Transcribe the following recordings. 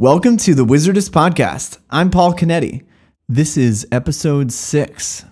Welcome to the Wizardist Podcast. I'm Paul Canetti. This is episode six.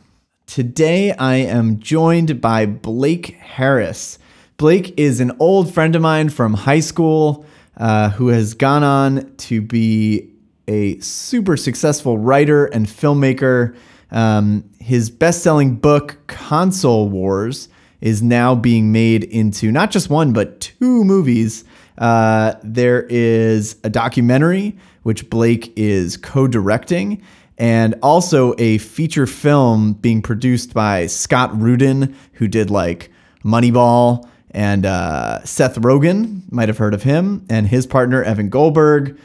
Today I am joined by Blake Harris. Blake is an old friend of mine from high school uh, who has gone on to be a super successful writer and filmmaker. Um, his best selling book, Console Wars, is now being made into not just one, but two movies. Uh, there is a documentary which Blake is co directing, and also a feature film being produced by Scott Rudin, who did like Moneyball, and uh, Seth Rogen, might have heard of him, and his partner, Evan Goldberg.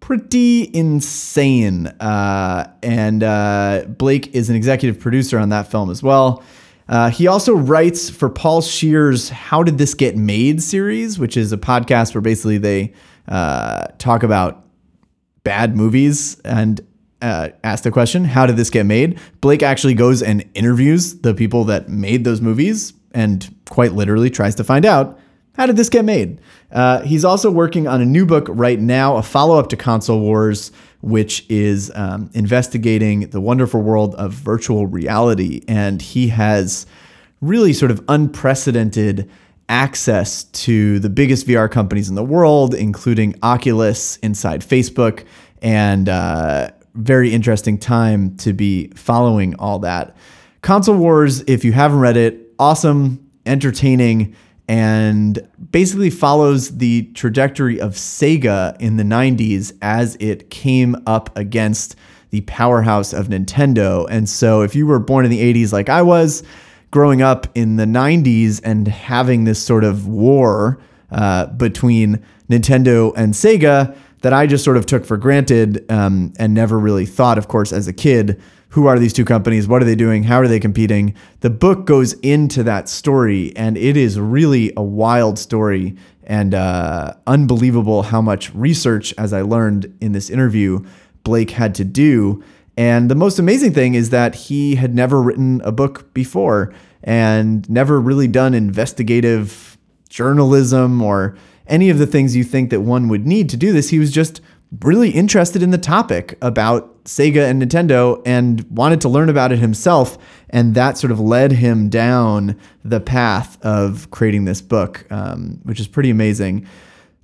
Pretty insane. Uh, and uh, Blake is an executive producer on that film as well. Uh, he also writes for Paul Scheer's How Did This Get Made series, which is a podcast where basically they uh, talk about bad movies and uh, ask the question, How did this get made? Blake actually goes and interviews the people that made those movies and quite literally tries to find out how did this get made? Uh, he's also working on a new book right now, a follow up to Console Wars, which is um, investigating the wonderful world of virtual reality. And he has really sort of unprecedented access to the biggest VR companies in the world, including Oculus inside Facebook, and uh, very interesting time to be following all that. Console Wars, if you haven't read it, awesome, entertaining and basically follows the trajectory of Sega in the 90s as it came up against the powerhouse of Nintendo. And so, if you were born in the 80s like I was, growing up in the 90s and having this sort of war uh, between Nintendo and Sega that I just sort of took for granted um, and never really thought, of course, as a kid who are these two companies? What are they doing? How are they competing? The book goes into that story, and it is really a wild story and uh, unbelievable how much research, as I learned in this interview, Blake had to do. And the most amazing thing is that he had never written a book before and never really done investigative journalism or any of the things you think that one would need to do this. He was just really interested in the topic about Sega and Nintendo and wanted to learn about it himself. And that sort of led him down the path of creating this book, um, which is pretty amazing.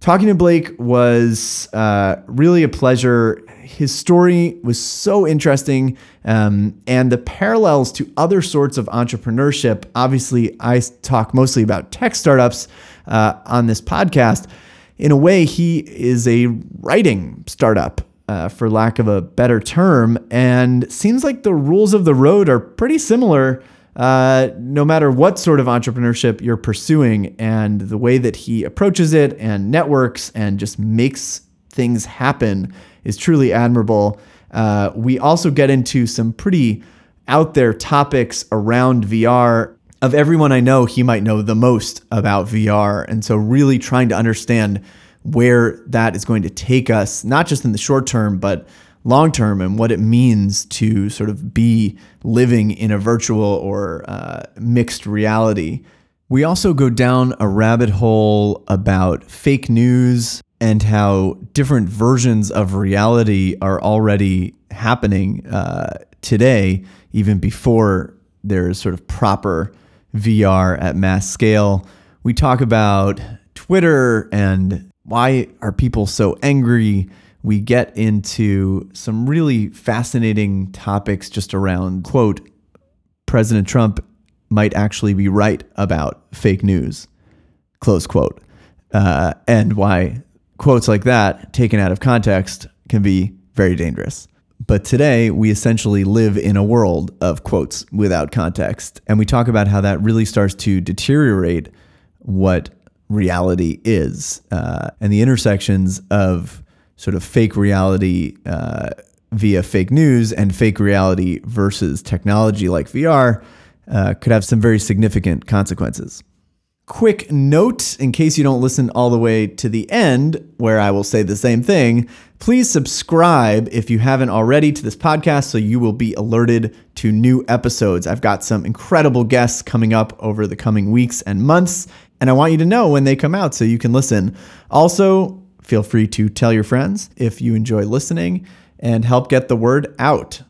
Talking to Blake was uh, really a pleasure. His story was so interesting, um, and the parallels to other sorts of entrepreneurship. Obviously, I talk mostly about tech startups uh, on this podcast in a way, he is a writing startup, uh, for lack of a better term, and seems like the rules of the road are pretty similar. Uh, no matter what sort of entrepreneurship you're pursuing, and the way that he approaches it and networks and just makes things happen is truly admirable. Uh, we also get into some pretty out there topics around VR of everyone I know, he might know the most about VR. And so, really trying to understand where that is going to take us, not just in the short term, but long term, and what it means to sort of be living in a virtual or uh, mixed reality. We also go down a rabbit hole about fake news and how different versions of reality are already happening uh, today, even before there's sort of proper VR at mass scale. We talk about Twitter and why are people so angry. We get into some really fascinating topics just around, quote, President Trump might actually be right about fake news, close quote. Uh, and why quotes like that, taken out of context, can be very dangerous. But today, we essentially live in a world of quotes without context. And we talk about how that really starts to deteriorate what reality is uh, and the intersections of sort of fake reality uh, via fake news and fake reality versus technology like VR uh, could have some very significant consequences. Quick note in case you don't listen all the way to the end, where I will say the same thing, please subscribe if you haven't already to this podcast so you will be alerted to new episodes. I've got some incredible guests coming up over the coming weeks and months, and I want you to know when they come out so you can listen. Also, feel free to tell your friends if you enjoy listening and help get the word out.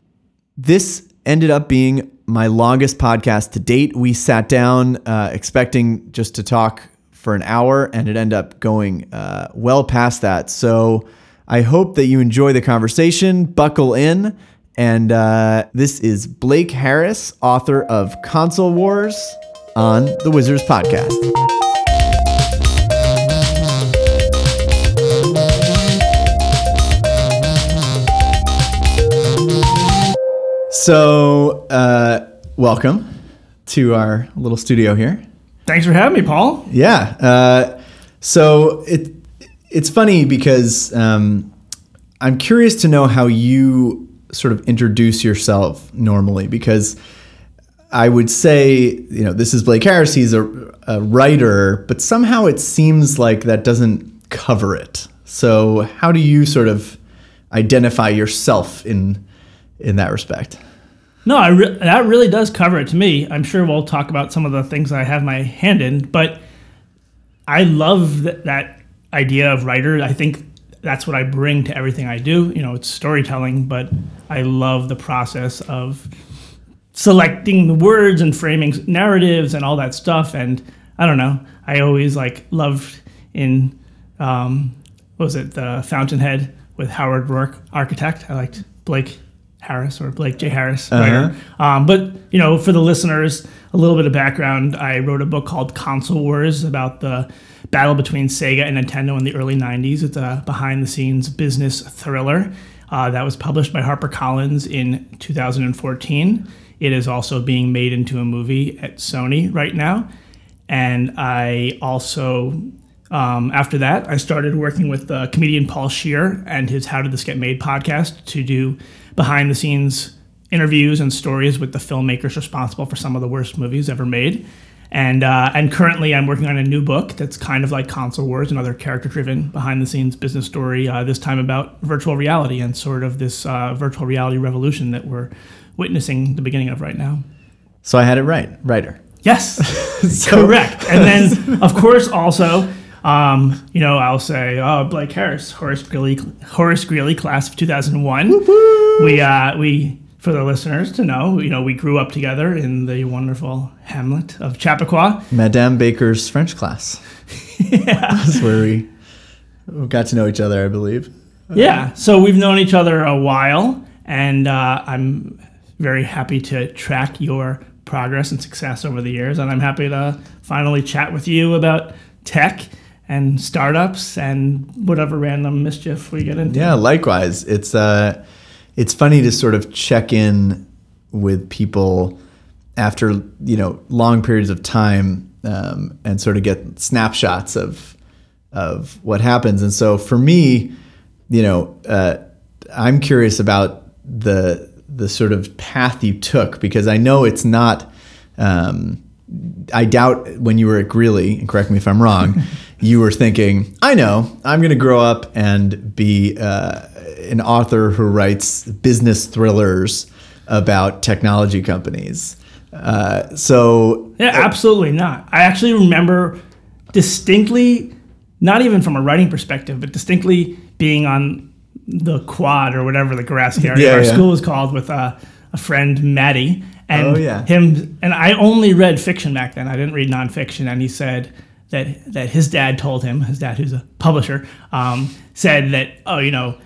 This ended up being my longest podcast to date. We sat down uh, expecting just to talk for an hour, and it ended up going uh, well past that. So I hope that you enjoy the conversation. Buckle in. And uh, this is Blake Harris, author of Console Wars on the Wizards Podcast. So, uh, welcome to our little studio here. Thanks for having me, Paul. Yeah. Uh, so it it's funny because um, I'm curious to know how you sort of introduce yourself normally because I would say you know this is Blake Harris. He's a, a writer, but somehow it seems like that doesn't cover it. So how do you sort of identify yourself in in that respect? No, I re- that really does cover it to me. I'm sure we'll talk about some of the things I have my hand in, but I love th- that idea of writer. I think that's what I bring to everything I do. You know, it's storytelling, but I love the process of selecting the words and framing narratives and all that stuff. And I don't know, I always like loved in um, what was it, the Fountainhead with Howard Roark, architect. I liked Blake Harris or Blake J. Harris, writer. Um, but you know, for the listeners, a little bit of background. I wrote a book called Console Wars about the battle between Sega and Nintendo in the early '90s. It's a behind-the-scenes business thriller uh, that was published by HarperCollins in 2014. It is also being made into a movie at Sony right now, and I also um, after that, I started working with uh, comedian Paul Scheer and his How Did This Get Made podcast to do behind the scenes interviews and stories with the filmmakers responsible for some of the worst movies ever made. And uh, and currently, I'm working on a new book that's kind of like Console Wars, another character-driven, behind-the-scenes business story. Uh, this time about virtual reality and sort of this uh, virtual reality revolution that we're witnessing the beginning of right now. So I had it right, writer. Yes, correct. And then, of course, also um, you know, I'll say, oh, Blake Harris, Horace Greeley, Horace Greeley, class of 2001. We, uh, we, for the listeners to know, you know, we grew up together in the wonderful hamlet of Chappaqua. Madame Baker's French class. yeah. That's where we got to know each other, I believe. Yeah. So we've known each other a while, and uh, I'm very happy to track your progress and success over the years. And I'm happy to finally chat with you about tech and startups and whatever random mischief we get into. Yeah, likewise. It's uh, it's funny to sort of check in with people after you know long periods of time um, and sort of get snapshots of of what happens. And so for me, you know, uh, I'm curious about the the sort of path you took because I know it's not. Um, I doubt when you were at Greeley, and correct me if I'm wrong, you were thinking, I know, I'm going to grow up and be uh, an author who writes business thrillers about technology companies. Uh, so yeah, absolutely not. I actually remember distinctly, not even from a writing perspective, but distinctly being on the quad or whatever the grassy area yeah, our yeah. school was called with a, a friend Maddie and oh, yeah. him and I only read fiction back then. I didn't read nonfiction, and he said that that his dad told him, his dad who's a publisher, um, said that oh you know.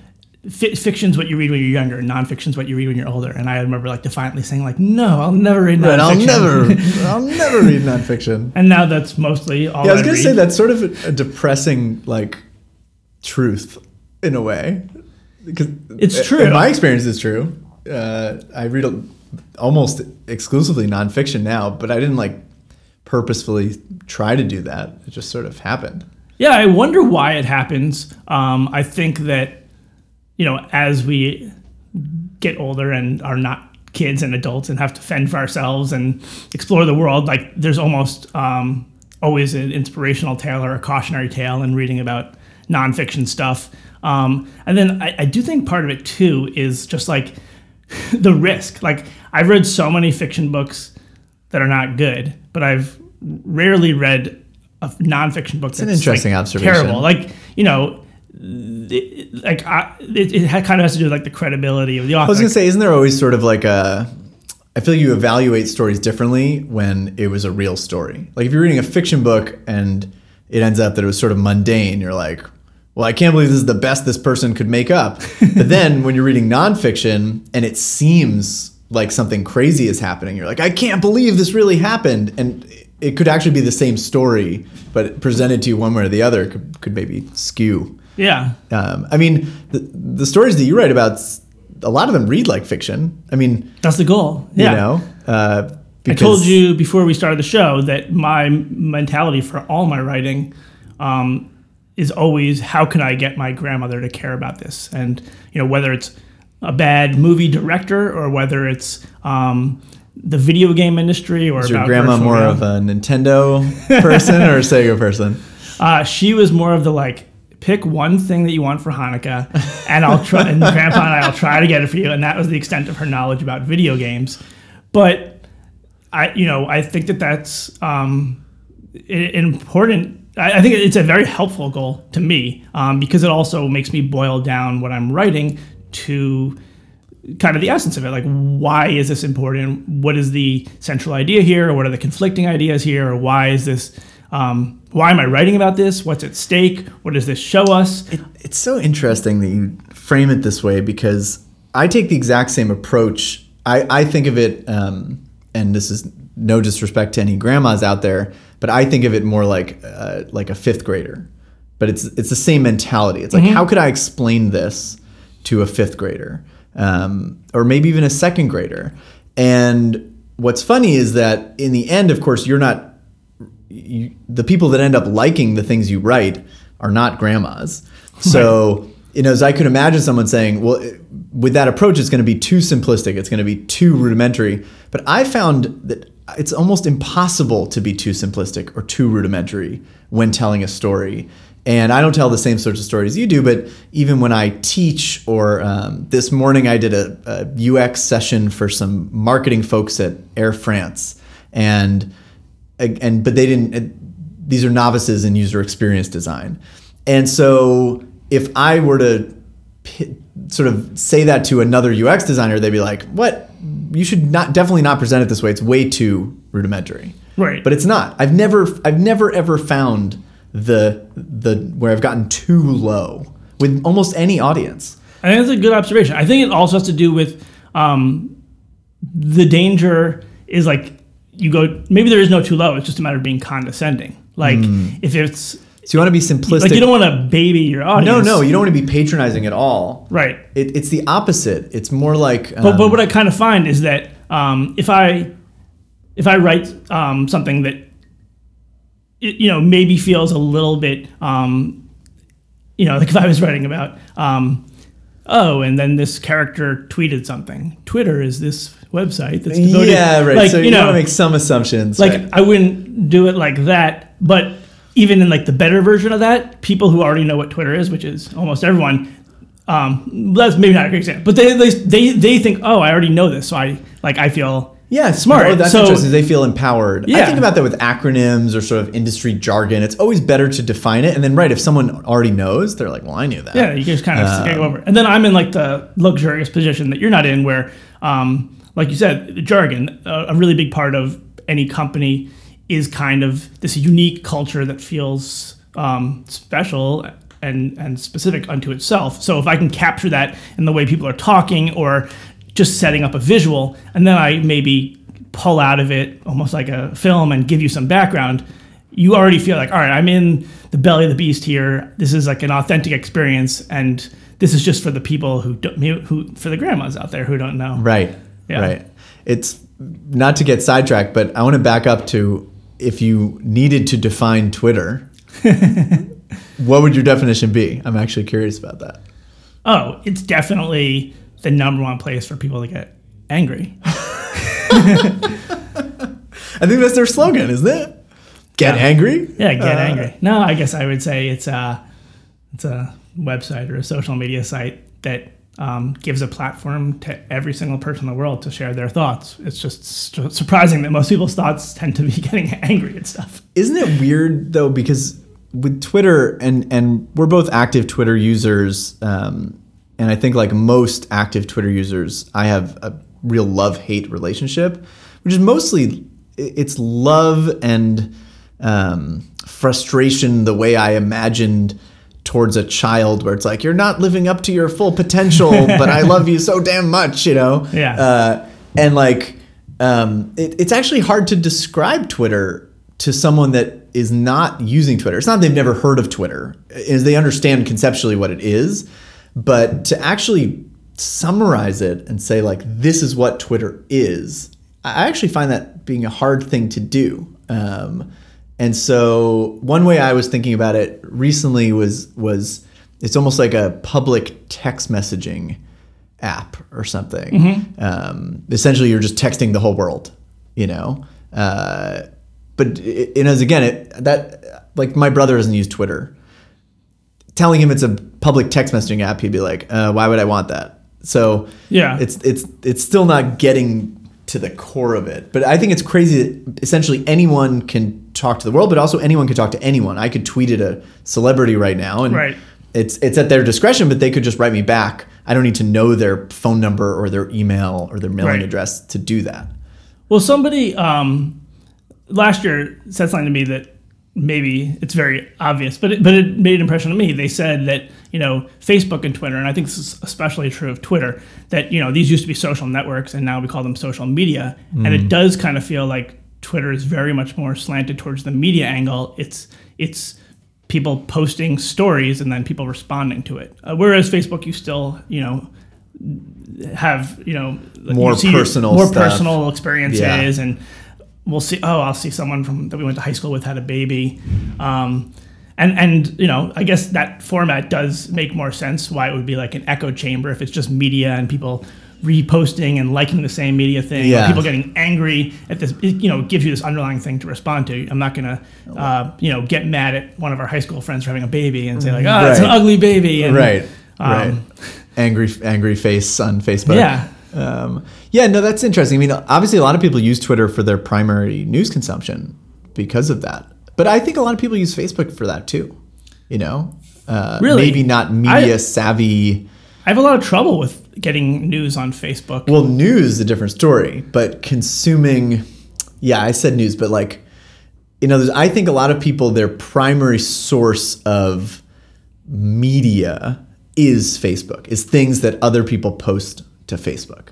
F- fiction's what you read when you're younger, nonfiction's what you read when you're older. And I remember like defiantly saying like, "No, I'll never read nonfiction. I'll never, I'll never read nonfiction." and now that's mostly all. Yeah, I was gonna read. say that's sort of a, a depressing like truth in a way. Because it's true. In my experience, is true. Uh, I read a, almost exclusively nonfiction now, but I didn't like purposefully try to do that. It just sort of happened. Yeah, I wonder why it happens. Um, I think that, you know, as we get older and are not kids and adults and have to fend for ourselves and explore the world, like there's almost um, always an inspirational tale or a cautionary tale in reading about nonfiction stuff. Um, and then I, I do think part of it too is just like the risk. Like I've read so many fiction books that are not good, but I've rarely read a nonfiction book that's an interesting like observation. Terrible. Like you know, it, like I, it, it kind of has to do with like the credibility of the author. I was gonna say, isn't there always sort of like a? I feel like you evaluate stories differently when it was a real story. Like if you're reading a fiction book and it ends up that it was sort of mundane, you're like, well, I can't believe this is the best this person could make up. but then when you're reading nonfiction and it seems like something crazy is happening, you're like, I can't believe this really happened. And it could actually be the same story, but presented to you one way or the other could, could maybe skew. yeah, Um, I mean, the, the stories that you write about, a lot of them read like fiction. I mean, that's the goal. Yeah. you know, uh, I told you before we started the show that my mentality for all my writing um, is always how can I get my grandmother to care about this, and you know whether it's a bad movie director or whether it's um, the video game industry or is your about grandma more of a Nintendo person or a Sega person? Uh, she was more of the like, pick one thing that you want for Hanukkah, and I'll try. And Grandpa and I'll try to get it for you. And that was the extent of her knowledge about video games. But I, you know, I think that that's um, important. I I think it's a very helpful goal to me um, because it also makes me boil down what I'm writing to kind of the essence of it. Like, why is this important? What is the central idea here? Or what are the conflicting ideas here? Or why is this? Um, why am I writing about this? What's at stake? What does this show us? It, it's so interesting that you frame it this way because I take the exact same approach. I, I think of it, um, and this is no disrespect to any grandmas out there, but I think of it more like uh, like a fifth grader. But it's it's the same mentality. It's like how could I explain this to a fifth grader, um, or maybe even a second grader? And what's funny is that in the end, of course, you're not you, the people that end up liking the things you write are not grandmas. So, you know, as I could imagine someone saying, well, with that approach, it's going to be too simplistic. It's going to be too rudimentary. But I found that it's almost impossible to be too simplistic or too rudimentary when telling a story. And I don't tell the same sorts of stories you do, but even when I teach, or um, this morning I did a, a UX session for some marketing folks at Air France. And and but they didn't these are novices in user experience design. And so if i were to pi- sort of say that to another ux designer they'd be like what? You should not definitely not present it this way. It's way too rudimentary. Right. but it's not. I've never i've never ever found the the where i've gotten too low with almost any audience I think that's a good observation. I think it also has to do with um, the danger is like you go maybe there is no too low. It's just a matter of being condescending. Like if it's so you want to be simplistic like you don't want to baby your audience. no no you don't want to be patronizing at all right. it, it's the opposite it's more like But, um, but what I kind of find is that um, if I if I write um, something that you know maybe feels a little bit um, you know like if I was writing about um, oh and then this character tweeted something. Twitter is this website that's devoted Yeah, right. Like so you, you know make some assumptions. like right. I wouldn't do it like that, but even in like the better version of that, people who already know what Twitter is, which is almost everyone, um, that's maybe not a great example, but they, they they they think, oh, I already know this, so I like I feel yeah, smart. Oh, that's So- interesting. They feel empowered. I think about that with acronyms or sort of industry jargon. It's always better to define it, and then right, if someone already knows, they're like, "Well, I knew that." yeah, you just kind of skip over. it. And then I'm in like the luxurious position that you're not in, where, um, like you said, the jargon, a, a really big part of any company is kind of this unique culture that feels um, special and and specific unto itself. So if I can capture that in the way people are talking or just setting up a visual, and then I maybe pull out of it almost like a film and give you some background, you already feel like, all right, I'm in the belly of the beast here. This is like an authentic experience, and this is just for the people who don't, who for the grandmas out there who don't know. Right. Yeah. Right. It's not to get sidetracked, but I want to back up to if you needed to define Twitter, what would your definition be? I'm actually curious about that. Oh, it's definitely the number one place for people to get angry. I think that's their slogan, isn't it? Get Yeah. angry. Yeah, get Uh, angry. No, I guess I would say it's a it's a website or a social media site that um, gives a platform to every single person in the world to share their thoughts. It's just su- surprising that most people's thoughts tend to be getting angry at stuff. Isn't it weird though? Because with Twitter, and and we're both active Twitter users, um, and I think like most active Twitter users, I have a real love hate relationship, which is mostly it's love and um, frustration the way I imagined towards a child where it's like you're not living up to your full potential but i love you so damn much you know? Yeah. uh, and like um, it, it's actually hard to describe twitter to someone that is not using twitter. It's not they've never heard of twitter. Is they understand conceptually what it is but to actually summarize it and say like this is what twitter is i actually find that being a hard thing to do um, and so one way I was thinking about it recently was was it's almost like a public text messaging app or something. Um, essentially, you're just texting the whole world, you know. Uh, but it, and as again, it, that like my brother doesn't use Twitter. Telling him it's a public text messaging app, he'd be like, uh, "Why would I want that?" So Yeah. it's it's it's still not getting to the core of it. But I think it's crazy that essentially anyone can talk to the world, but also anyone can talk to anyone. I could tweet at a celebrity right now, and Right. it's it's at their discretion, but they could just write me back. I don't need to know their phone number or their email or their mailing Right. address to do that. Well, somebody um, last year said something to me that maybe it's very obvious, but it, but it made an impression on me. They said that you know Facebook and Twitter, and I think this is especially true of Twitter, that you know these used to be social networks, and now we call them social media, and it does kind of feel like Twitter is very much more slanted towards the media angle. It's it's people posting stories and then people responding to it, uh, whereas Facebook, you still you know have you know More you personal more stuff. personal experiences Yeah. and we'll see oh i'll see someone from that we went to high school with had a baby um, and and you know i guess that format does make more sense why it would be like an echo chamber if it's just media and people reposting and liking the same media thing Yeah. people getting angry at this it, you know gives you this underlying thing to respond to i'm not gonna uh, you know get mad at one of our high school friends for having a baby and say like oh it's an ugly baby and, right, um, right. Angry angry face on Facebook. Yeah. Um, yeah, no, that's interesting. I mean, obviously, a lot of people use Twitter for their primary news consumption because of that. But I think a lot of people use Facebook for that too. You know, uh, Really? maybe not media I- savvy. i have a lot of trouble with getting news on facebook Well, news is a different story, but consuming, yeah, I said news, but like, you know, I think a lot of people, their primary source of media is Facebook, is things that other people post to Facebook.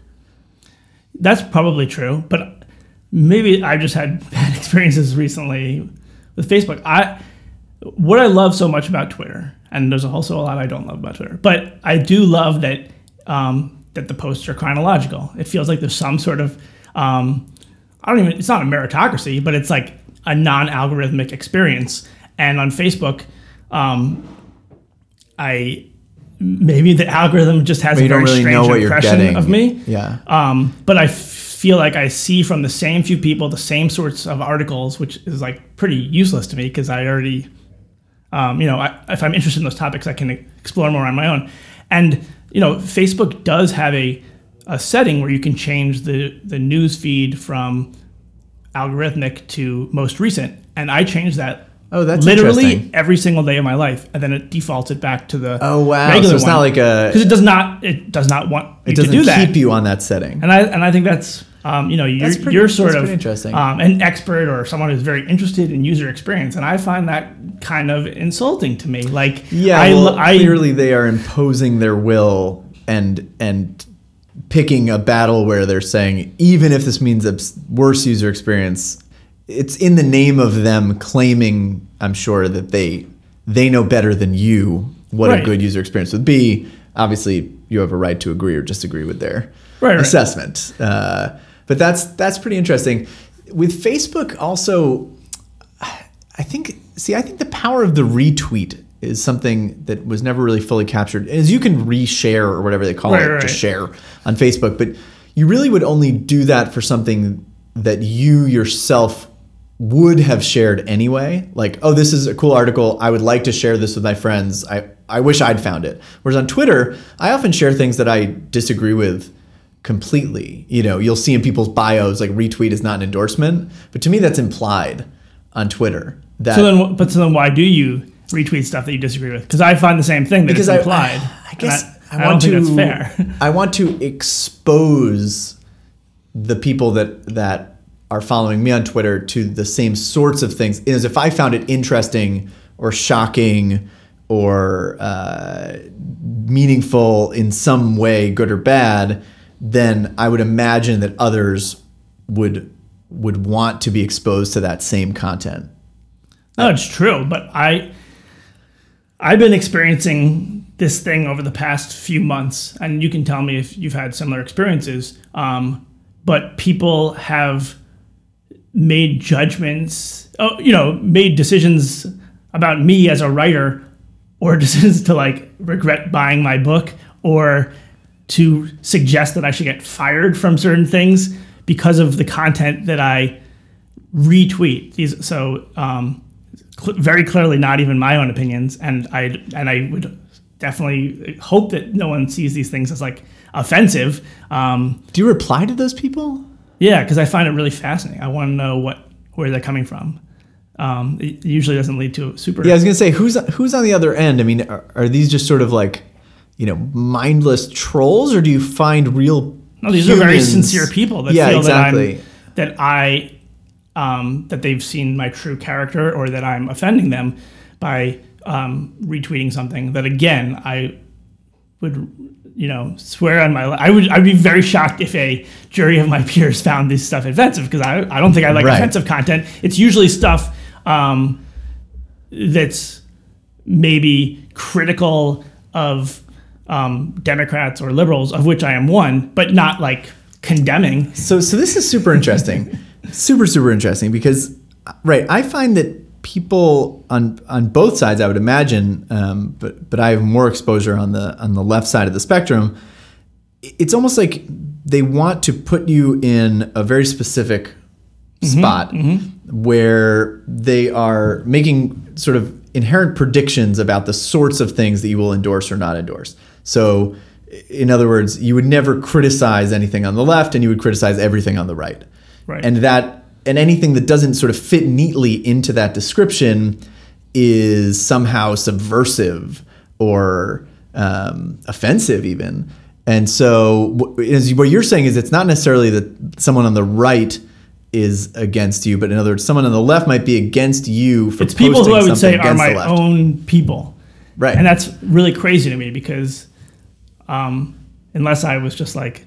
That's probably true, but maybe I've just had bad experiences recently with Facebook. I what I love so much about Twitter, and there's also a lot I don't love about Twitter, but I do love that um, that the posts are chronological. It feels like there's some sort of um, I don't even it's not a meritocracy, but it's like a non-algorithmic experience. And on Facebook, um, I maybe the algorithm just has But a very really strange know what you're impression getting. of me. Yeah. Um, but I feel like I see from the same few people the same sorts of articles, which is like pretty useless to me because I already, um, you know, I, if I'm interested in those topics, I can explore more on my own. And you know, Facebook does have a a setting where you can change the the news feed from algorithmic to most recent, and I changed that. Oh, that's literally every single day of my life, and then it defaults it back to the Oh, wow. regular So it's not like a- because it does not it does not want It to doesn't do that keep you on that setting. and I and I think that's um, you know you're, pretty- you're sort of interesting. Um, an expert or someone who's very interested in user experience, and I find that kind of insulting to me. Like Yeah, I, well, I clearly they are imposing their will and and picking a battle where they're saying even if this means a worse user experience, it's in the name of them claiming, I'm sure that they they know better than you what a good user experience would be. Obviously, you have a right to agree or disagree with their Right, right. assessment. Uh, but that's that's pretty interesting. With Facebook, also, I think, see, I think the power of the retweet is something that was never really fully captured. As you can reshare or whatever they call Right, it, right. just share on Facebook, but you really would only do that for something that you yourself would have shared anyway. Like, oh, this is a cool article. I would like to share this with my friends. I, I wish I'd found it. Whereas on Twitter, I often share things that I disagree with completely. You know, you'll see in people's bios like retweet is not an endorsement, but to me that's implied on Twitter. That so then but so then why do you retweet stuff that you disagree with because I find the same thing that Because it's I- implied. I And guess I, I I don't want think to- that's fair. I want to expose the people that that are following me on Twitter to the same sorts of things. Is if I found it interesting or shocking or uh, meaningful in some way, good or bad, then I would imagine that others would would want to be exposed to that same content. No, it's true, but I I've been experiencing this thing over the past few months, and you can tell me if you've had similar experiences. Um, but people have made judgments, oh, you know, made decisions about me as a writer, or decisions to like regret buying my book, or to suggest that I should get fired from certain things because of the content that I retweet. These so um, cl- very clearly not even my own opinions, and I and I would definitely hope that no one sees these things as like offensive. Um, Do you reply to those people? Yeah, because I find it really fascinating. I want to know what where they're coming from. Um, it usually doesn't lead to super. Yeah, I was gonna say who's who's on the other end. I mean, are, are these just sort of like, you know, mindless trolls, or do you find real? No, these are very sincere people that yeah, feel exactly. that I'm that I um, that they've seen my true character or that I'm offending them by um, retweeting something that again I would you know swear on my li- I would I'd be very shocked if a jury of my peers found this stuff offensive because I, I don't think I like Right. offensive content. It's usually stuff um, that's maybe critical of um, Democrats or liberals, of which I am one, but not like condemning. So, so this is super interesting, super super interesting because, right, I find that people on on both sides, I would imagine, um, but but I have more exposure on the on the left side of the spectrum. It's almost like they want to put you in a very specific spot where they are making sort of inherent predictions about the sorts of things that you will endorse or not endorse. So, in other words, you would never criticize anything on the left and you would criticize everything on the right. Right. And that and anything that doesn't sort of fit neatly into that description is somehow subversive or um, offensive even. And so what you're saying is it's not necessarily that someone on the right is against you, but in other words, someone on the left might be against you for. It's people who I would say are my own people. Right. And that's really crazy to me because um, unless I was just like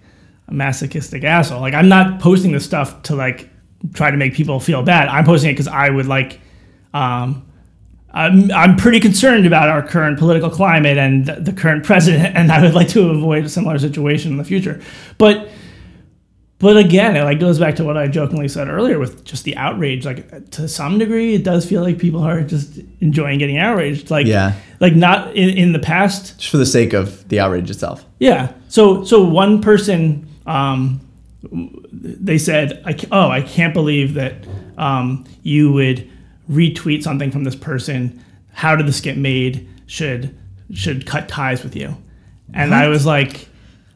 a masochistic asshole, like I'm not posting this stuff to like try to make people feel bad. I'm posting it because I would like. Um, I'm, I'm pretty concerned about our current political climate and the, the current president, and I would like to avoid a similar situation in the future. But but again, it like goes back to what I jokingly said earlier with just the outrage. Like to some degree, it does feel like people are just enjoying getting outraged. Like Yeah. like not in, in the past. just for the sake of the outrage itself. Yeah. So so one person, um, they said, I, oh, I can't believe that um, you would retweet something from this person. How did this get made? Should should cut ties with you. And I was like,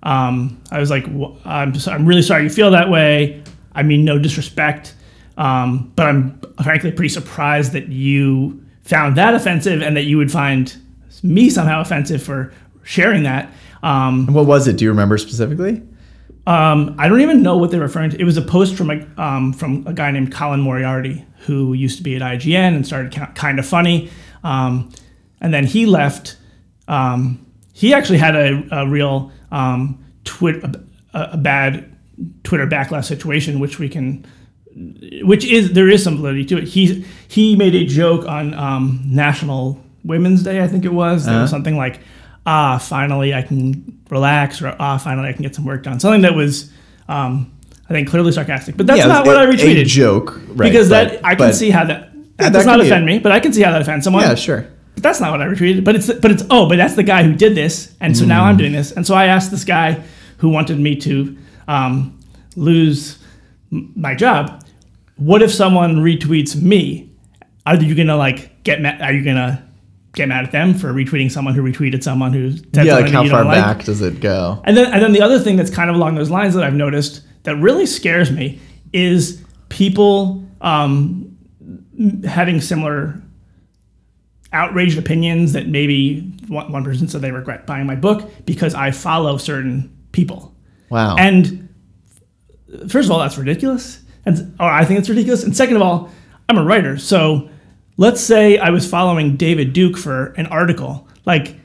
um, I was like, "Wh- I'm just, I'm really sorry you feel that way. I mean, no disrespect, um, but I'm frankly pretty surprised that you found that offensive and that you would find me somehow offensive for sharing that. Um, What was it? Do you remember specifically? Um, I don't even know what they're referring to. It was a post from a um, from a guy named Colin Moriarty who used to be at IGN and started Kinda Funny, um, and then he left. Um, he actually had a, a real um, twit a, a bad Twitter backlash situation, which we can, which is there is some validity to it. He he made a joke on um, National Women's Day, I think it was. There was something like, "Ah, finally I can relax," or "Ah, finally I can get some work done." Something that was, um, I think, clearly sarcastic. But that's Yeah, not what I retweeted A joke, right? because but- that I can but- see how that. That does not offend a- me, but I can see how that offends someone. Yeah, sure. But that's not what I retweeted. But it's but it's oh, but that's the guy who did this, and so now I'm Mm. doing this. And so I asked this guy who wanted me to um, lose m- my job. What if someone retweets me? Are you gonna like get mad? Are you gonna get mad at them for retweeting someone who retweeted someone who said Yeah, like how far like? back does it go? And then, and then the other thing that's kind of along those lines that I've noticed that really scares me is people um, having similar outraged opinions that maybe one, one person said they regret buying my book because I follow certain people. Wow. And first of all, that's ridiculous. And or I think it's ridiculous. And second of all, I'm a writer. So let's say I was following David Duke for an article. Like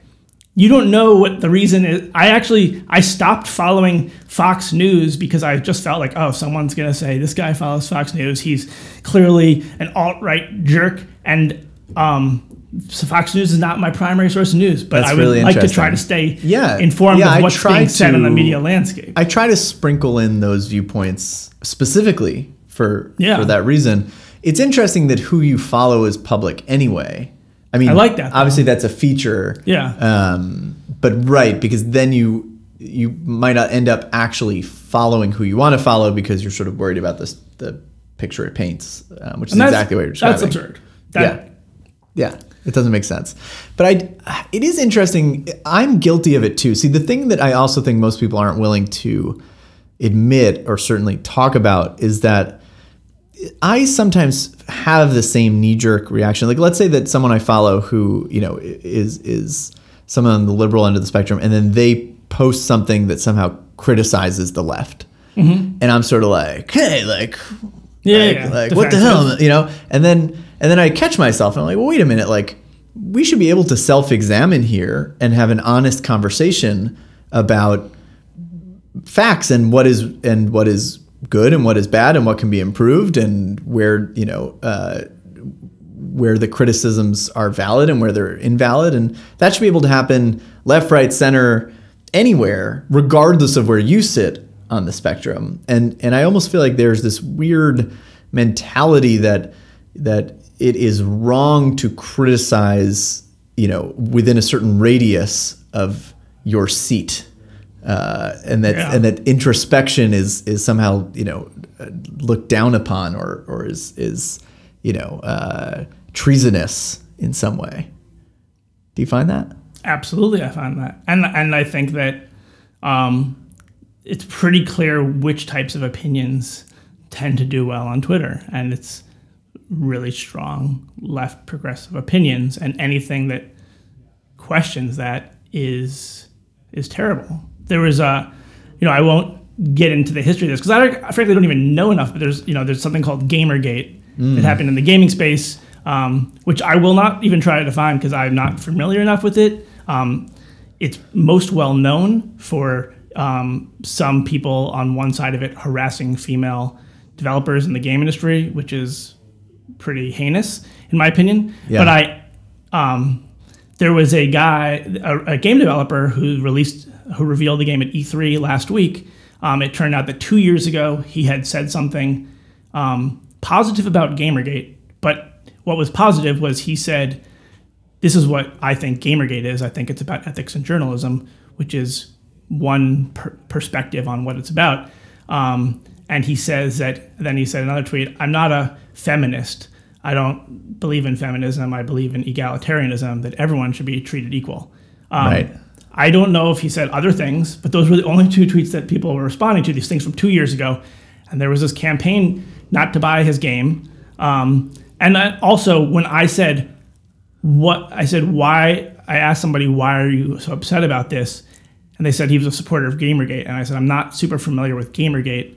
you don't know what the reason is. I actually I stopped following Fox News because I just felt like, oh, someone's gonna say this guy follows Fox News. He's clearly an alt right jerk, and um, so Fox News is not my primary source of news. But That's I would really like to try to stay Yeah. informed Yeah, of what's being said in the media landscape. I try to sprinkle in those viewpoints specifically for Yeah. for that reason. It's interesting that who you follow is public anyway. I mean, I like that, though. Obviously, that's a feature. Yeah. Um, but right, because then you you might not end up actually following who you want to follow because you're sort of worried about this the picture it paints, um, which is And that's- exactly what you're describing. That's absurd. That, Yeah, it doesn't make sense. But I, it is interesting. I'm guilty of it too. See, the thing that I also think most people aren't willing to admit or certainly talk about is that I sometimes have the same knee jerk reaction. Like, let's say that someone I follow who you know is is someone on the liberal end of the spectrum, and then they post something that somehow criticizes the left, mm-hmm. and I'm sort of like, hey, like Yeah, like, yeah, like what the hell, you know? And then and then I catch myself and I'm like, well, wait a minute, like we should be able to self-examine here and have an honest conversation about facts and what is and what is good and what is bad and what can be improved and where you know uh, where the criticisms are valid and where they're invalid. And that should be able to happen left right center anywhere regardless of where you sit on the spectrum. And and I almost feel like there's this weird mentality that that it is wrong to criticize you know within a certain radius of your seat uh, and that Yeah. and that introspection is is somehow you know looked down upon or or is is you know uh, treasonous in some way. Do you find that? Absolutely, I find that, and and I think that um, it's pretty clear which types of opinions tend to do well on Twitter, and it's really strong left progressive opinions, and anything that questions that is is terrible. There was a, you know, I won't get into the history of this because I, I frankly don't even know enough. But there's you know there's something called GamerGate that happened in the gaming space, um, which I will not even try to define because I'm not familiar enough with it. Um, it's most well known for um, some people on one side of it harassing female developers in the game industry, which is pretty heinous in my opinion. Yeah. But I, um, there was a guy, a, a game developer who released, who revealed the game at E3 last week. Um, it turned out that two years ago he had said something um, positive about Gamergate, but what was positive was he said, "This is what I think Gamergate is. I think it's about ethics and journalism, which is one per- perspective on what it's about." Um, and he says that. Then he said another tweet, "I'm not a feminist. I don't believe in feminism. I believe in egalitarianism. That everyone should be treated equal." Um, Right. I don't know if he said other things, but those were the only two tweets that people were responding to. These things from two years ago, and there was this campaign not to buy his game. Um, and I, also, when I said what I said, why I asked somebody, why are you so upset about this? And they said he was a supporter of Gamergate, and I said I'm not super familiar with Gamergate.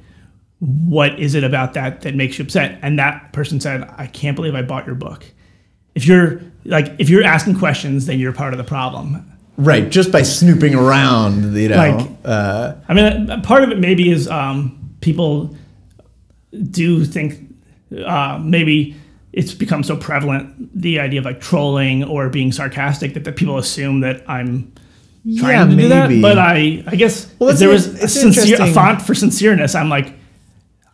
What is it about that that makes you upset? And that person said, I can't believe I bought your book. If you're like, if you're asking questions, then you're part of the problem. Right, just by snooping around, you know. Like- uh, I mean, part of it maybe is um, people do think uh, maybe it's become so prevalent the idea of like trolling or being sarcastic that, that people assume that I'm trying Yeah, to do that. But I, I guess Well, if there was a, sincere, a font for sincereness, I'm like,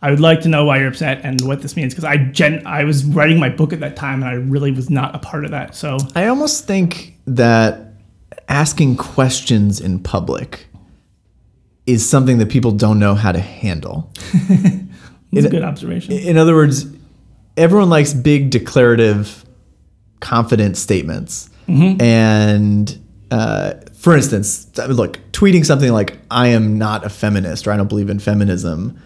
I would like to know why you're upset and what this means because I gen I was writing my book at that time and I really was not a part of that. So I almost think that asking questions in public is something that people don't know how to handle. it's a good observation. In other words, everyone likes big declarative, confident statements. And uh, for instance, look, tweeting something like, I am not a feminist or I don't believe in feminism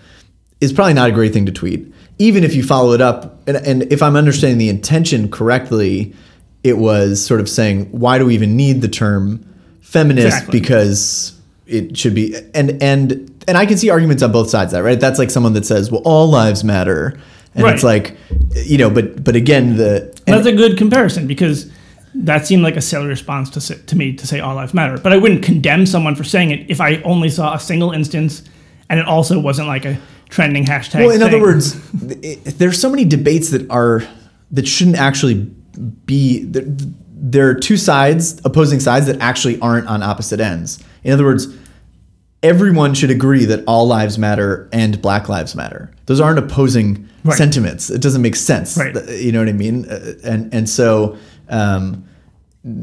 is probably not a great thing to tweet. Even if you follow it up, and, and if I'm understanding the intention correctly, it was sort of saying, why do we even need the term feminist? Exactly. Because it should be, and and and I can see arguments on both sides of that, right? That's like someone that says, well, all lives matter, and it's like, you know, but but again, the and- That's a good comparison because that seemed like a silly response to, to me to say all lives matter. But I wouldn't condemn someone for saying it if I only saw a single instance and it also wasn't like a trending hashtag. Well, in other words, there's so many debates that are that shouldn't actually be. There, there are two sides, opposing sides that actually aren't on opposite ends. In other words, everyone should agree that all lives matter and Black lives matter. Those aren't opposing Right. sentiments. It doesn't make sense. Right. You know what I mean? Uh, And and so. Um,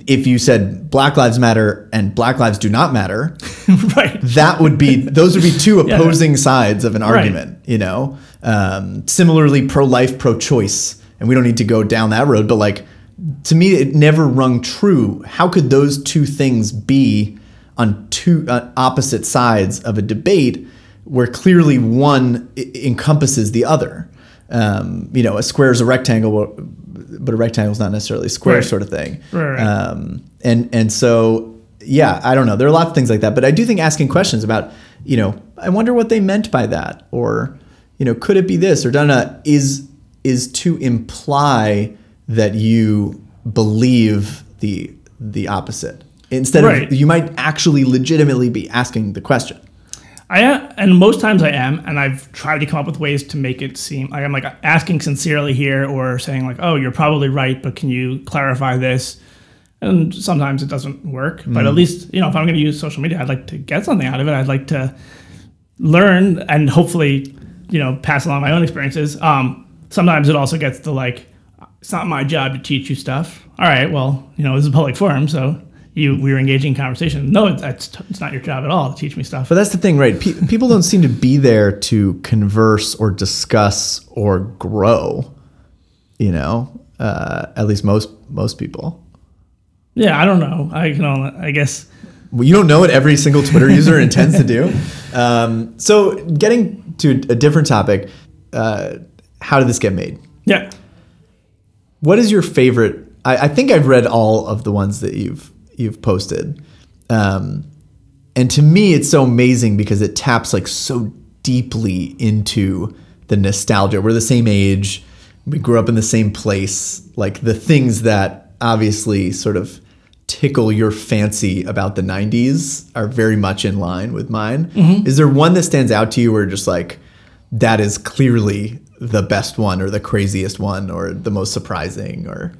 if you said Black Lives Matter and Black Lives do not matter, right. that would be those would be two opposing sides of an Right. argument you know um, similarly pro-life pro-choice and we don't need to go down that road but like to me it never rung true how could those two things be on two uh, opposite sides of a debate where clearly one I- encompasses the other um, you know a square is a rectangle but a rectangle is not necessarily a square Right. sort of thing Right, right. um, and and so yeah, I don't know. There are lots of things like that, but I do think asking questions about, you know, I wonder what they meant by that, or you know, could it be this or donna is is to imply that you believe the the opposite instead Right. of you might actually legitimately be asking the question. I am, and most times I am, and I've tried to come up with ways to make it seem like I'm like asking sincerely here, or saying like, "Oh, you're probably right, but can you clarify this?" And sometimes it doesn't work, but at least you know if I'm going to use social media, I'd like to get something out of it. I'd like to learn and hopefully you know pass along my own experiences. Um, sometimes it also gets to like, it's not my job to teach you stuff. All right, well, you know this is a public forum, so you we were engaging in conversation. No, it's, it's, it's not your job at all to teach me stuff. But that's the thing, right? Pe- people don't seem to be there to converse or discuss or grow. You know, uh, at least most most people. Yeah, I don't know. I can only, I guess. Well, you don't know what every single Twitter user intends to do. Um, so, getting to a different topic, uh, how did this get made? Yeah. What is your favorite? I, I think I've read all of the ones that you've you've posted, um, and to me, it's so amazing because it taps like so deeply into the nostalgia. We're the same age, we grew up in the same place. Like the things that obviously sort of tickle your fancy about the 90s are very much in line with mine. Is there one that stands out to you where just like that is clearly the best one or the craziest one or the most surprising or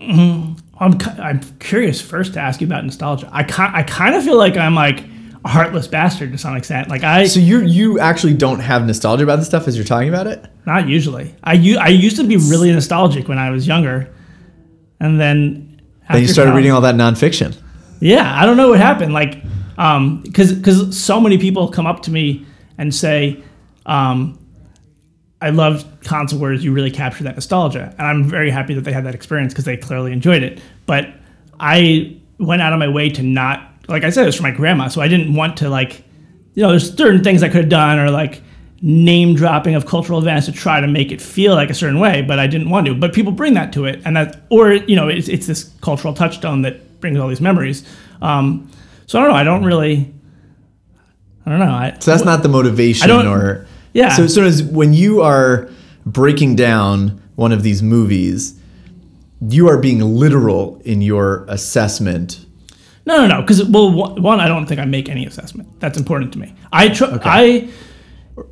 I'm, I'm curious first to ask you about nostalgia. I, I kind of feel like I'm like a heartless bastard to some extent. Like I, so you you actually don't have nostalgia about this stuff as you're talking about it not usually. I, u- I used to be really nostalgic when I was younger. And then after then you started college- reading all that nonfiction Yeah, I don't know what happened. Like, um, because because so many people come up to me and say, um, "I love console wars. You really capture that nostalgia," and I'm very happy that they had that experience because they clearly enjoyed it. But I went out of my way to not, like I said, it was for my grandma, so I didn't want to like, you know, there's certain things I could have done or like name dropping of cultural events to try to make it feel like a certain way, but I didn't want to. But people bring that to it, and that, or you know, it's, it's this cultural touchstone that brings all these memories. Um, so I don't know. I don't really. I don't know. I, so that's not the motivation I don't- or Yeah. so so as when you are breaking down one of these movies you are being literal in your assessment No, no, no. Because well, one, I don't think I make any assessment. That's important to me. I tr- I,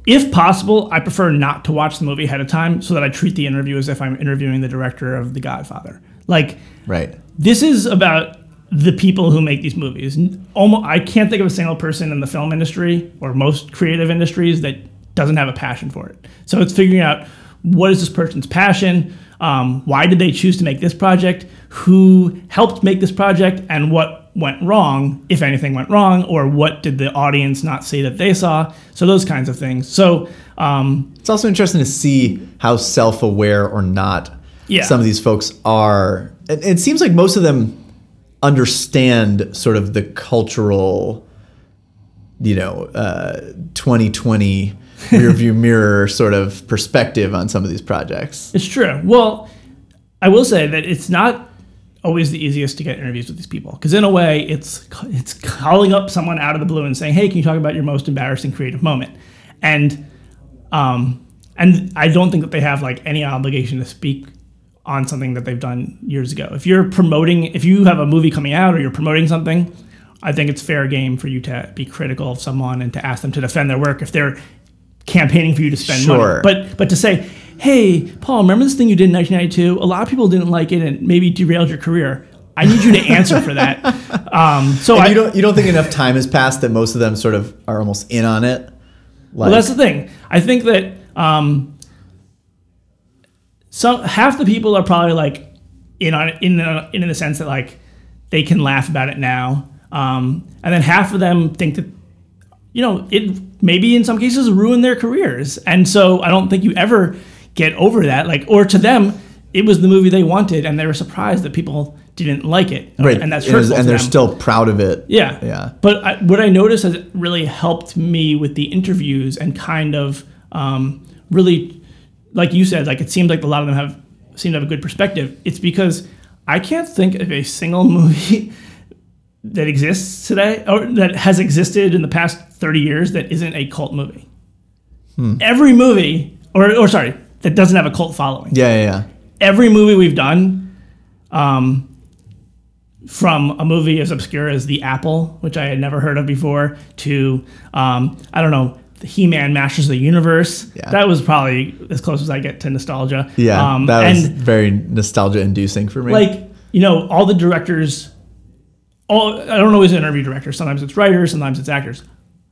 if possible, I prefer not to watch the movie ahead of time so that I treat the interview as if I'm interviewing the director of The Godfather. Like right this is about the people who make these movies. Almost, I can't think of a single person in the film industry or most creative industries that doesn't have a passion for it. So it's figuring out what is this person's passion, um, why did they choose to make this project, who helped make this project, and what went wrong, if anything went wrong, or what did the audience not see that they saw. So those kinds of things. So um, It's also interesting to see how self-aware or not Yeah. some of these folks are. It, it seems like most of them understand sort of the cultural, you know, uh, 2020 rearview mirror sort of perspective on some of these projects. It's true. Well, I will say that it's not always the easiest to get interviews with these people because in a way it's it's calling up someone out of the blue and saying hey can you talk about your most embarrassing creative moment and um and i don't think that they have like any obligation to speak on something that they've done years ago if you're promoting if you have a movie coming out or you're promoting something i think it's fair game for you to be critical of someone and to ask them to defend their work if they're campaigning for you to spend Sure. money but but to say hey paul remember this thing you did in 1992 a lot of people didn't like it and maybe derailed your career i need you to answer for that um, so I, you don't you don't think enough time has passed that most of them sort of are almost in on it? Like, Well, that's the thing. I think that um, some half the people are probably like in on in the, in the sense that like they can laugh about it now, um, and then half of them think that you know it maybe in some cases ruin their careers, and so I don't think you ever get over that. Like, or to them, it was the movie they wanted, and they were surprised that people didn't like it, right, and that's and, hurtful and they're them. still proud of it. Yeah. Yeah. But I, what I noticed has really helped me with the interviews and kind of um, really, like you said, like it seems like a lot of them have seem to have a good perspective. It's because I can't think of a single movie that exists today or that has existed in the past 30 years that isn't a cult movie. Hmm. Every movie, or, or sorry, that doesn't have a cult following Yeah, yeah, yeah. every movie we've done, um, from a movie as obscure as The Apple, which I had never heard of before, to um, I don't know, He-Man Masters of the Universe. Yeah. That was probably as close as I get to nostalgia. Yeah, um, that was and very nostalgia inducing for me. like you know, all the directors. All I don't always interview directors. Sometimes it's writers. Sometimes it's actors.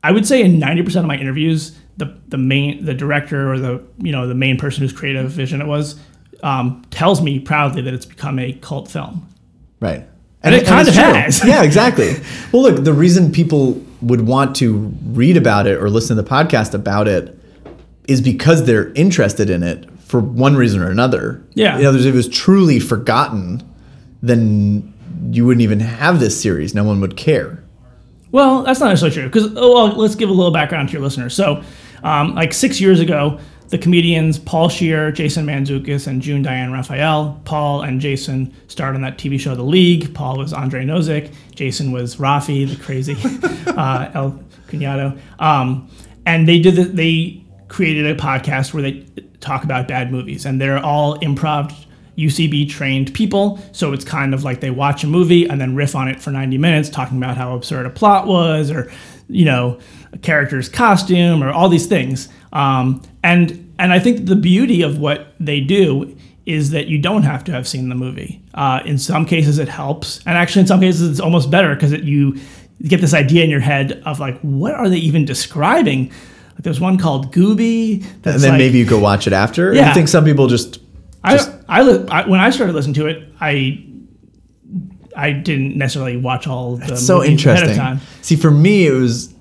I would say in ninety percent of my interviews, the the main the director or the you know the main person whose creative vision it was um, tells me proudly that it's become a cult film. right. And it kind of true. has. yeah, exactly. Well, look, the reason people would want to read about it or listen to the podcast about it is because they're interested in it for one reason or another. Yeah. You know, if it was truly forgotten, then you wouldn't even have this series. No one would care. Well, that's not necessarily true. Because oh, well, let's give a little background to your listeners. So, um, like six years ago, the comedians Paul Scheer, Jason Mantzoukas, and June Diane Raphael, Paul and Jason starred on that TV show The League. Paul was Andre Nowzick. Jason was Rafi, the crazy uh, El Cunado. Um, and they did the, they created a podcast where they talk about bad movies, and they're all improv UCB trained people. So it's kind of like they watch a movie and then riff on it for 90 minutes, talking about how absurd a plot was, or you know, a character's costume, or all these things. Um, and and I think the beauty of what they do is that you don't have to have seen the movie. Uh, in some cases, it helps, and actually, in some cases, it's almost better because you get this idea in your head of like, what are they even describing? Like, there's one called Gooby. That's And then like, maybe you go watch it after. Yeah. I think some people just just I, li- I when I started listening to it, I I didn't necessarily watch all the so interesting. ahead of time. See, for me, it was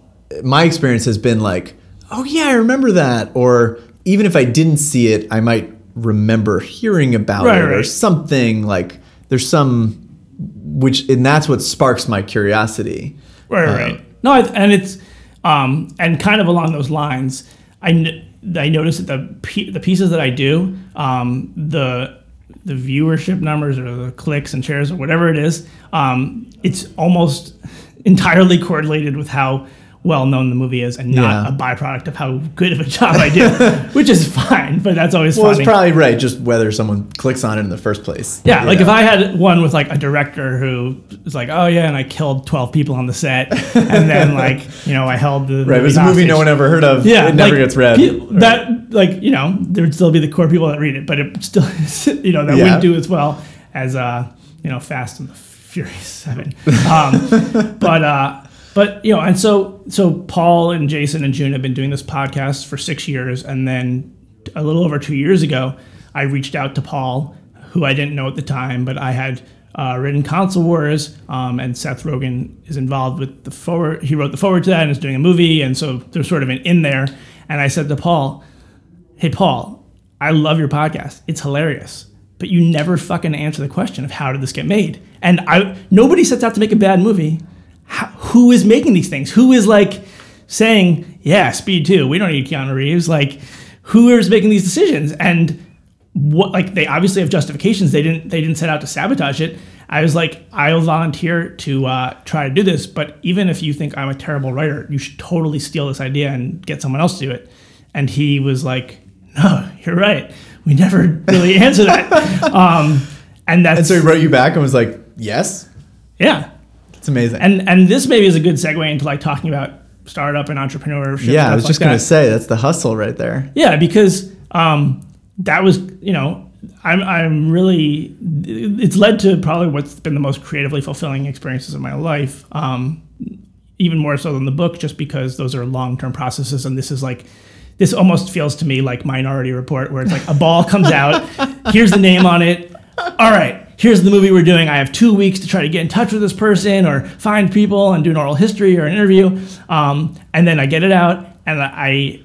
my experience has been like, oh yeah, I remember that, or even if I didn't see it, I might remember hearing about Right, it or right. something like. There's some, which and that's what sparks my curiosity. Right, Uh, right. No, I, and it's um and kind of along those lines, I I notice that the the pieces that I do, um the the viewership numbers or the clicks and shares or whatever it is, um it's almost entirely correlated with how well known the movie is and not Yeah. a byproduct of how good of a job I do, which is fine, but that's always Well, funny. it's probably right, just whether someone clicks on it in the first place. Yeah, like if I had one with like a director who is like, oh yeah, and I killed twelve people on the set, and then like you know I held the right, it was a movie no one ever heard of. Yeah, it never like, gets read. pe- That like you know there would still be the core people that read it, but it still you know that Yeah. wouldn't do as well as uh you know Fast and the Furious Seven. Um, but uh, but you know, and so so Paul and Jason and June have been doing this podcast for six years, and then a little over two years ago, I reached out to Paul, who I didn't know at the time, but I had. Uh, written Console Wars, um, and Seth Rogen is involved with the forward. He wrote the forward to that and is doing a movie, and so there's sort of an in there. And I said to Paul, hey Paul, I love your podcast. It's hilarious. But you never fucking answer the question of how did this get made? And I nobody sets out to make a bad movie. How, who is making these things? Who is like saying, yeah, Speed 2, we don't need Keanu Reeves. Like, who is making these decisions? And what like they obviously have justifications. They didn't they didn't set out to sabotage it. I was like, I'll volunteer to uh, try to do this, but even if you think I'm a terrible writer, you should totally steal this idea and get someone else to do it. And he was like, No, you're right. We never really answer that. Um, and that's And so he wrote you back and was like, yes. yeah. It's amazing. And and this maybe is a good segue into like talking about startup and entrepreneurship. yeah, and I was just like going that. to say that's the hustle right there. Yeah, because um, that was, you know, I'm, I'm really, it's led to probably what's been the most creatively fulfilling experiences of my life. Um, even more so than the book, just because those are long term processes. And this is like, this almost feels to me like Minority Report, where it's like a ball comes out, here's the name on it. All right, here's the movie we're doing. I have two weeks to try to get in touch with this person or find people and do an oral history or an interview. Um, and then I get it out and I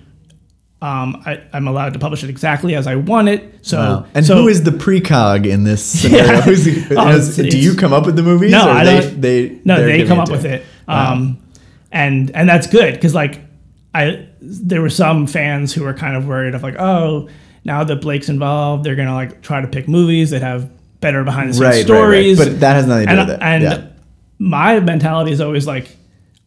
um, I, I'm allowed to publish it exactly as I want it. So, Wow. And so who is the precog in this scenario? Yeah. Who's the, Oh, it's- do you come up with the movies? No, or I they, don't- They, no, they come up with it, um, and and that's good because like I there were some fans who were kind of worried of like oh now that Blake's involved they're gonna like try to pick movies that have better behind the scenes Right, right, right. stories. But that has nothing to do and, with it. And Yeah. my mentality is always like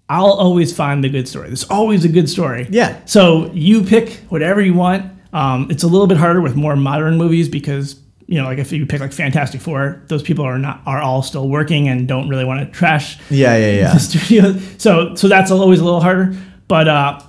I'll always find the good story. There's always a good story. Yeah. So you pick whatever you want. Um, it's a little bit harder with more modern movies because you know, like if you pick like Fantastic Four, those people are not are all still working and don't really want to trash Yeah, yeah, yeah. the studio. So so that's always a little harder. But uh,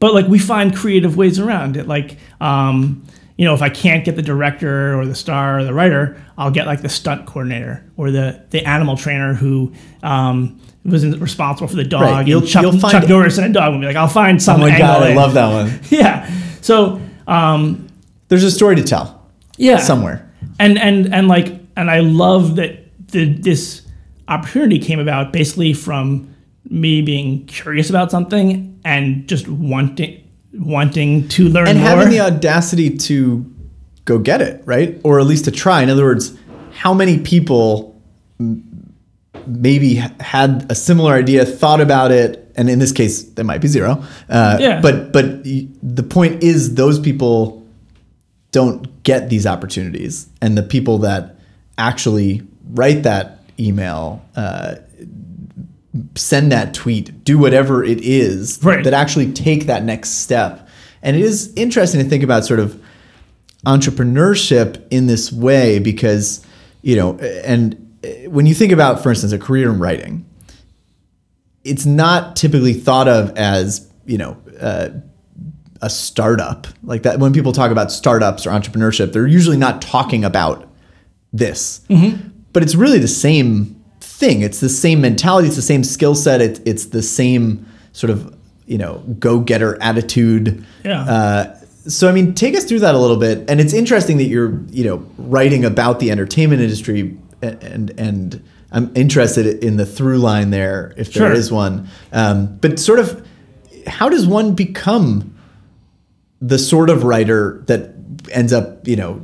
but like we find creative ways around it. Like um, you know, if I can't get the director or the star or the writer, I'll get like the stunt coordinator or the the animal trainer who um, was responsible for the dog. Right, you'll- Chuck, you'll find- Chuck Norris and a dog will be Like I'll find some. Oh my god, I in. love that one. Yeah. So um, There's a story to tell yeah, somewhere. and and and like and I love that the, this opportunity came about basically from me being curious about something and just wanting wanting to learn And more. having the audacity to go get it, right? Or at least to try. In other words, how many people maybe had a similar idea, thought about it, and in this case, there might be zero. Uh, Yeah. But but the point is, those people don't get these opportunities, and the people that actually write that email. Uh, send that tweet, do whatever it is Right. that actually take that next step. And it is interesting to think about sort of entrepreneurship in this way because, you know, and when you think about, for instance, a career in writing, it's not typically thought of as, you know, uh, a startup like that. When people talk about startups or entrepreneurship, they're usually not talking about this, but it's really the same thing. It's the same mentality. It's the same skill set. It, it's the same sort of you know go getter attitude. Yeah. Uh, so I mean, take us through that a little bit. And it's interesting that you're you know writing about the entertainment industry, and and, and I'm interested in the through line there if there Sure. is one. Um, but sort of, how does one become the sort of writer that ends up, you know,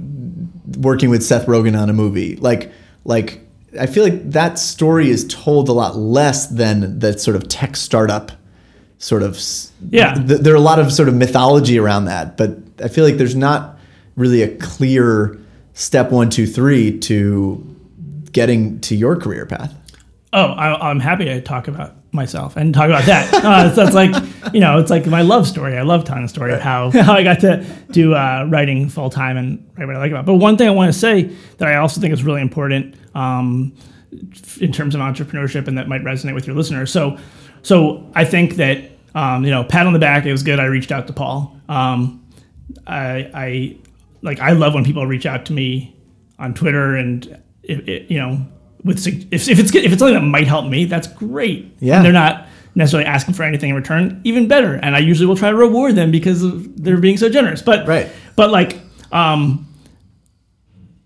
working with Seth Rogen on a movie. Like, like I feel like that story is told a lot less than that sort of tech startup sort of. Yeah. th- there are a lot of sort of mythology around that, but I feel like there's not really a clear step one, two, three to getting to your career path. oh, I, I'm happy to talk about myself and talk about that. uh, so it's like you know, it's like my love story. I love telling the story of how how I got to do uh, writing full time and write what I like about. But one thing I want to say that I also think is really important um, in terms of entrepreneurship and that might resonate with your listeners. So, so I think that um, you know, pat on the back. It was good. I reached out to Paul. Um, I, I like I love when people reach out to me on Twitter and if, it, you know with if, if it's if it's something that might help me, that's great. Yeah. and they're not necessarily asking for anything in return, even better. And I usually will try to reward them because of they're being so generous. But Right. but like um,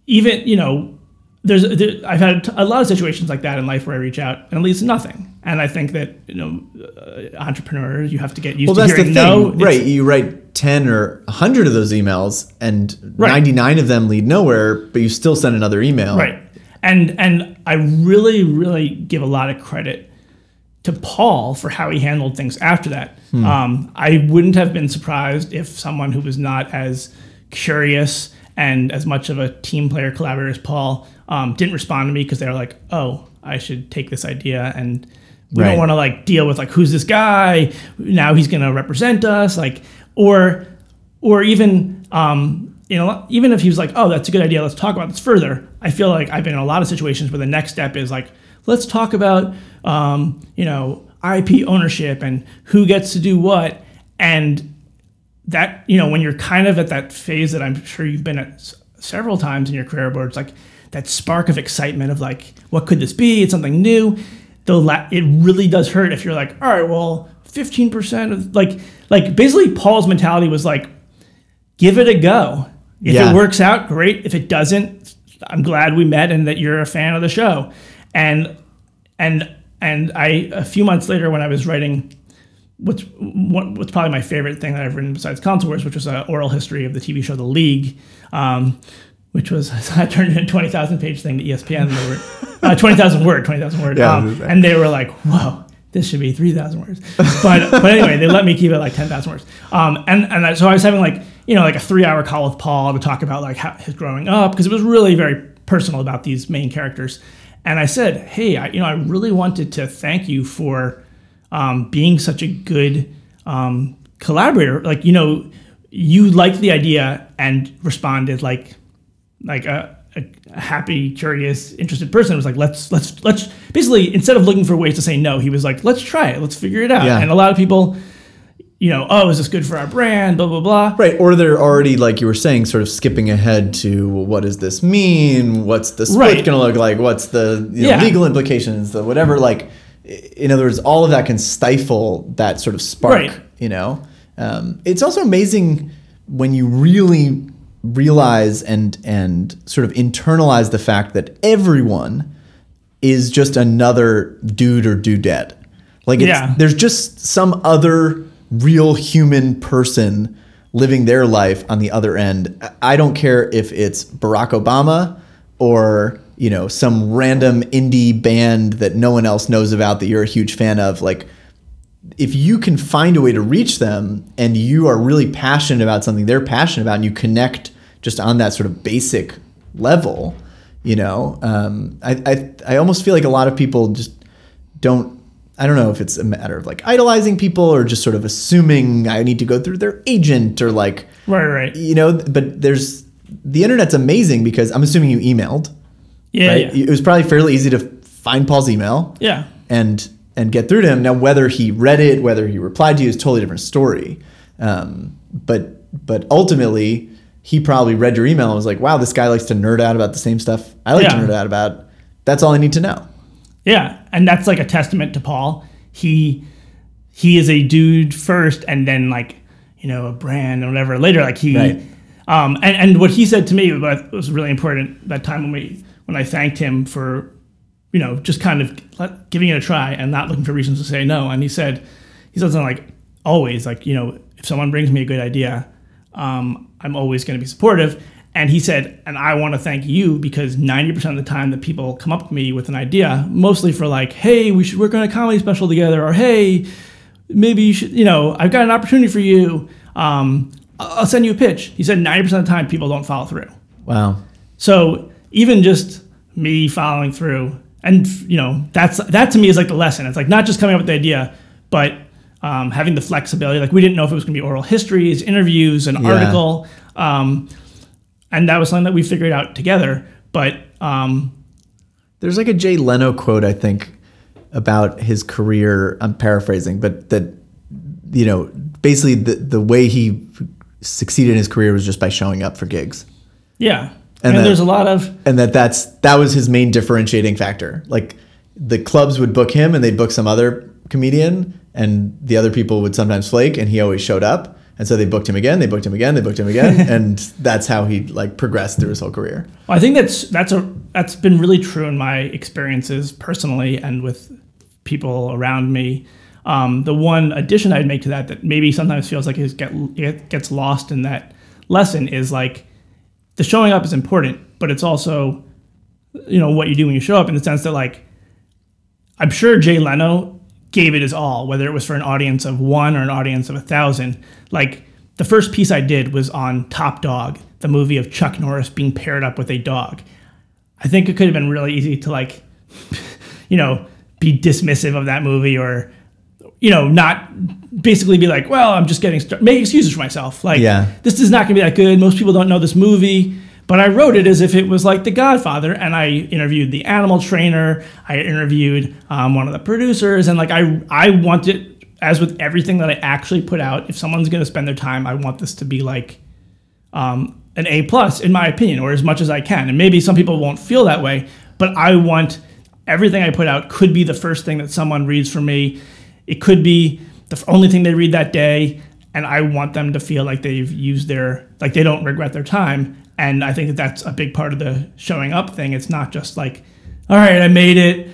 even you know there's there, I've had a lot of situations like that in life where I reach out and it leads to nothing. And I think that you know uh, entrepreneurs you have to get used Well, to that's the hearing thing, no. Right? You write ten or hundred of those emails, and Right. ninety-nine of them lead nowhere, but you still send another email. Right. And and I really really give a lot of credit to Paul for how he handled things after that. Um, I wouldn't have been surprised if someone who was not as curious and as much of a team player collaborator as Paul um, didn't respond to me because they were like, "Oh, I should take this idea," and we Right. don't want to like deal with like who's this guy now he's going to represent us like or or even um, you know even if he was like, "Oh, that's a good idea. Let's talk about this further." I feel like I've been in a lot of situations where the next step is like, "Let's talk about um, you know IP ownership and who gets to do what," and that you know when you're kind of at that phase that I'm sure you've been at s- several times in your career where it's like that spark of excitement of like what could this be it's something new though la- it really does hurt if you're like all right well 15% of like like basically Paul's mentality was like give it a go if Yeah. it works out great if it doesn't I'm glad we met and that you're a fan of the show and and and I a few months later when I was writing what's what, what's probably my favorite thing that I've written besides Console Wars, which was an oral history of the TV show The League, um, which was I turned into a twenty thousand page thing to ESPN. They were uh, twenty thousand word, twenty thousand word, Yeah, um, and they were like, "Whoa, this should be three thousand words." But but anyway, they let me keep it like ten thousand words. Um, and and I, so I was having like you know like a three hour call with Paul to talk about like how, his growing up because it was really very personal about these main characters. And I said, "Hey, I, you know, I really wanted to thank you for." um, being such a good um, collaborator. Like you know, you liked the idea and responded like like a, a, happy, curious, interested person. It was like let's let's let's basically instead of looking for ways to say no, he was like let's try it, let's figure it out. Yeah. And a lot of people, you know, oh, is this good for our brand? Blah blah blah. Right, or they're already like you were saying, sort of skipping ahead to well, what does this mean? What's the split Right. going to look like? What's the you know, Yeah. legal implications? The whatever. Like, in other words, all of that can stifle that sort of spark. Right. You know, um, it's also amazing when you really realize and and sort of internalize the fact that everyone is just another dude or dudette. Like it's, Yeah. there's just some other real human person living their life on the other end. I- don't care if it's Barack Obama or you know some random indie band that no one else knows about that you're a huge fan of. Like if you can find a way to reach them and you are really passionate about something they're passionate about and you connect just on that sort of basic level, you know, um, I, I, I almost feel like a lot of people just don't, I don't know if it's a matter of like idolizing people or just sort of assuming I need to go through their agent or like, Right right. you know, but there's, the internet's amazing because I'm assuming you emailed, Yeah right? yeah It was probably fairly easy to find Paul's email yeah. and and get through to him. Now, whether he read it, whether he replied to you, is a totally different story. Um, but but ultimately, he probably read your email and was like, "Wow, this guy likes to nerd out about the same stuff I like to nerd out about." That's all I need to know. Yeah, and that's like a testament to Paul. He he is a dude first, and then like you know a brand or whatever later. Like he, Right. um, and and what he said to me was was really important that time when we when I thanked him for you know just kind of let, giving it a try and not looking for reasons to say no. And he said he said something like always like you know if someone brings me a good idea, um, I'm always going to be supportive. And he said, and I want to thank you because 90% of the time that people come up to me with an idea, mostly for like, hey, we should work on a comedy special together, or hey, maybe you should, you know, I've got an opportunity for you. Um, I'll send you a pitch. He said 90% of the time people don't follow through. Wow. So even just me following through, and you know, that's that to me is like the lesson. It's like not just coming up with the idea, but um, having the flexibility. Like we didn't know if it was going to be oral histories, interviews, an Yeah. article, um, and that was something that we figured out together. But um, There's like a Jay Leno quote, I think, about his career. I'm paraphrasing, but that you know, basically the the way he succeeded in his career was just by showing up for gigs. yeah, And and, that- there's a lot of and that that's that was his main differentiating factor. Like the clubs would book him and they'd book some other comedian and the other people would sometimes flake and he always showed up. And so they booked him again, they booked him again, they booked him again, and that's how he like progressed through his whole career. Well, I think that's that's a that's been really true in my experiences personally and with people around me. Um, the one addition I'd make to that that maybe sometimes feels like is get it gets lost in that lesson is like the showing up is important, but it's also you know what you do when you show up in the sense that like I'm sure Jay Leno gave it his all, whether it was for an audience of one or an audience of a thousand. Like the first piece I did was on Top Dog, the movie of Chuck Norris being paired up with a dog. I think it could have been really easy to like, you know, be dismissive of that movie or, you know, not basically be like, well, I'm just getting started, make excuses for myself. Like, Yeah. this is not going to be that good. Most people don't know this movie. But I wrote it as if it was like The Godfather, and I interviewed the animal trainer. I interviewed um, one of the producers, and like I, I want it as with everything that I actually put out. If someone's going to spend their time, I want this to be like um, an A plus, in my opinion, or as much as I can. And maybe some people won't feel that way, but I want everything I put out could be the first thing that someone reads for me. It could be the only thing they read that day, and I want them to feel like they've used their like they don't regret their time. And I think that that's a big part of the showing up thing. It's not just like, all right, I made it.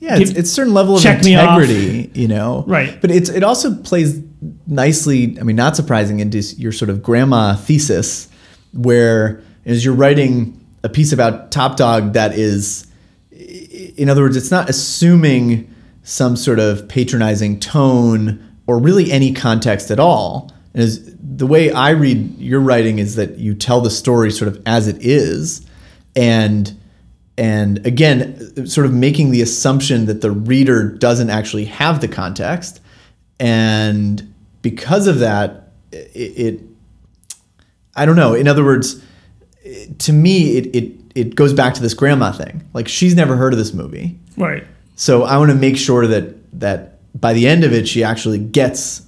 Yeah, it's, Give- it's a certain level of check me off. integrity, you know. Right. But it's it also plays nicely. I mean, not surprising into your sort of grandma thesis, where as you're writing a piece about Top Dog that is, in other words, it's not assuming some sort of patronizing tone or really any context at all. And is the way I read your writing is that you tell the story sort of as it is, and and again sort of making the assumption that the reader doesn't actually have the context and because of that it, it i don't know in other words to me it, it it goes back to this grandma thing like she's never heard of this movie Right. so i want to make sure that that by the end of it she actually gets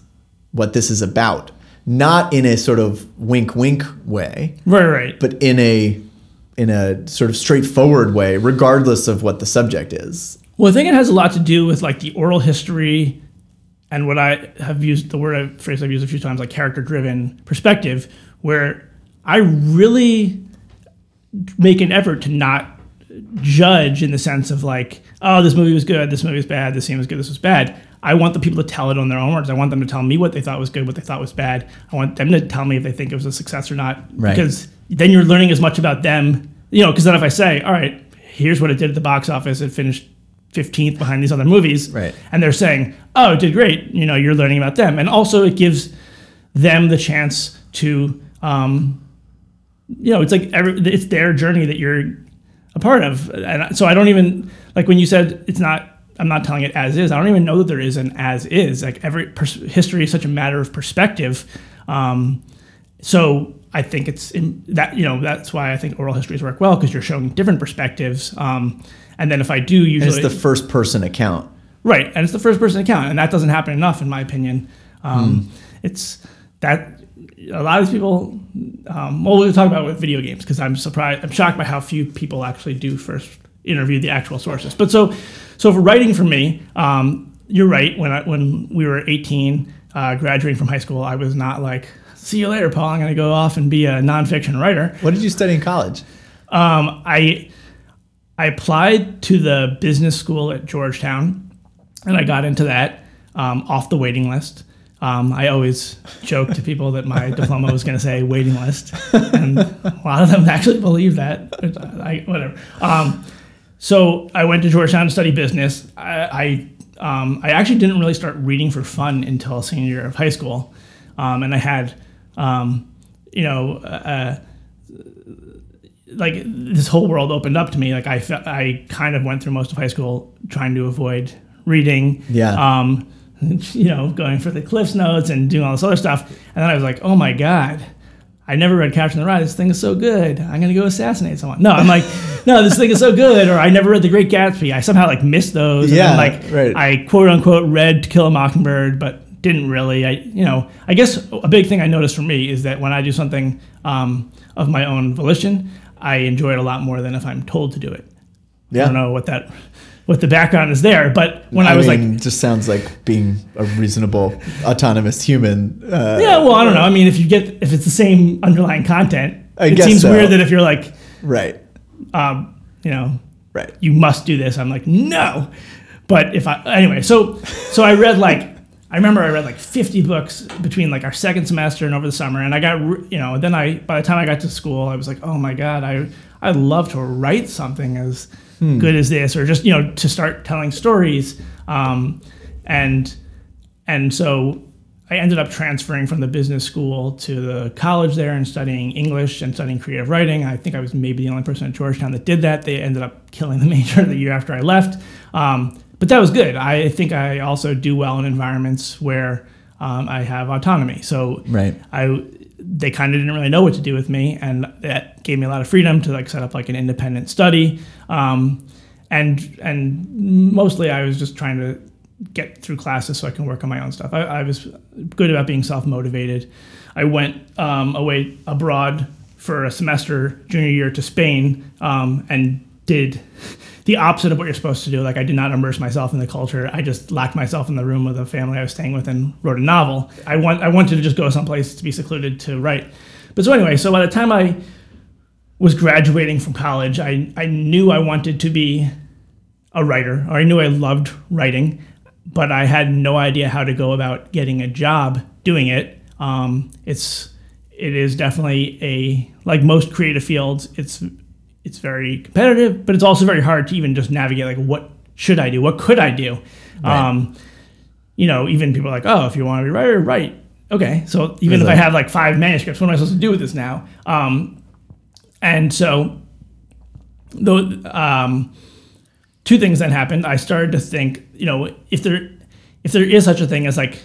what this is about not in a sort of wink wink way Right. Right. but in a in a sort of straightforward way, regardless of what the subject is. Well, I think it has a lot to do with like the oral history and what I have used the word I, phrase I've used a few times, like character driven perspective, where I really make an effort to not judge in the sense of like, oh, this movie was good, this movie was bad, this scene was good, this was bad. I want the people to tell it on their own words. I want them to tell me what they thought was good, what they thought was bad. I want them to tell me if they think it was a success or not. Right. Because then you're learning as much about them, you know, because then if I say, all right, here's what it did at the box office, it finished 15th behind these other movies. Right. And they're saying, oh, it did great. You know, you're learning about them. And also it gives them the chance to, um, you know, it's like every, it's their journey that you're a part of. And so I don't even, like when you said it's not, I'm not telling it as is, I don't even know that there is an as is. Like every pers- history is such a matter of perspective. Um, so I think it's in that, you know, that's why I think oral histories work well because you're showing different perspectives. Um, and then if I do And usually it's the first person account. Right, and it's the first person account, and that doesn't happen enough, in my opinion. Um, It's that a lot of these people. Um, well, we'll talk about it with video games because I'm surprised. I'm shocked by how few people actually do first interview the actual sources. But so, so for writing for me, um, you're right. When I, when we were 18, uh, graduating from high school, I was not like, "See you later, Paul. I'm going to go off and be a nonfiction writer." What did you study in college? Um, I I applied to the business school at Georgetown, and I got into that um, off the waiting list. Um, I always joke to people that my diploma was going to say waiting list, and a lot of them actually believe that. I, whatever. Um, so I went to Georgetown to study business. I I, um, I actually didn't really start reading for fun until senior year of high school, um, and I had um, you know. Uh, like this whole world opened up to me. Like I, fe- I kind of went through most of high school trying to avoid reading. Yeah. Um, you know, going for the Cliffs notes and doing all this other stuff. And then I was like, oh my god, I never read Catcher in the Rye. This thing is so good. I'm gonna go assassinate someone. No, I'm like, no, this thing is so good. Or I never read The Great Gatsby. I somehow like missed those. And Yeah, then, like right. I quote unquote read To Kill a Mockingbird, but didn't really. I, you know, I guess a big thing I noticed for me is that when I do something um, of my own volition, I enjoy it a lot more than if I'm told to do it. Yeah. I don't know what that, what the background is there, but when I, I was mean, like, just sounds like being a reasonable, autonomous human. Uh, yeah, well, I don't know. I mean, if you get if it's the same underlying content, I it seems so. weird that if you're like, Right. um, you know, Right. you must do this. I'm like, no. But if I anyway, so so I read like I remember I read like 50 books between like our second semester and over the summer, and I got you know then I by the time I got to school I was like, oh my god, I I'd love to write something as good as this, or just you know to start telling stories, um, and and so I ended up transferring from the business school to the college there and studying English and studying creative writing. I think I was maybe the only person at Georgetown that did that. They ended up killing the major the year after I left. Um, but that was good. I think I also do well in environments where um, I have autonomy. So Right. I they kind of didn't really know what to do with me, and that gave me a lot of freedom to like set up like an independent study. Um, and and mostly I was just trying to get through classes so I can work on my own stuff. I, I was good about being self motivated. I went um, away abroad for a semester junior year to Spain um, and did the opposite of what you're supposed to do. Like I did not immerse myself in the culture. I just locked myself in the room with a family I was staying with and wrote a novel. I want I wanted to just go someplace to be secluded to write. But so anyway, so by the time I was graduating from college, I, I knew I wanted to be a writer, or I knew I loved writing, but I had no idea how to go about getting a job doing it. Um, it's it is definitely a like most creative fields. It's it's very competitive, but it's also very hard to even just navigate. Like, what should I do? What could I do? Right. Um, you know, even people are like, oh, if you want to be a writer, write. Okay, so even if I have like five manuscripts, what am I supposed to do with this now? Um, and so, though, um, two things then happened. I started to think, you know, if there if there is such a thing as like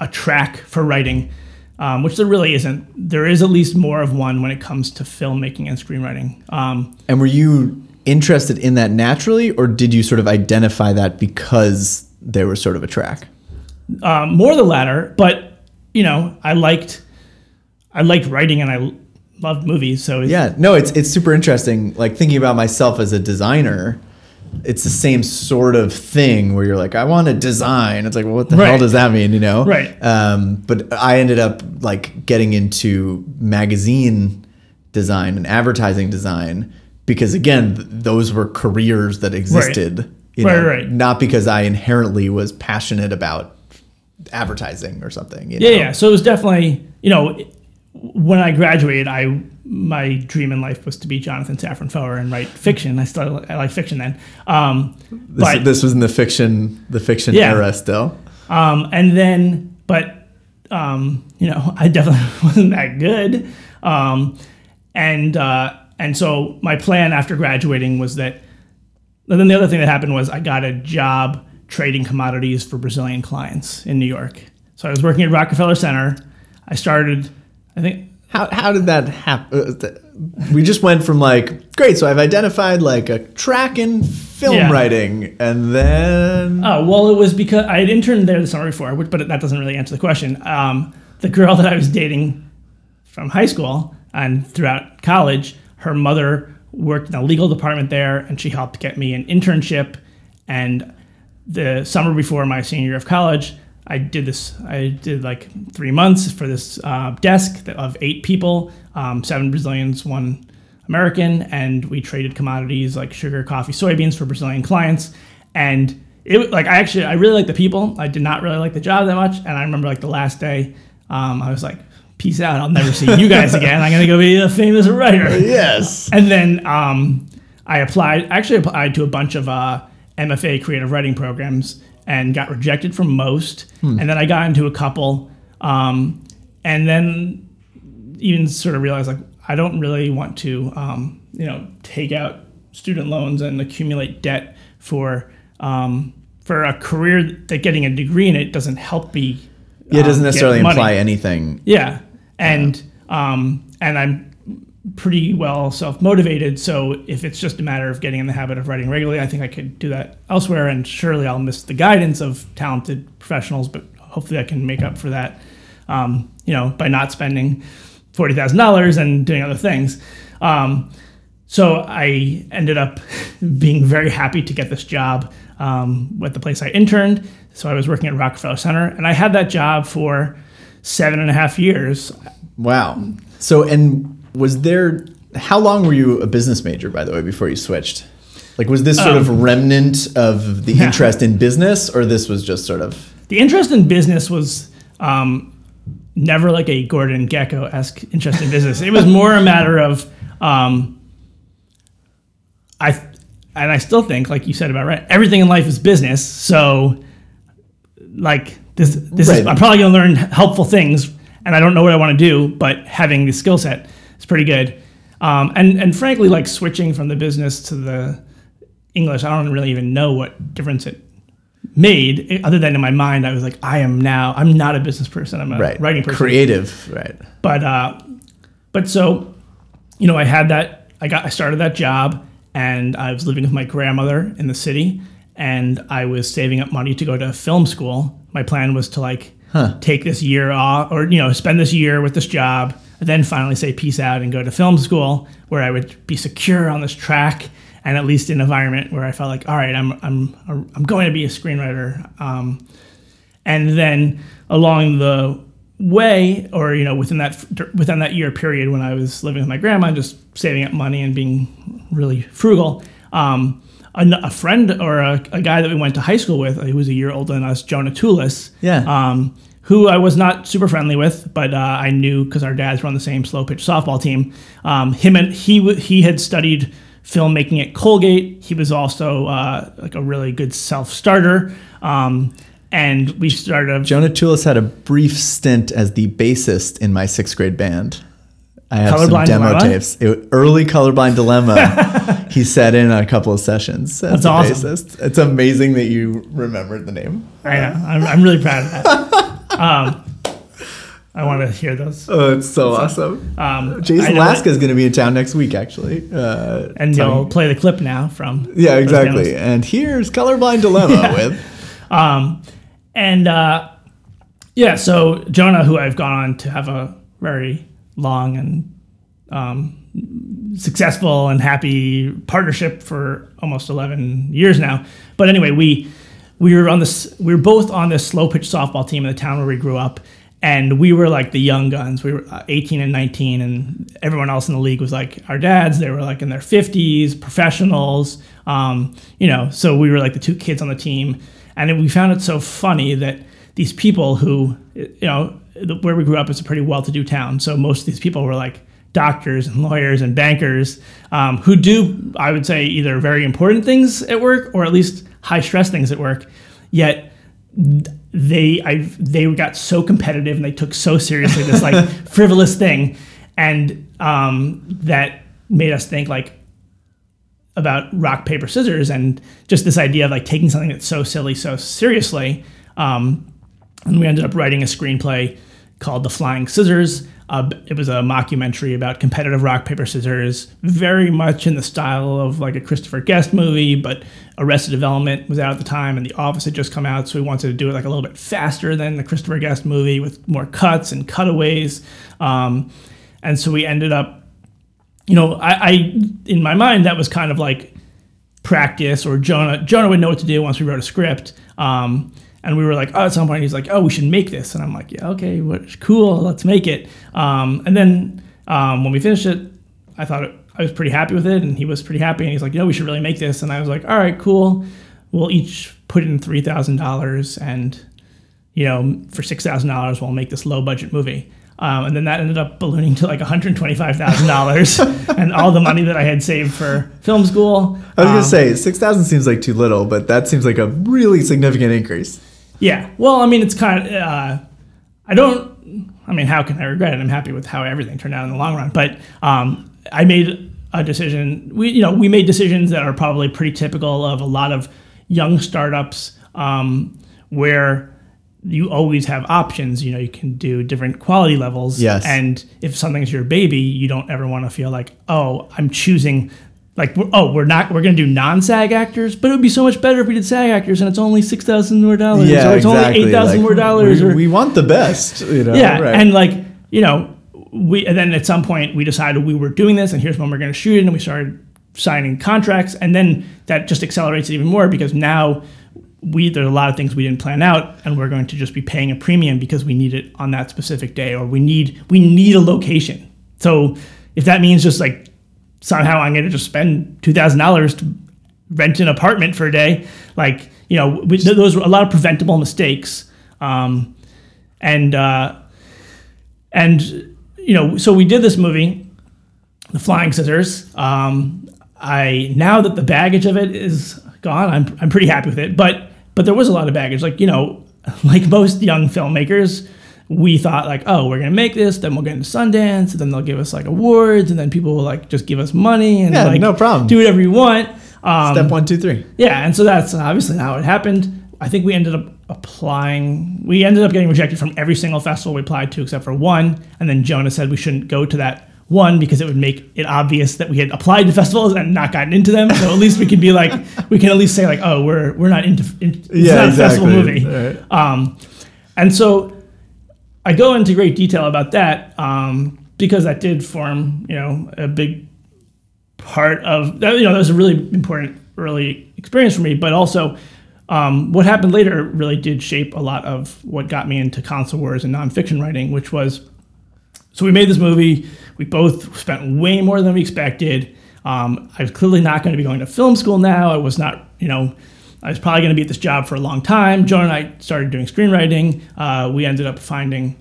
a track for writing, um, which there really isn't, there is at least more of one when it comes to filmmaking and screenwriting. Um, And were you interested in that naturally, or did you sort of identify that because there was sort of a track? um, more the latter, but you know, I liked I liked writing and I loved movies, so it's, Yeah, no, it's it's super interesting. Like thinking about myself as a designer, it's the same sort of thing where you're like, I want to design. It's like, well, what the hell does that mean? You know? Right. Um, but I ended up like getting into magazine design and advertising design because again, th- those were careers that existed. You Right, know, right. Not because I inherently was passionate about advertising or something. You Yeah, know? yeah. So it was definitely, you know, when I graduated, I my dream in life was to be Jonathan Safran Foer and write fiction. I still I like fiction then. Um, This, but this was in the fiction, the fiction Yeah. era still. um, and then, but um, you know, I definitely wasn't that good. Um, and uh, and so my plan after graduating was that. And then the other thing that happened was I got a job trading commodities for Brazilian clients in New York. So I was working at Rockefeller Center. I started, I think, How, how did that happen? We just went from like, great, so I've identified like a track in film Yeah. writing, and then Oh well, it was because I had interned there the summer before, which, but that doesn't really answer the question. Um, the girl that I was dating from high school and throughout college, her mother worked in the legal department there, and she helped get me an internship. And the summer before my senior year of college, I did this. I did like three months for this uh, desk of eight people, um, seven Brazilians, one American, and we traded commodities like sugar, coffee, soybeans for Brazilian clients. And it was- like I actually I really liked the people. I did not really like the job that much. And I remember like the last day, um, I was like, "Peace out. I'll never see you guys again. I'm gonna go be a famous writer." yes, And then um, I applied. Actually, applied to a bunch of uh, MFA creative writing programs and got rejected from most. And then I got into a couple, um, and then even sort of realized like I don't really want to, um, you know, take out student loans and accumulate debt for um, for a career that getting a degree in it doesn't help me. yeah, it doesn't um, necessarily imply anything. Yeah, and um, and I'm pretty well self motivated. So if it's just a matter of getting in the habit of writing regularly, I think I could do that elsewhere. And surely I'll miss the guidance of talented professionals, but hopefully I can make up for that. Um, you know, by not spending forty thousand dollars and doing other things. Um, so I ended up being very happy to get this job um, with the place I interned. So I was working at Rockefeller Center, and I had that job for seven and a half years. Wow. So, and was there? How long were you a business major, by the way, before you switched? Like, was this sort of remnant of the Um, yeah. interest in business, or this was just sort of? The interest in business was um, never like a Gordon Gekko esque interest in business. It was more a matter of um, I and I still think, like you said about right, everything in life is business. So, like this this is I'm probably going to learn helpful things, and I don't know what I want to do, but having the skill set is pretty good. Um, and and frankly, like switching from the business to the English, I don't really even know what difference it made. Other than in my mind, I was like, I am now. I'm not a business person. I'm a Right. writing person Creative. Right. but uh, but so you know i had that i got i started that job and i was living with my grandmother in the city and i was saving up money to go to film school my plan was to like take this year off or you know spend this year with this job then finally say peace out and go to film school where i would be secure on this track and at least in an environment where i felt like all right i'm i'm i'm going to be a screenwriter um, and then along the way or you know within that within that year period when i was living with my grandma and just saving up money and being really frugal um, a, a friend or a, a guy that we went to high school with who was a year older than us jonah Tulis, Yeah. um, who i was not super friendly with but uh, i knew because our dads were on the same slow pitch softball team um, him and he he had studied filmmaking at colgate he was also uh, like a really good self-starter um, and we started A, Jonah Tulis had a brief stint as the bassist in my sixth grade band. I have some demo Dilemma? tapes. It- early colorblind dilemma. he sat in on a couple of sessions as That's awesome. bassist. It's amazing that you remembered the name. I know. I'm, I'm really proud of that. um, I want to hear those. Oh, it's so awesome. Um, Jason Laska is going to be in town next week, actually. Uh, and you'll play the clip now from. yeah, exactly. And here's colorblind dilemma with Um, and uh, yeah, so Jonah, who I've gone on to have a very long and um, successful and happy partnership for almost 11 years now. But anyway, we we were on this we were both on this slow pitch softball team in the town where we grew up and we were like the young guns. We were uh, 18 and 19 and everyone else in the league was like our dads, they were like in their 50s, professionals, um, you know, so we were like the two kids on the team and we found it so funny that these people who you know where we grew up is a pretty well-to-do town so most of these people were like doctors and lawyers and bankers um, who do i would say either very important things at work or at least high stress things at work yet they I they got so competitive and they took so seriously this like frivolous thing and um, that made us think like about rock paper scissors and just this idea of like taking something that's so silly so seriously um, and we ended up writing a screenplay called the flying scissors uh, it was a mockumentary about competitive rock paper scissors very much in the style of like a christopher guest movie but arrested development was out at the time and the office had just come out so we wanted to do it like a little bit faster than the christopher guest movie with more cuts and cutaways um, and so we ended up you know, I, I in my mind that was kind of like practice or Jonah Jonah would know what to do once we wrote a script. Um, and we were like, oh, at some point he's like, oh, we should make this, and I'm like, yeah, okay, what, cool, let's make it. Um, and then um, when we finished it, I thought it, I was pretty happy with it, and he was pretty happy, and he's like, know, we should really make this, and I was like, all right, cool, we'll each put in three thousand dollars, and you know, for six thousand dollars, we'll make this low budget movie. Um, and then that ended up ballooning to like one hundred twenty-five thousand dollars, and all the money that I had saved for film school. I was um, gonna say six thousand seems like too little, but that seems like a really significant increase. Yeah. Well, I mean, it's kind of. Uh, I don't. I mean, how can I regret it? I'm happy with how everything turned out in the long run. But um, I made a decision. We, you know, we made decisions that are probably pretty typical of a lot of young startups, um, where you always have options. You know, you can do different quality levels. Yes. And if something's your baby, you don't ever want to feel like, oh, I'm choosing. Like, oh, we're not. We're going to do non-SAG actors, but it would be so much better if we did SAG actors, and it's only six thousand more dollars, Yeah, or it's exactly. only eight thousand Like, more dollars, We, or we want the best, you know. yeah, right. and like you know, we and then at some point we decided we were doing this, and here's when we're going to shoot it, and we started signing contracts, and then that just accelerates it even more because now we there's a lot of things we didn't plan out, and we're going to just be paying a premium because we need it on that specific day, or we need we need a location. So if that means just like somehow I'm going to just spend two thousand dollars to rent an apartment for a day, like you know, we, those were a lot of preventable mistakes. Um, and uh, and you know, so we did this movie, The Flying Scissors. Um, I now that the baggage of it is gone, I'm I'm pretty happy with it. But but there was a lot of baggage, like you know, like most young filmmakers, we thought like, oh, we're gonna make this, then we'll get into Sundance, and then they'll give us like awards, and then people will like just give us money and Yeah, like no problem. do whatever you want. Um, Step one, two, three. yeah, and so that's obviously not what happened. I think we ended up applying. We ended up getting rejected from every single festival we applied to except for one. And then Jonah said we shouldn't go to that one because it would make it obvious that we had applied to festivals and not gotten into them. So at least we could be like, we can at least say like, oh, we're we're not into. In, it's Yeah, not a festival movie. Right. Um, and so I go into great detail about that um, because that did form, you know, a big part of that. You know, that was a really important early experience for me. But also, um, what happened later really did shape a lot of what got me into console wars and nonfiction writing, which was so we made this movie. We both spent way more than we expected. Um, I was clearly not going to be going to film school now. I was not, you know, I was probably going to be at this job for a long time. Joan and I started doing screenwriting. Uh, we ended up finding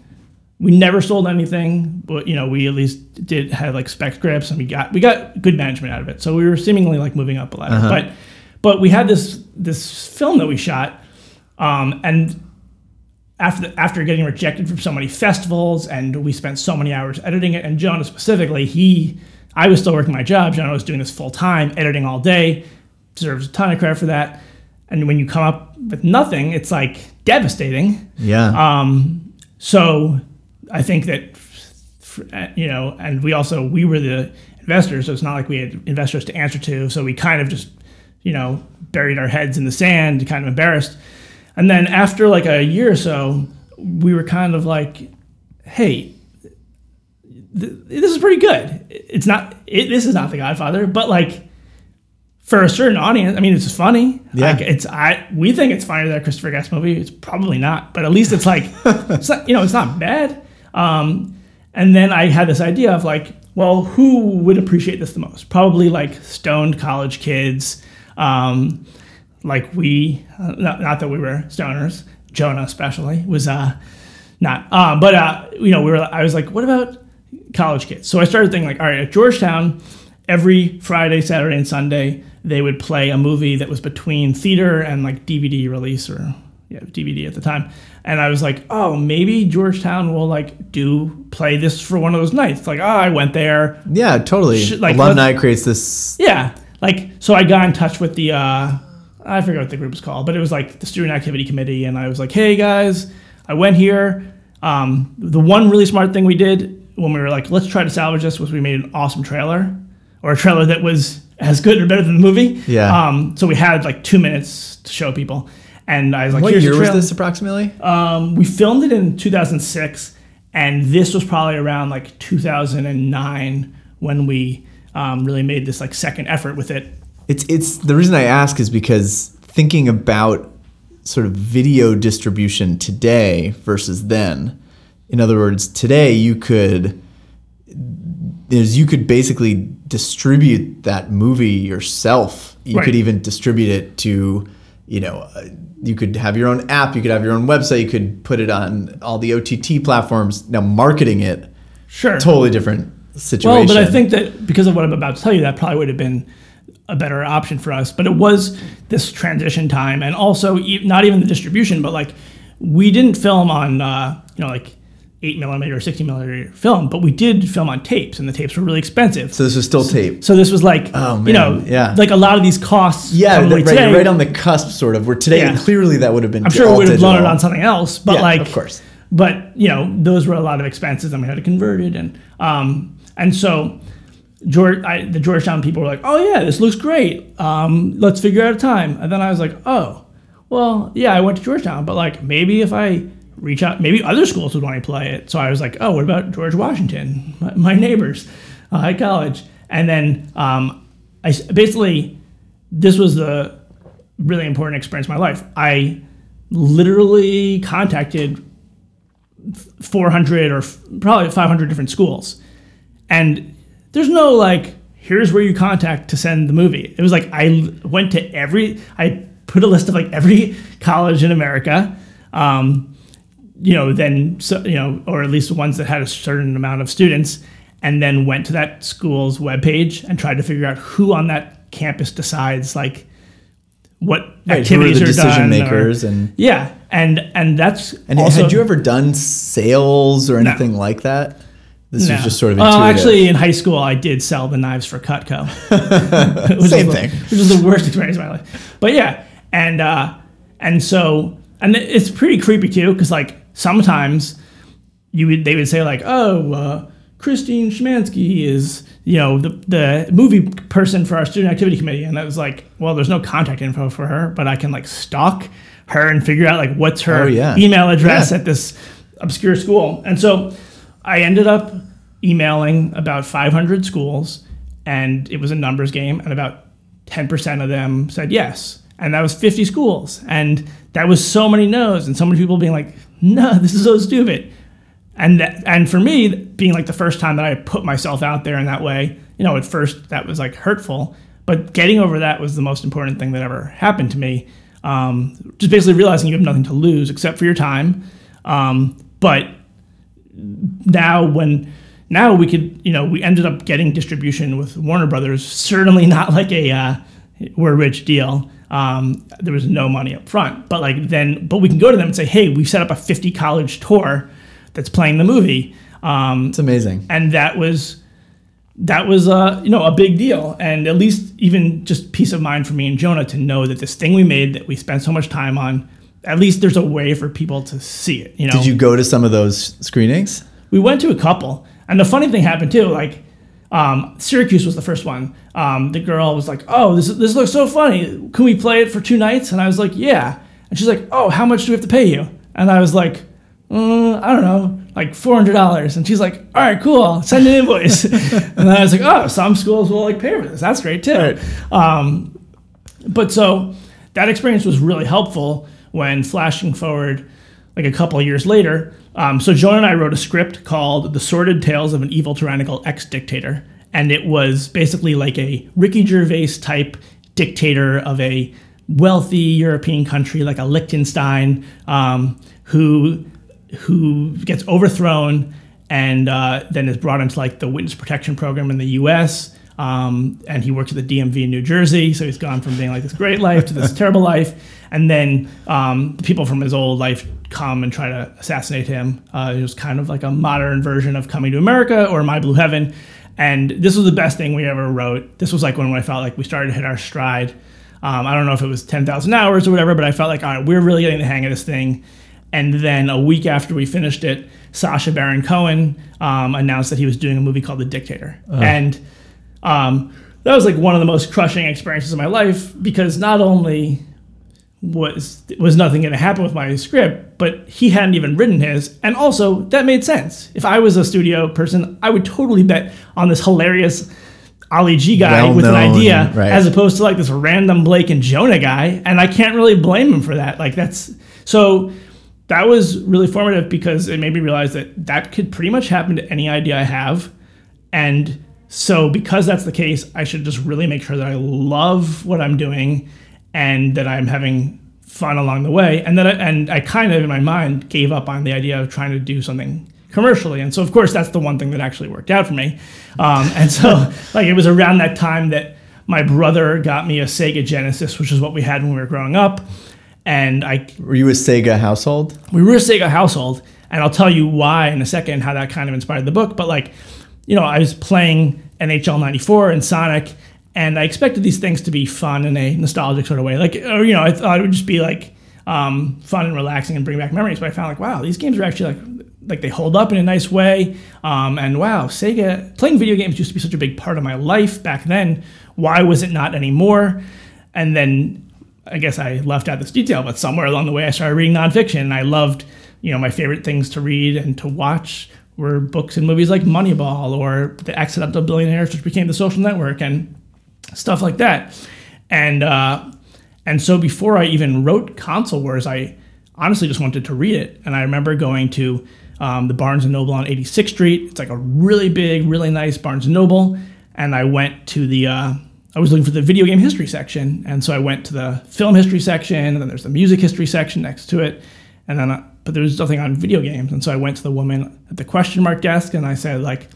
we never sold anything, but you know, we at least did have like spec scripts and we got we got good management out of it. So we were seemingly like moving up a ladder. But but we had this this film that we shot, um, and after the, after getting rejected from so many festivals and we spent so many hours editing it and Jonah specifically he I was still working my job Jonah was doing this full time editing all day deserves a ton of credit for that and when you come up with nothing it's like devastating Yeah. um, so I think that you know and we also we were the investors so it's not like we had investors to answer to so we kind of just you know buried our heads in the sand kind of embarrassed and then after like a year or so, we were kind of like, hey, th- this is pretty good. It's not, it, this is not The Godfather, but like for a certain audience, I mean, it's funny. Yeah. Like it's, I, we think it's funnier than a Christopher Guest movie. It's probably not, but at least it's like, it's not, you know, it's not bad. Um, and then I had this idea of like, well, who would appreciate this the most? Probably like stoned college kids. Um, like we, uh, not, not that we were stoners, Jonah especially was uh, not. Uh, but uh, you know, we were. I was like, what about college kids? So I started thinking like, all right, at Georgetown, every Friday, Saturday, and Sunday, they would play a movie that was between theater and like DVD release or yeah, DVD at the time. And I was like, oh, maybe Georgetown will like do play this for one of those nights. Like, oh, I went there. yeah, totally. Sh- like, Alumni creates this. Yeah. Like, so I got in touch with the, uh, I forget what the group was called, but it was like the student activity committee. And I was like, hey guys, I went here. Um, the one really smart thing we did when we were like, let's try to salvage this was we made an awesome trailer or a trailer that was as good or better than the movie. Yeah. Um, so we had like two minutes to show people. And I was like, What here's year was this approximately? Um, we filmed it in 2006, and this was probably around like 2009 when we um, really made this like second effort with it. It's it's the reason I ask is because thinking about sort of video distribution today versus then. In other words, today you could is you could basically distribute that movie yourself. You Right. could even distribute it to, you know, uh, you could have your own app, you could have your own website, you could put it on all the OTT platforms. Now marketing it, Sure. totally different situation. Well, but I think that because of what I'm about to tell you, that probably would have been a better option for us. But it was this transition time, and also not even the distribution, but like we didn't film on uh, you know like eight millimeter or sixty millimeter film, but we did film on tapes, and the tapes were really expensive. so this was still tape. So this was like, Oh, you know, yeah. like a lot of these costs. Yeah, that- right, today, right on the cusp, sort of. Where today, Yeah. clearly, that would have been. I'm sure we would have blown it on something else, but Yeah, like, of course. But you know, those were a lot of expenses, and we had to convert it, and um, and so George, I, the Georgetown people were like, "Oh yeah, this looks great. Um, let's figure out a time." And then I was like, "Oh, well, yeah, I went to Georgetown, but like maybe if I reach out, maybe other schools would want to play it." So I was like, "Oh, what about George Washington, my, my neighbors uh, at college?" And then um, I basically this was the really important experience of my life. I literally contacted 400 or f- probably 500 different schools. And there's no like, here's where you contact to send the movie. It was like, I went to every, I put a list of like every college in America. Um, you know, then, so, you know, or at least the ones that had a certain amount of students, and then went to that school's webpage and tried to figure out who on that campus decides like what Right, who are activities the are decision done or- makers and yeah, and and that's and also, had you ever done sales or anything like that? This No. was just sort of Oh, intuitive. actually, in high school, I did sell the knives for Cutco. Same the- thing. Which was the worst experience of my life. But yeah, and uh, and so and it's pretty creepy too, because like sometimes you would they would say like, oh, uh, Christine Schmansky is you know the the movie person for our student activity committee, and I was like, well, there's no contact info for her, but I can like stalk her and figure out like what's her Oh, yeah. email address Yeah. at this obscure school, and so I ended up emailing about 500 schools, and it was a numbers game, and about 10% of them said yes. And that was 50 schools. And that was so many no's, and so many people being like, no, this is so stupid. And that, and for me, being like the first time that I put myself out there in that way, you know, at first that was like hurtful, but getting over that was the most important thing that ever happened to me. Um, just basically realizing you have nothing to lose except for your time. Um, but now when now we could you know we ended up getting distribution with Warner Brothers certainly not like a uh, we're rich deal um, there was no money up front but like then but we can go to them and say hey we've set up a 50 college tour that's playing the movie. Um, it's amazing. and that was that was uh, you know a big deal. And at least even just peace of mind for me and Jonah to know that this thing we made that we spent so much time on at least there's a way for people to see it you know? Did you go to some of those screenings? we went to a couple. And the funny thing happened too like um, syracuse was the first one um, the girl was like oh this, this looks so funny. Can we play it for two nights? And i was like yeah. And she's like oh how much do we have to pay you? And i was like uh, i don't know like $400 and she's like all right cool send an invoice. And then i was like oh some schools will like pay for this. That's great too. Um, but so that experience was really helpful when flashing forward like a couple of years later. Um, so Jonah and I wrote a script called "The Sordid Tales of an Evil Tyrannical Ex-Dictator," and it was basically like a Ricky Gervais type dictator of a wealthy European country, like a Liechtenstein, um, who who gets overthrown and uh, then is brought into like the witness protection program in the U.S. Um, and he works at the DMV in New Jersey, so he's gone from being like this great life to this terrible life. And then um, the people from his old life come and try to assassinate him. Uh, it was kind of like a modern version of Coming to America or My Blue Heaven. And this was the best thing we ever wrote. This was like when I felt like we started to hit our stride. Um, I don't know if it was 10,000 hours or whatever, but I felt like, all right, we're really getting the hang of this thing. And then a week after we finished it, Sacha Baron Cohen um, announced that he was doing a movie called The Dictator. And um, that was like one of the most crushing experiences of my life because not only was was nothing going to happen with my script, but he hadn't even written his, and also that made sense. If I was a studio person, I would totally bet on this hilarious Ali G guy with an idea, right. as opposed to like this random Blake and Jonah guy, and I can't really blame him for that. Like that's so. That was really formative because it made me realize that that could pretty much happen to any idea I have, and so because that's the case, I should just really make sure that I love what I'm doing and that I'm having fun along the way. And that I, and I kind of in my mind gave up on the idea of trying to do something commercially. And so of course that's the one thing that actually worked out for me. Um, and so like it was around that time that my brother got me a Sega Genesis, which is what we had when we were growing up. And I Were you a Sega household? we were a Sega household, and I'll tell you why in a second how that kind of inspired the book. But like, you know, I was playing NHL '94 and Sonic, and I expected these things to be fun in a nostalgic sort of way. Like, or, you know, I thought it would just be like um, fun and relaxing and bring back memories. But I found like, wow, these games are actually like like they hold up in a nice way. Um, and wow, Sega playing video games used to be such a big part of my life back then. Why was it not anymore? And then I guess I left out this detail, but somewhere along the way, I started reading nonfiction, and I loved, you know, my favorite things to read and to watch were books and movies like Moneyball or The Accidental Billionaires, which became The Social Network, and stuff like that. And uh, and so before I even wrote Console Wars, I honestly just wanted to read it, and I remember going to um, the Barnes and Noble on 86th Street. It's like a really big, really nice Barnes and Noble, and I went to the uh, I was looking for the video game history section, and so I went to the film history section, and then there's the music history section next to it, and then uh, but there was nothing on video games, and so I went to the woman at the question mark desk, and I said like,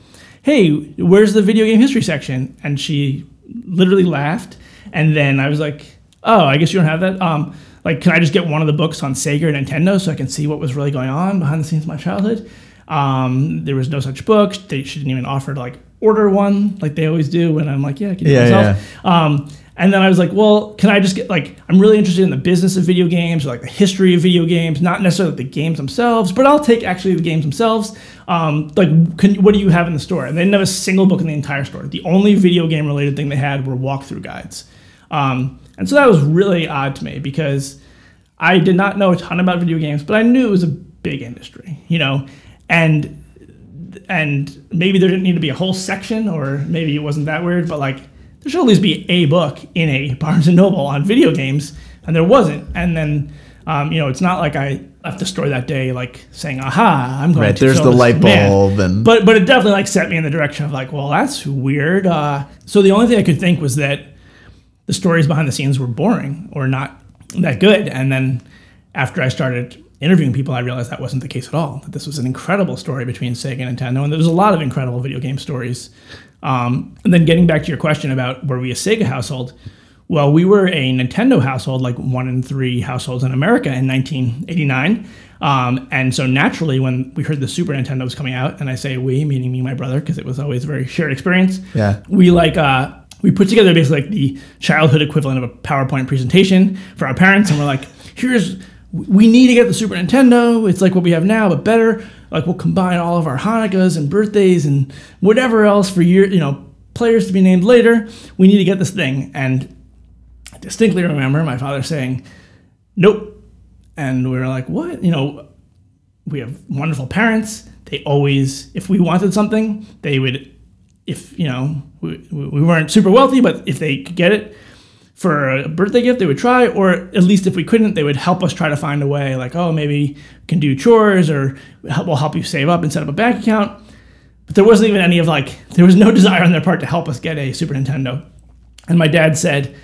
"Hey, where's the video game history section?" And she literally laughed, and then I was like, oh, I guess you don't have that. Um, like, can I just get one of the books on Sega or Nintendo so I can see what was really going on behind the scenes of my childhood? Um, there was no such book. They shouldn't even offer to like order one like they always do. And I'm like, yeah, I can do Yeah, it myself. Um, and then I was like, well, can I just get like, I'm really interested in the business of video games or like the history of video games, not necessarily the games themselves, but I'll take actually the games themselves. Um, like, can, what do you have in the store? And they didn't have a single book in the entire store. The only video game related thing they had were walkthrough guides. Um, and so that was really odd to me because I did not know a ton about video games, but I knew it was a big industry, you know, and and maybe there didn't need to be a whole section, or maybe it wasn't that weird, but like there should at least be a book in a Barnes and Noble on video games, and there wasn't. And then, um, you know, it's not like I left the store that day like saying, "Aha, I'm going Right, to." Right there's the light man." bulb and- but but it definitely like set me in the direction of like, well, that's weird. Uh, so the only thing I could think was that the stories behind the scenes were boring or not that good. And then after I started interviewing people, I realized that wasn't the case at all. That this was an incredible story between Sega and Nintendo, and there was a lot of incredible video game stories. Um, and then getting back to your question about were we a Sega household? Well, we were a Nintendo household, like one in three households in America in 1989. Um, and so naturally, when we heard the Super Nintendo was coming out, and I say we, meaning me and my brother, because it was always a very shared experience. Yeah. We like uh, we put together basically like the childhood equivalent of a PowerPoint presentation for our parents, and we're like, here's we need to get the Super Nintendo. It's like what we have now, but better. Like we'll combine all of our Hanukkahs and birthdays and whatever else for year, you know, players to be named later. We need to get this thing. And I distinctly remember my father saying, "Nope," and we were like, "What?" You know, we have wonderful parents. They always, if we wanted something, they would, if you know, we, we weren't super wealthy, but if they could get it for a birthday gift, they would try, or at least if we couldn't, they would help us try to find a way. Like, oh, maybe we can do chores, or help- we'll help you save up and set up a bank account. But there wasn't even any of like, there was no desire on their part to help us get a Super Nintendo. And my dad said,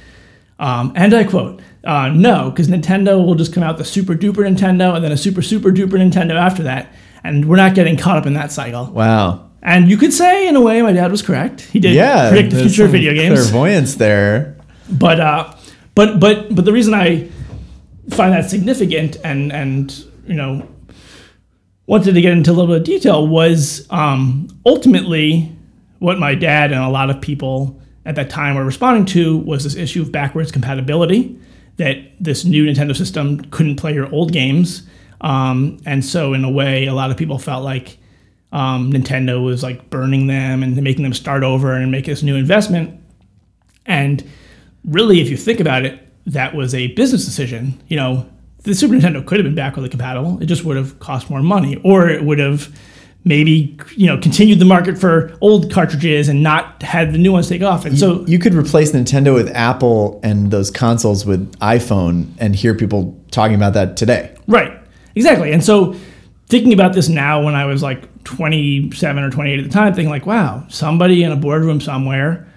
um, and I quote, uh, no, because Nintendo will just come out the super duper Nintendo and then a super super duper Nintendo after that. And we're not getting caught up in that cycle. Wow. And you could say, in a way, my dad was correct. He did Yeah. predict the future of video games. Clairvoyance there. But, uh, but, but, but the reason I find that significant and, and, you know, wanted to get into a little bit of detail was um, ultimately what my dad and a lot of people at that time were responding to was this issue of backwards compatibility that this new Nintendo system couldn't play your old games. Um, and so, in a way, a lot of people felt like um, Nintendo was like burning them and making them start over and make this new investment. And really, if you think about it, that was a business decision. You know, the Super Nintendo could have been backwardly compatible. It just would have cost more money, or it would have maybe you know continued the market for old cartridges and not had the new ones take off. And so You could replace Nintendo with Apple and those consoles with iPhone and hear people talking about that today. Right. Exactly. And so thinking about this now when I was like 27 or 28 at the time, thinking like, wow, somebody in a boardroom somewhere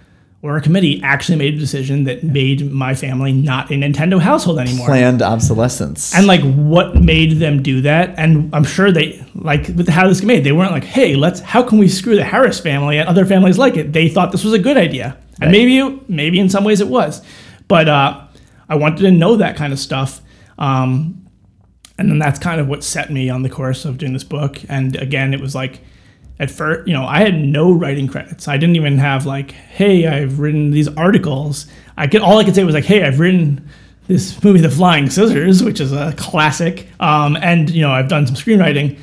or a committee actually made a decision that made my family not a Nintendo household anymore. Planned obsolescence. And like what made them do that? And I'm sure they like with how this made, they weren't like, hey, let's how can we screw the Harris family and other families like it? They thought this was a good idea. And maybe maybe in some ways it was. But uh, I wanted to know that kind of stuff. Um, and then that's kind of what set me on the course of doing this book. And again, it was like at first, you know, I had no writing credits. I didn't even have like, hey, I've written these articles. I could all I could say was like, hey, I've written this movie, The Flying Scissors, which is a classic. Um, and you know, I've done some screenwriting.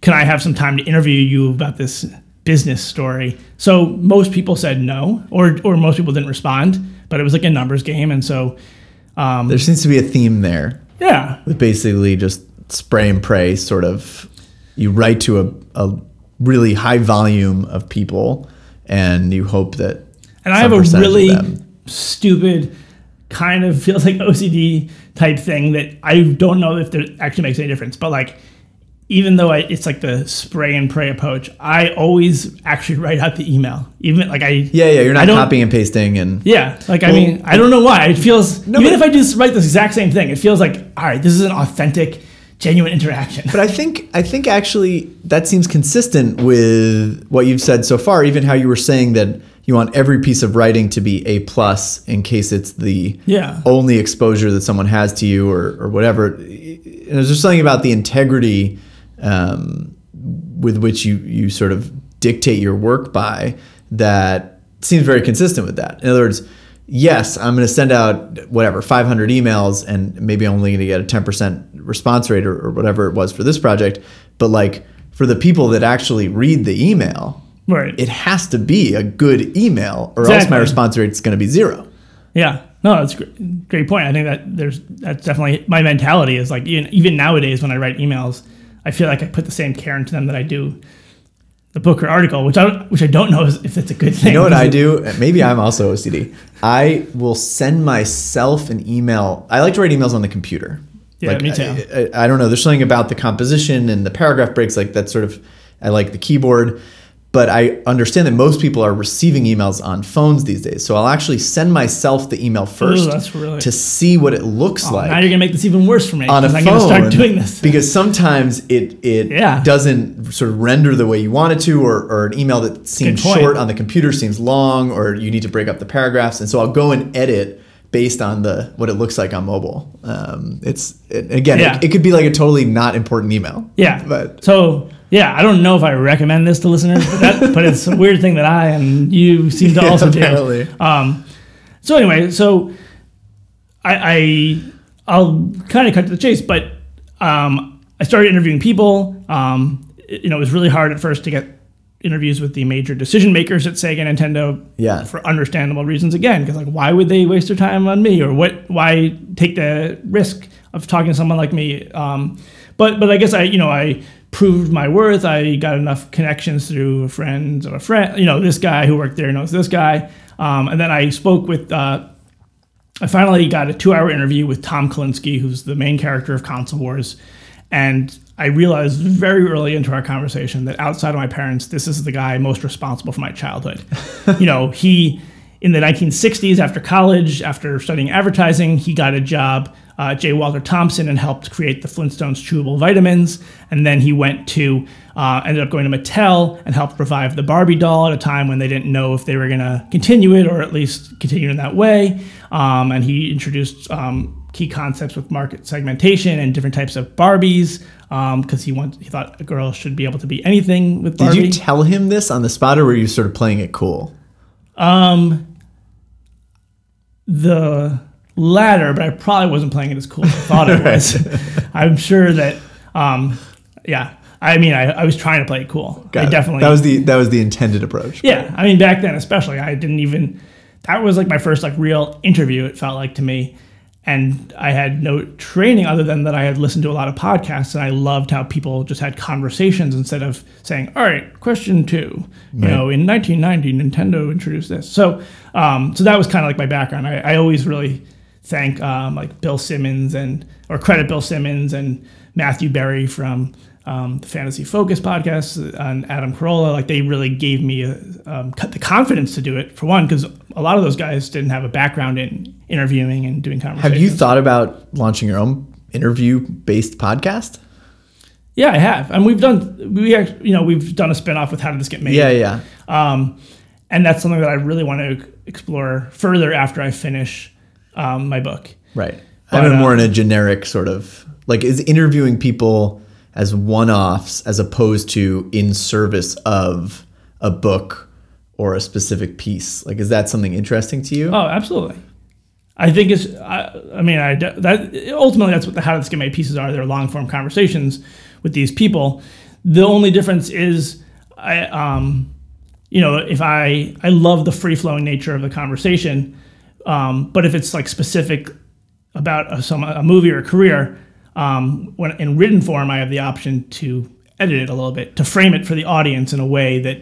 Can I have some time to interview you about this business story? So most people said no, or or most people didn't respond. But it was like a numbers game, and so there seems to be a theme there yeah, with basically just spray and pray sort of. You write to a, a really high volume of people and you hope that. And I have a really stupid, kind of feels like OCD type thing that I don't know if it actually makes any difference. But like, even though I, it's like the spray and pray approach, I always actually write out the email. Even like I Yeah, yeah, you're not copying and pasting and. Yeah, like I mean, I don't know why it feels. No, even if I just write this exact same thing, it feels like all right, this is an authentic, genuine interaction. But I think I think actually that seems consistent with what you've said so far. Even how you were saying that you want every piece of writing to be a plus in case it's the Yeah. only exposure that someone has to you or, or whatever. And there's just something about the integrity um, with which you, you sort of dictate your work by that seems very consistent with that. In other words, yes, I'm going to send out whatever 500 emails and maybe I'm only going to get a 10% response rate or, or whatever it was for this project. But like for the people that actually read the email, Right. it has to be a good email or else my response rate is going to be zero. Yeah. No, that's a great, great point. I think that there's that's definitely my mentality is like even even nowadays when I write emails, I feel like I put the same care into them that I do the book or article, which I don't, which I don't know if it's a good thing. You know what I do? Maybe I'm also OCD. I will send myself an email. I like to write emails on the computer. Yeah, like, me too. I, I, I don't know. There's something about the composition and the paragraph breaks like that sort of. I like the keyboard, but I understand that most people are receiving emails on phones these days. So I'll actually send myself the email first that's really- to see what it looks oh, like now you're gonna make this even worse for me. on a I'm phone gonna start doing this. because sometimes it it Yeah. doesn't sort of render the way you want it to or, or an email that seems short on the computer seems long or you need to break up the paragraphs and so I'll go and edit based on the what it looks like on mobile um, it's it, again Yeah. it, it could be like a totally not important email Yeah. but so yeah, I don't know if I recommend this to listeners, but, that, but it's a weird thing that I and you seem to Yeah, also apparently. do. Um, so anyway, so I, I I'll kind of cut to the chase, but um, I started interviewing people. Um, it- you know, it was really hard at first to get interviews with the major decision makers at Sega and Nintendo. Yeah. For understandable reasons, again, because like, why would they waste their time on me, or what? Why take the risk of talking to someone like me? Um, but but I guess I you know I proved my worth. I got enough connections through friends of a friend. You know, this guy who worked there knows this guy, um, and then I spoke with. Uh, I finally got a two-hour interview with Tom Kalinske, who's the main character of Console Wars, and I realized very early into our conversation that outside of my parents, this is the guy most responsible for my childhood. you know, he in the 1960s, after college, after studying advertising, he got a job uh, at J. Walter Thompson and helped create the Flintstones chewable vitamins. And then he went to, uh, ended up going to Mattel and helped revive the Barbie doll at a time when they didn't know if they were going to continue it or at least continue in that way. Um, and he introduced um, key concepts with market segmentation and different types of Barbies because he wants, he thought a girl should be able to be anything with did you tell him this on the spot or were you sort of playing it cool the latter, but I probably wasn't playing it as cool as I thought it was. I'm sure that, um, yeah. I mean, I, I was trying to play it cool. Got I it. definitely. that was the that was the intended approach yeah. I mean, back then, especially, I didn't even. That was like my first like real interview. It felt like to me, and I had no training other than that I had listened to a lot of podcasts, and I loved how people just had conversations instead of saying, "All right, question two, you know, in 1990, Nintendo introduced this." So, um, so that was kind of like my background. I, I always really thank um, like Bill Simmons and or credit Bill Simmons and Matthew Berry from um, the Fantasy Focus podcast and Adam Carolla. Like they really gave me a, um, the confidence to do it for one, because a lot of those guys didn't have a background in interviewing and doing conversations. have you thought about launching your own interview based podcast Yeah, I have, and we've done we you know we've done a spinoff with How Did This Get Made? yeah yeah Um, and that's something that I really want to explore further after I finish um, my book. Right. But, I mean, uh, more in a generic sort of like is interviewing people as one-offs as opposed to in service of a book or a specific piece. Like, is that something interesting to you? Oh, absolutely. I think it's. I, I mean, I that ultimately that's what the how get made pieces are. They're long form conversations with these people. The only difference is, I um, you know, if I I love the free flowing nature of the conversation, um, but if it's like specific about a, some a movie or a career, um, when in written form, I have the option to edit it a little bit to frame it for the audience in a way that,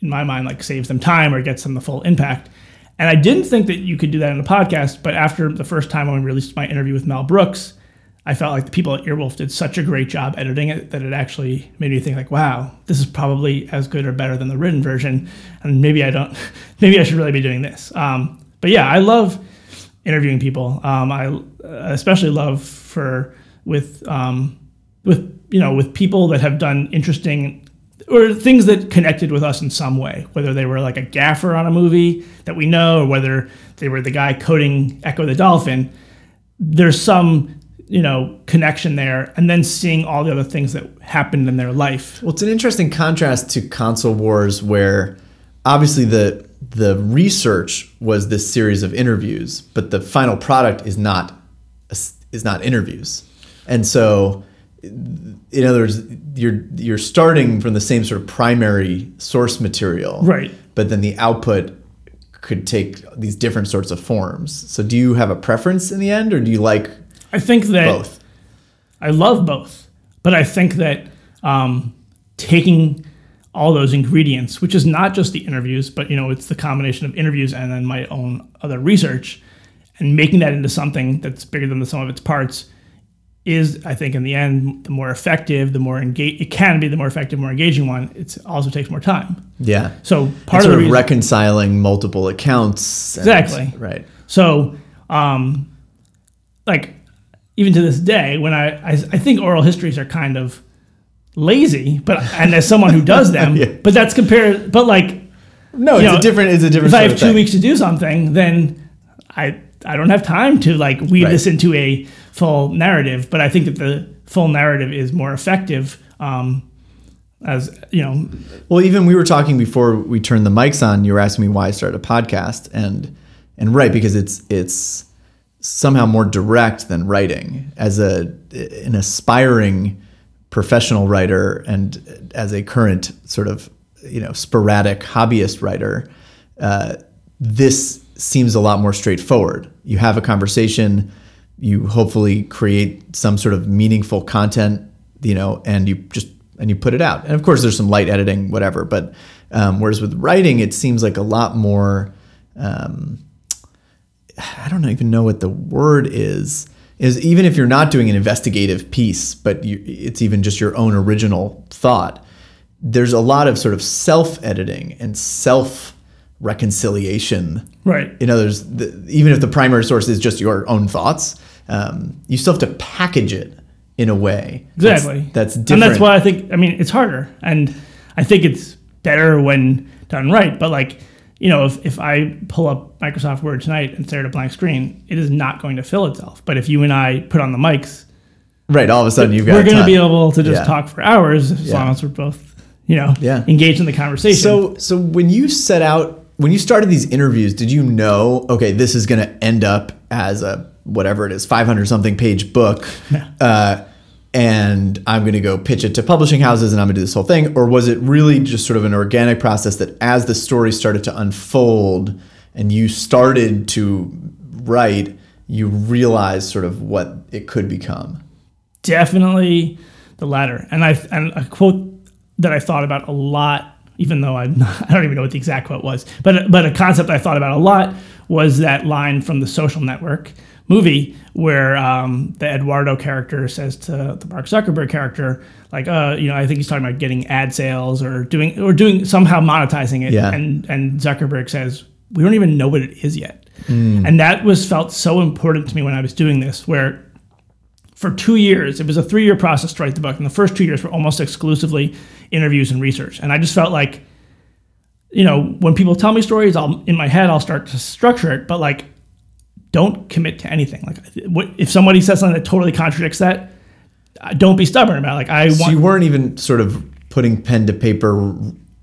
in my mind, like saves them time or gets them the full impact. And I didn't think that you could do that in a podcast, but after the first time when we released my interview with Mel Brooks, I felt like the people at Earwolf did such a great job editing it that it actually made me think like, wow, this is probably as good or better than the written version, and maybe I don't, maybe I should really be doing this. Um, but yeah, I love interviewing people. Um, I uh, especially love for with um, with you know with people that have done interesting or things that connected with us in some way, whether they were like a gaffer on a movie that we know, or whether they were the guy coding Ecco the Dolphin. There's some you know connection there, and then seeing all the other things that happened in their life. Well, it's an interesting contrast to console wars, where obviously the the research was this series of interviews, but the final product is not is not interviews, and so in other words, you're you're starting from the same sort of primary source material, right? But then the output could take these different sorts of forms. So, do you have a preference in the end, or do you like? I think that both. I love both, but I think that um, taking all those ingredients, which is not just the interviews, but you know, it's the combination of interviews and then my own other research, and making that into something that's bigger than the sum of its parts is, I think, in the end, the more effective, the more engage it can be, the more effective, more engaging one. It also takes more time. Yeah. So part of, sort of reconciling multiple accounts. And, exactly. Right. So, um, like, even to this day, when I, I, I think oral histories are kind of lazy, but and as someone who does them, yeah. but that's compared. But like, no, it's know, a different. It's a different. If I have two thing. weeks to do something, then I I don't have time to like weave right. this into a full narrative. But I think that the full narrative is more effective. Um, as you know, well, even we were talking before we turned the mics on. You were asking me why I started a podcast, and and right because it's it's somehow more direct than writing. As a an aspiring professional writer and as a current sort of you know sporadic hobbyist writer, uh, this seems a lot more straightforward. You have a conversation, you hopefully create some sort of meaningful content, you know, and you just and you put it out. And of course, there's some light editing, whatever. But um, whereas with writing, it seems like a lot more. Um, I don't even know what the word is. Is even if you're not doing an investigative piece, but you, it's even just your own original thought. There's a lot of sort of self editing and self reconciliation. Right. In others, the, even if the primary source is just your own thoughts, um, you still have to package it in a way. Exactly. That's, that's different. And that's why I think, I mean, it's harder. And I think it's better when done right. But like, you know, if, if I pull up Microsoft Word tonight and stare at a blank screen, it is not going to fill itself. But if you and I put on the mics, right, all of a sudden you've got we're going to be able to just yeah. talk for hours as yeah. long as we're both, you know, yeah. engaged in the conversation. So, so when you set out when you started these interviews, did you know, okay, this is going to end up as a whatever it is, 500 something page book, yeah. uh, and I'm going to go pitch it to publishing houses and I'm going to do this whole thing? Or was it really just sort of an organic process that as the story started to unfold and you started to write, you realized sort of what it could become? Definitely the latter. And I and a quote that I thought about a lot even though I'm not, I don't even know what the exact quote was, but but a concept I thought about a lot was that line from the Social Network movie where um, the Eduardo character says to the Mark Zuckerberg character, like, uh, you know, I think he's talking about getting ad sales or doing or doing somehow monetizing it, yeah. and and Zuckerberg says we don't even know what it is yet, mm. and that was felt so important to me when I was doing this, where for two years. It was a three year process to write the book. And the first two years were almost exclusively interviews and research. And I just felt like, you know, when people tell me stories, I'll in my head I'll start to structure it, but like, don't commit to anything. Like, if somebody says something that totally contradicts that, don't be stubborn about. It. Like, I so want. You weren't even sort of putting pen to paper,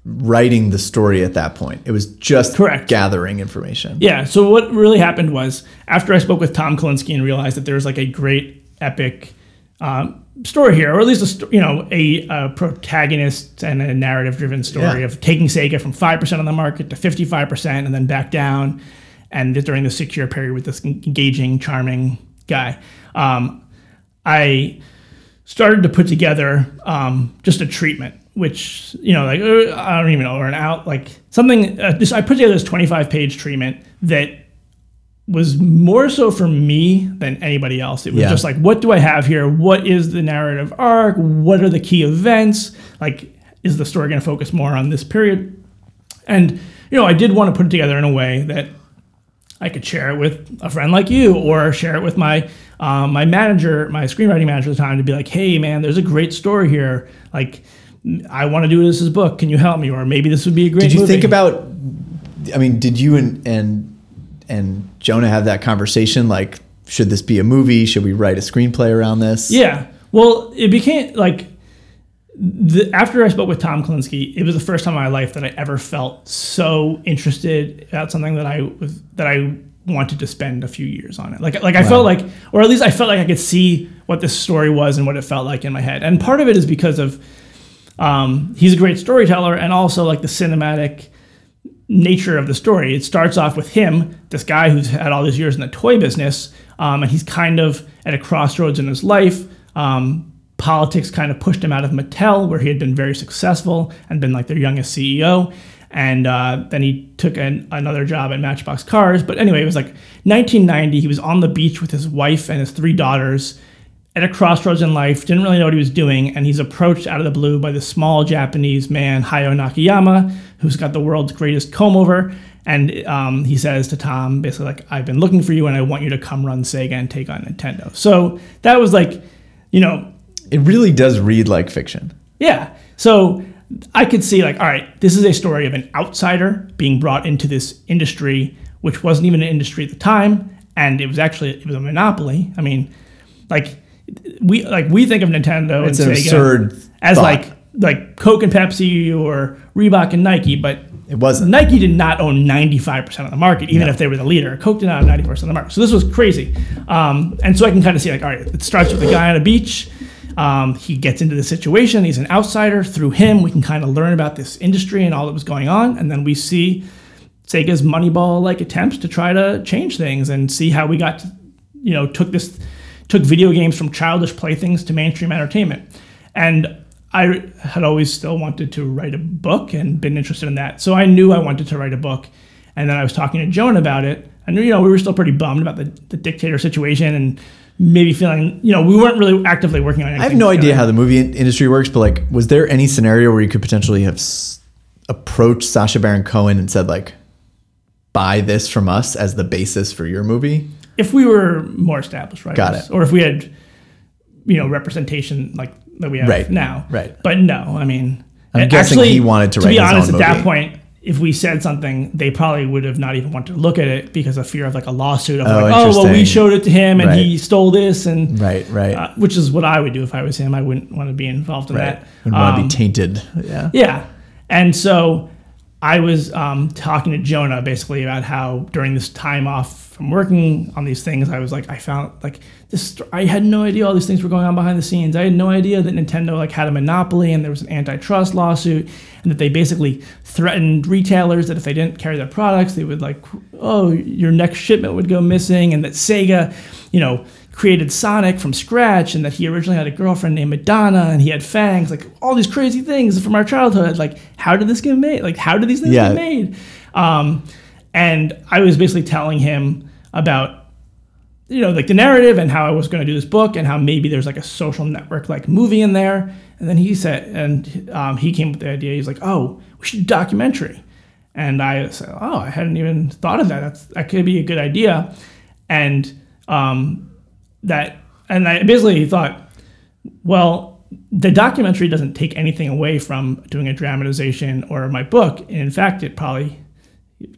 writing the story at that point. It was just correct gathering information. Yeah. So what really happened was after I spoke with Tom Kalinske and realized that there was like a great epic um, story here, or at least a you know a, a protagonist and a narrative-driven story yeah. of taking Sega from five percent on the market to fifty-five percent, and then back down, and during the six-year period with this engaging, charming guy. Um, I started to put together um, just a treatment, which you know, like uh, I don't even know, or an out, like something. Uh, just I put together this twenty-five page treatment that was more so for me than anybody else. It was yeah. just like, what do I have here? What is the narrative arc? What are the key events? Like, is the story going to focus more on this period? And, you know, I did want to put it together in a way that I could share it with a friend like you or share it with my um, my manager, my screenwriting manager at the time to be like, hey, man, there's a great story here. Like, I want to do this as a book. Can you help me? Or maybe this would be a great. Did you movie. think about? I mean, did you and and and Jonah have that conversation? Like, should this be a movie? Should we write a screenplay around this? Yeah. Well, it became like the, after I spoke with Tom Kalinske, it was the first time in my life that I ever felt so interested about something that I was that I wanted to spend a few years on it. Like like I felt like, or at least I felt like I could see what this story was and what it felt like in my head. And part of it is because of um, he's a great storyteller, and also like the cinematic nature of the story. It starts off with him, this guy who's had all these years in the toy business, um, and he's kind of at a crossroads in his life. Um, politics kind of pushed him out of Mattel, where he had been very successful and been like their youngest CEO. And uh, then he took an, another job at Matchbox Cars. But anyway, it was like 1990. He was on the beach with his wife and his three daughters at a crossroads in life, didn't really know what he was doing, and he's approached out of the blue by this small Japanese man, Hayao Nakayama, who's got the world's greatest comb over. And um, he says to Tom, basically, like, I've been looking for you, and I want you to come run Sega and take on Nintendo. So that was like, you know, It really does read like fiction. yeah. So I could see like, all right, this is a story of an outsider being brought into this industry, which wasn't even an industry at the time, and it was actually it was a monopoly. I mean, like we like we think of Nintendo It's and an Sega absurd as thought. like like Coke and Pepsi or Reebok and Nike, but It wasn't. Nike did not own 95% of the market, even if they were the leader. Coke did not own 90% of the market. So this was crazy. Um, and so I can kind of see, like, all right, it starts with a guy on a beach. Um, he gets into the situation. He's an outsider. Through him, we can kind of learn about this industry and all that was going on. And then we see Sega's Moneyball like attempts to try to change things and see how we got, to, you know, took this, took video games from childish playthings to mainstream entertainment. And I had always still wanted to write a book and been interested in that. So I knew I wanted to write a book. And then I was talking to Joan about it. And, you know, we were still pretty bummed about the, the dictator situation and maybe feeling, you know, we weren't really actively working on anything. I have no idea how the movie industry works, but like, was there any scenario where you could potentially have s- approached Sacha Baron Cohen and said like, "Buy this from us as the basis for your movie"? If we were more established, right? Got it. Or if we had, you know, representation like that we have Right. now. Right. But no, I mean, I'm guessing he wanted to write be honest, at that point, if we said something, they probably would have not even wanted to look at it because of fear of like a lawsuit of Oh, like, oh, well, we showed it to him and Right. he stole this and Right, right, uh, which is what I would do if I was him. I wouldn't want to be involved in right. that. Would want to Um, be tainted. Yeah. yeah. And so I was um, talking to Jonah basically about how during this time off from working on these things, I was like, I found like this. I had no idea all these things were going on behind the scenes. I had no idea that Nintendo like had a monopoly and there was an antitrust lawsuit, and that they basically threatened retailers that if they didn't carry their products, they would like, oh, your next shipment would go missing, and that Sega, you know. Created Sonic from scratch, and that he originally had a girlfriend named Madonna, and he had fangs, like all these crazy things from our childhood. Like, how did this get made? Like, how did these things Yeah. get made? Um, and I was basically telling him about, you know, like the narrative and how I was going to do this book and how maybe there's like a social network like movie in there. And then he said, and um, he came with the idea. He's like, oh, we should do a documentary. And I said, oh, I hadn't even thought of that. That's, that could be a good idea. And um, that, and I basically thought, well, the documentary doesn't take anything away from doing a dramatization or my book. And in fact, it probably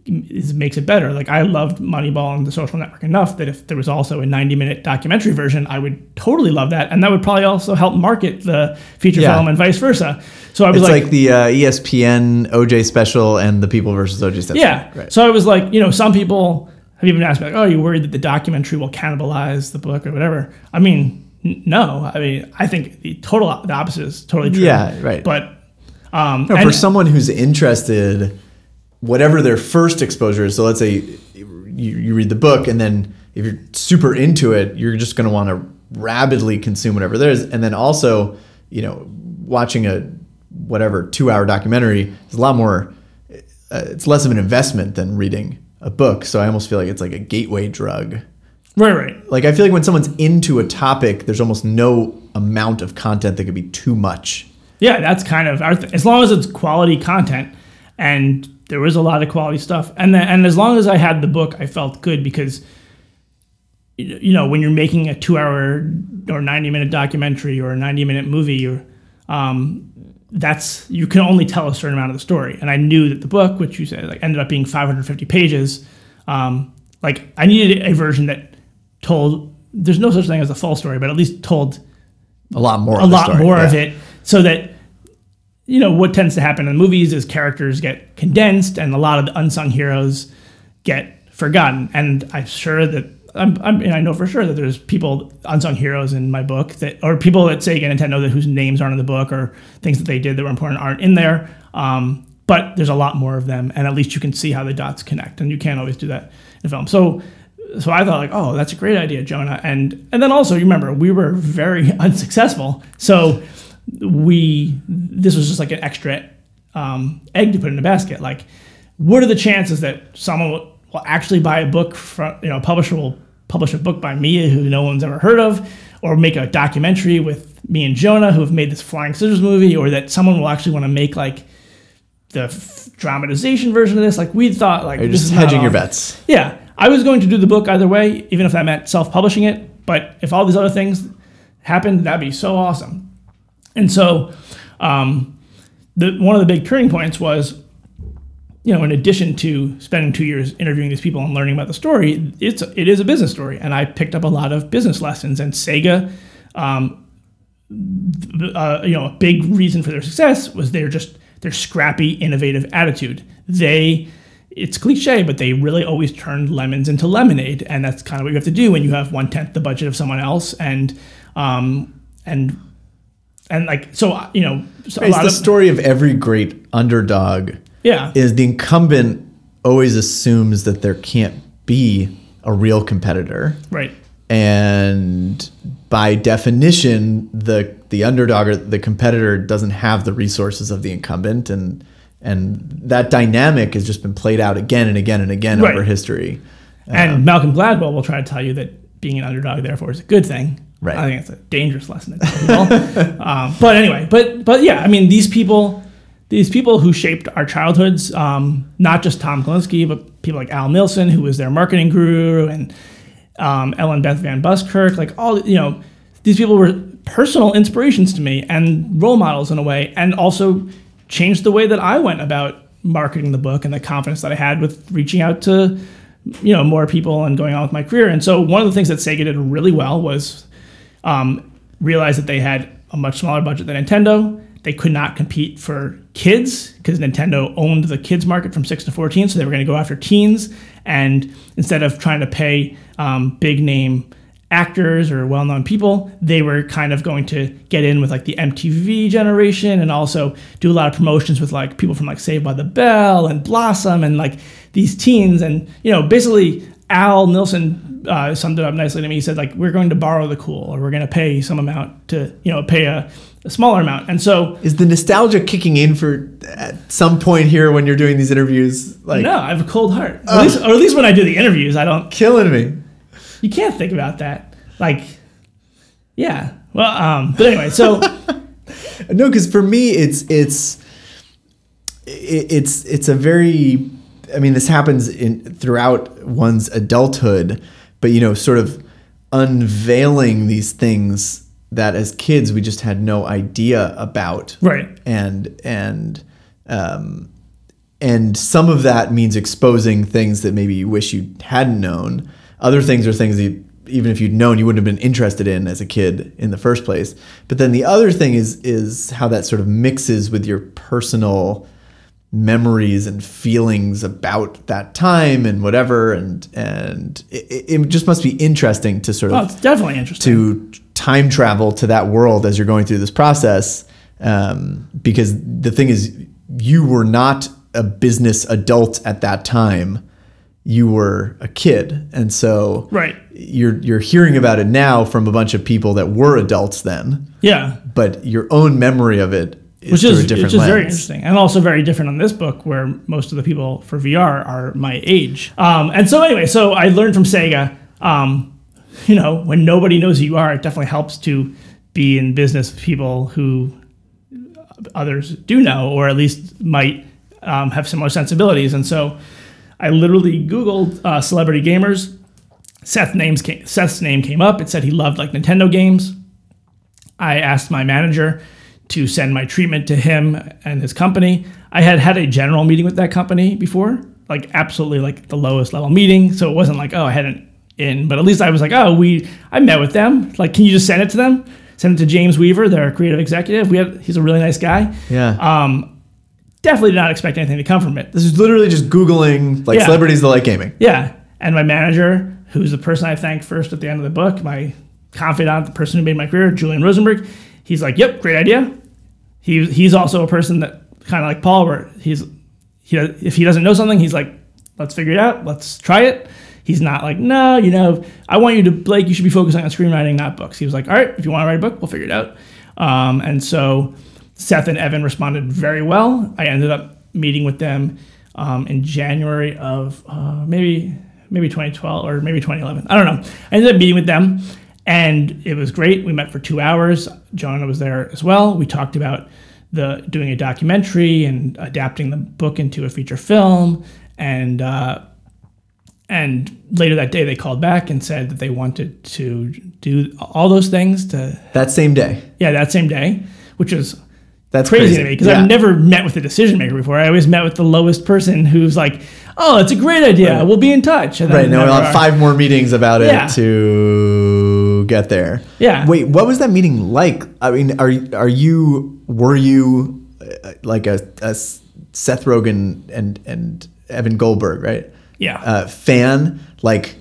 is, makes it better. Like I loved Moneyball and The Social Network enough that if there was also a 90 minute documentary version, I would totally love that. And that would probably also help market the feature Yeah. film and vice versa. So I was It's like, like, the uh, ESPN OJ special and the People versus OJ special. yeah. Right. So I was like, you know, some people have you even asked me, like, oh, are you worried that the documentary will cannibalize the book or whatever? I mean, n- no. I mean, I think the total the opposite is totally true. Yeah, right. But um, No, and- for someone who's interested, whatever their first exposure is. So let's say you, you read the book, and then if you're super into it, you're just going to want to rapidly consume whatever there is. And then also, you know, watching a whatever two hour documentary is a lot more. Uh, it's less of an investment than reading a book. So I almost feel like it's like a gateway drug. right, right. Like I feel like when someone's into a topic, there's almost no amount of content that could be too much. Yeah, that's kind of our th- as long as it's quality content, and there was a lot of quality stuff, and then, and as long as I had the book, I felt good because you you know when you're making a two hour or 90 minute documentary or a 90 minute movie or um, that's you can only tell a certain amount of the story. And I knew that the book, which you said like ended up being 550 pages, um, like I needed a version that told. There's no such thing as a full story, but at least told A lot more. a lot more of it, so that you know what tends to happen in movies is characters get condensed, and a lot of the unsung heroes get forgotten. And I'm sure that I'm, I'm and I know for sure that there's people unsung heroes in my book that or people at Sega Nintendo that whose names aren't in the book or things that they did that were important aren't in there. Um, but there's a lot more of them, and at least you can see how the dots connect, and you can't always do that in film. So so I thought like, oh, that's a great idea, Jonah. And and then also, you remember, we were very unsuccessful. So we this was just like an extra um, egg to put in the basket. Like, what are the chances that someone will actually buy a book from you know, a publisher will publish a book by me who no one's ever heard of, or make a documentary with me and Jonah who have made this flying scissors movie, or that someone will actually want to make like the f- dramatization version of this. Like we thought, like You're this just is hedging your bets. yeah, I was going to do the book either way, even if that meant self-publishing it. But if all these other things happened, that'd be so awesome. And so, um, the one of the big turning points was, you know, in addition to spending two years interviewing these people and learning about the story, it's it is a business story, and I picked up a lot of business lessons. And Sega, um, uh, you know, a big reason for their success was they're just their scrappy, innovative attitude. They it's cliche, but they really always turned lemons into lemonade, and that's kind of what you have to do when you have one tenth the budget of someone else, and um, and and like so, you know, so a It's the of story of every great underdog. Yeah, Is the incumbent always assumes that there can't be a real competitor, right, and by definition, the the underdog or the competitor doesn't have the resources of the incumbent, and and that dynamic has just been played out again and again and again Right. over history. and Malcolm Gladwell will try to tell you that being an underdog therefore is a good thing. Right. I think it's a dangerous lesson to tell people. um, but anyway, but but yeah, I mean these people, these people who shaped our childhoods, um, not just Tom Kalinske, but people like Al Nilsen, who was their marketing guru, and um, Ellen Beth Van Buskirk, like all you know, these people were personal inspirations to me and role models in a way, and also changed the way that I went about marketing the book and the confidence that I had with reaching out to you know more people and going on with my career. And so one of the things that Sega did really well was um, realize that they had a much smaller budget than Nintendo. They could not compete for kids because Nintendo owned the kids market from six to fourteen, so they were going to go after teens. And instead of trying to pay um, big name actors or well-known people, they were kind of going to get in with like the MTV generation and also do a lot of promotions with like people from like Saved by the Bell and Blossom and like these teens. And you know, basically Al Nilsen uh, summed it up nicely to me. He said like we're going to borrow the cool or we're going to pay some amount to you know pay a, a smaller amount. And so Is the nostalgia kicking in for at some point here when you're doing these interviews? Like no, I have a cold heart. At least, or at least when I do the interviews, I don't. killing me. You can't think about that. Like, yeah. Well, um, but anyway, so No, because for me, it's it's it's it's a very. I mean, this happens in throughout one's adulthood, but you know, sort of unveiling these things that as kids we just had no idea about, right. and and um, and some of that means exposing things that maybe you wish you hadn't known. Other things are things that you, even if you'd known, you wouldn't have been interested in as a kid in the first place. But then the other thing is is how that sort of mixes with your personal memories and feelings about that time and whatever and and it, it just must be interesting to sort Oh, of it's definitely interesting. to time travel to that world as you're going through this process um, because the thing is you were not a business adult at that time you were a kid and so Right. you're you're hearing about it now from a bunch of people that were adults then Yeah. but your own memory of it is Which through is, a different which is lens very interesting. And also very different on this book where most of the people for VR are my age. Um, and so, anyway, so I learned from Sega, um, you know, when nobody knows who you are, it definitely helps to be in business with people who others do know, or at least might um, have similar sensibilities. And so I literally Googled uh, celebrity gamers. Came, Seth's name came up. It said he loved like Nintendo games. I asked my manager, to send my treatment to him and his company. I had had a general meeting with that company before, like absolutely like the lowest level meeting. So it wasn't like, oh, I hadn't in, but at least I was like, oh, we, I met with them. Like, can you just send it to them? Send it to James Weaver, their creative executive. We have, he's a really nice guy. Yeah. Um, definitely did not expect anything to come from it. this is literally just Googling like Yeah. celebrities that like gaming. Yeah. And my manager, who's the person I thanked first at the end of the book, my confidant, the person who made my career, Julian Rosenberg, he's like, yep, great idea. He, he's also a person that kind of like Paul, where he's, he, if he doesn't know something, he's like, let's figure it out. Let's try it. He's not like, no, you know, I want you to, Blake, you should be focusing on screenwriting, not books. He was like, all right, if you want to write a book, we'll figure it out. Um, and so Seth and Evan responded very well. I ended up meeting with them um, in January of uh, maybe maybe 2012 or maybe 2011. I don't know. I ended up meeting with them, and it was great. We met for two hours. Jonah was there as well. We talked about the doing a documentary and adapting the book into a feature film, and uh, and later that day they called back and said that they wanted to do all those things to That same day. yeah that same day, which was That's crazy, crazy, to me because Yeah. I've never met with a decision maker before. I always met with the lowest person who's like, "Oh, it's a great idea. Right. We'll be in touch." And Right. Now we'll have five more meetings about it Yeah. to get there. Yeah. Wait, what was that meeting like? I mean, are are you were you uh, like a Seth Rogen and and Evan Goldberg, right? Yeah. Uh, fan like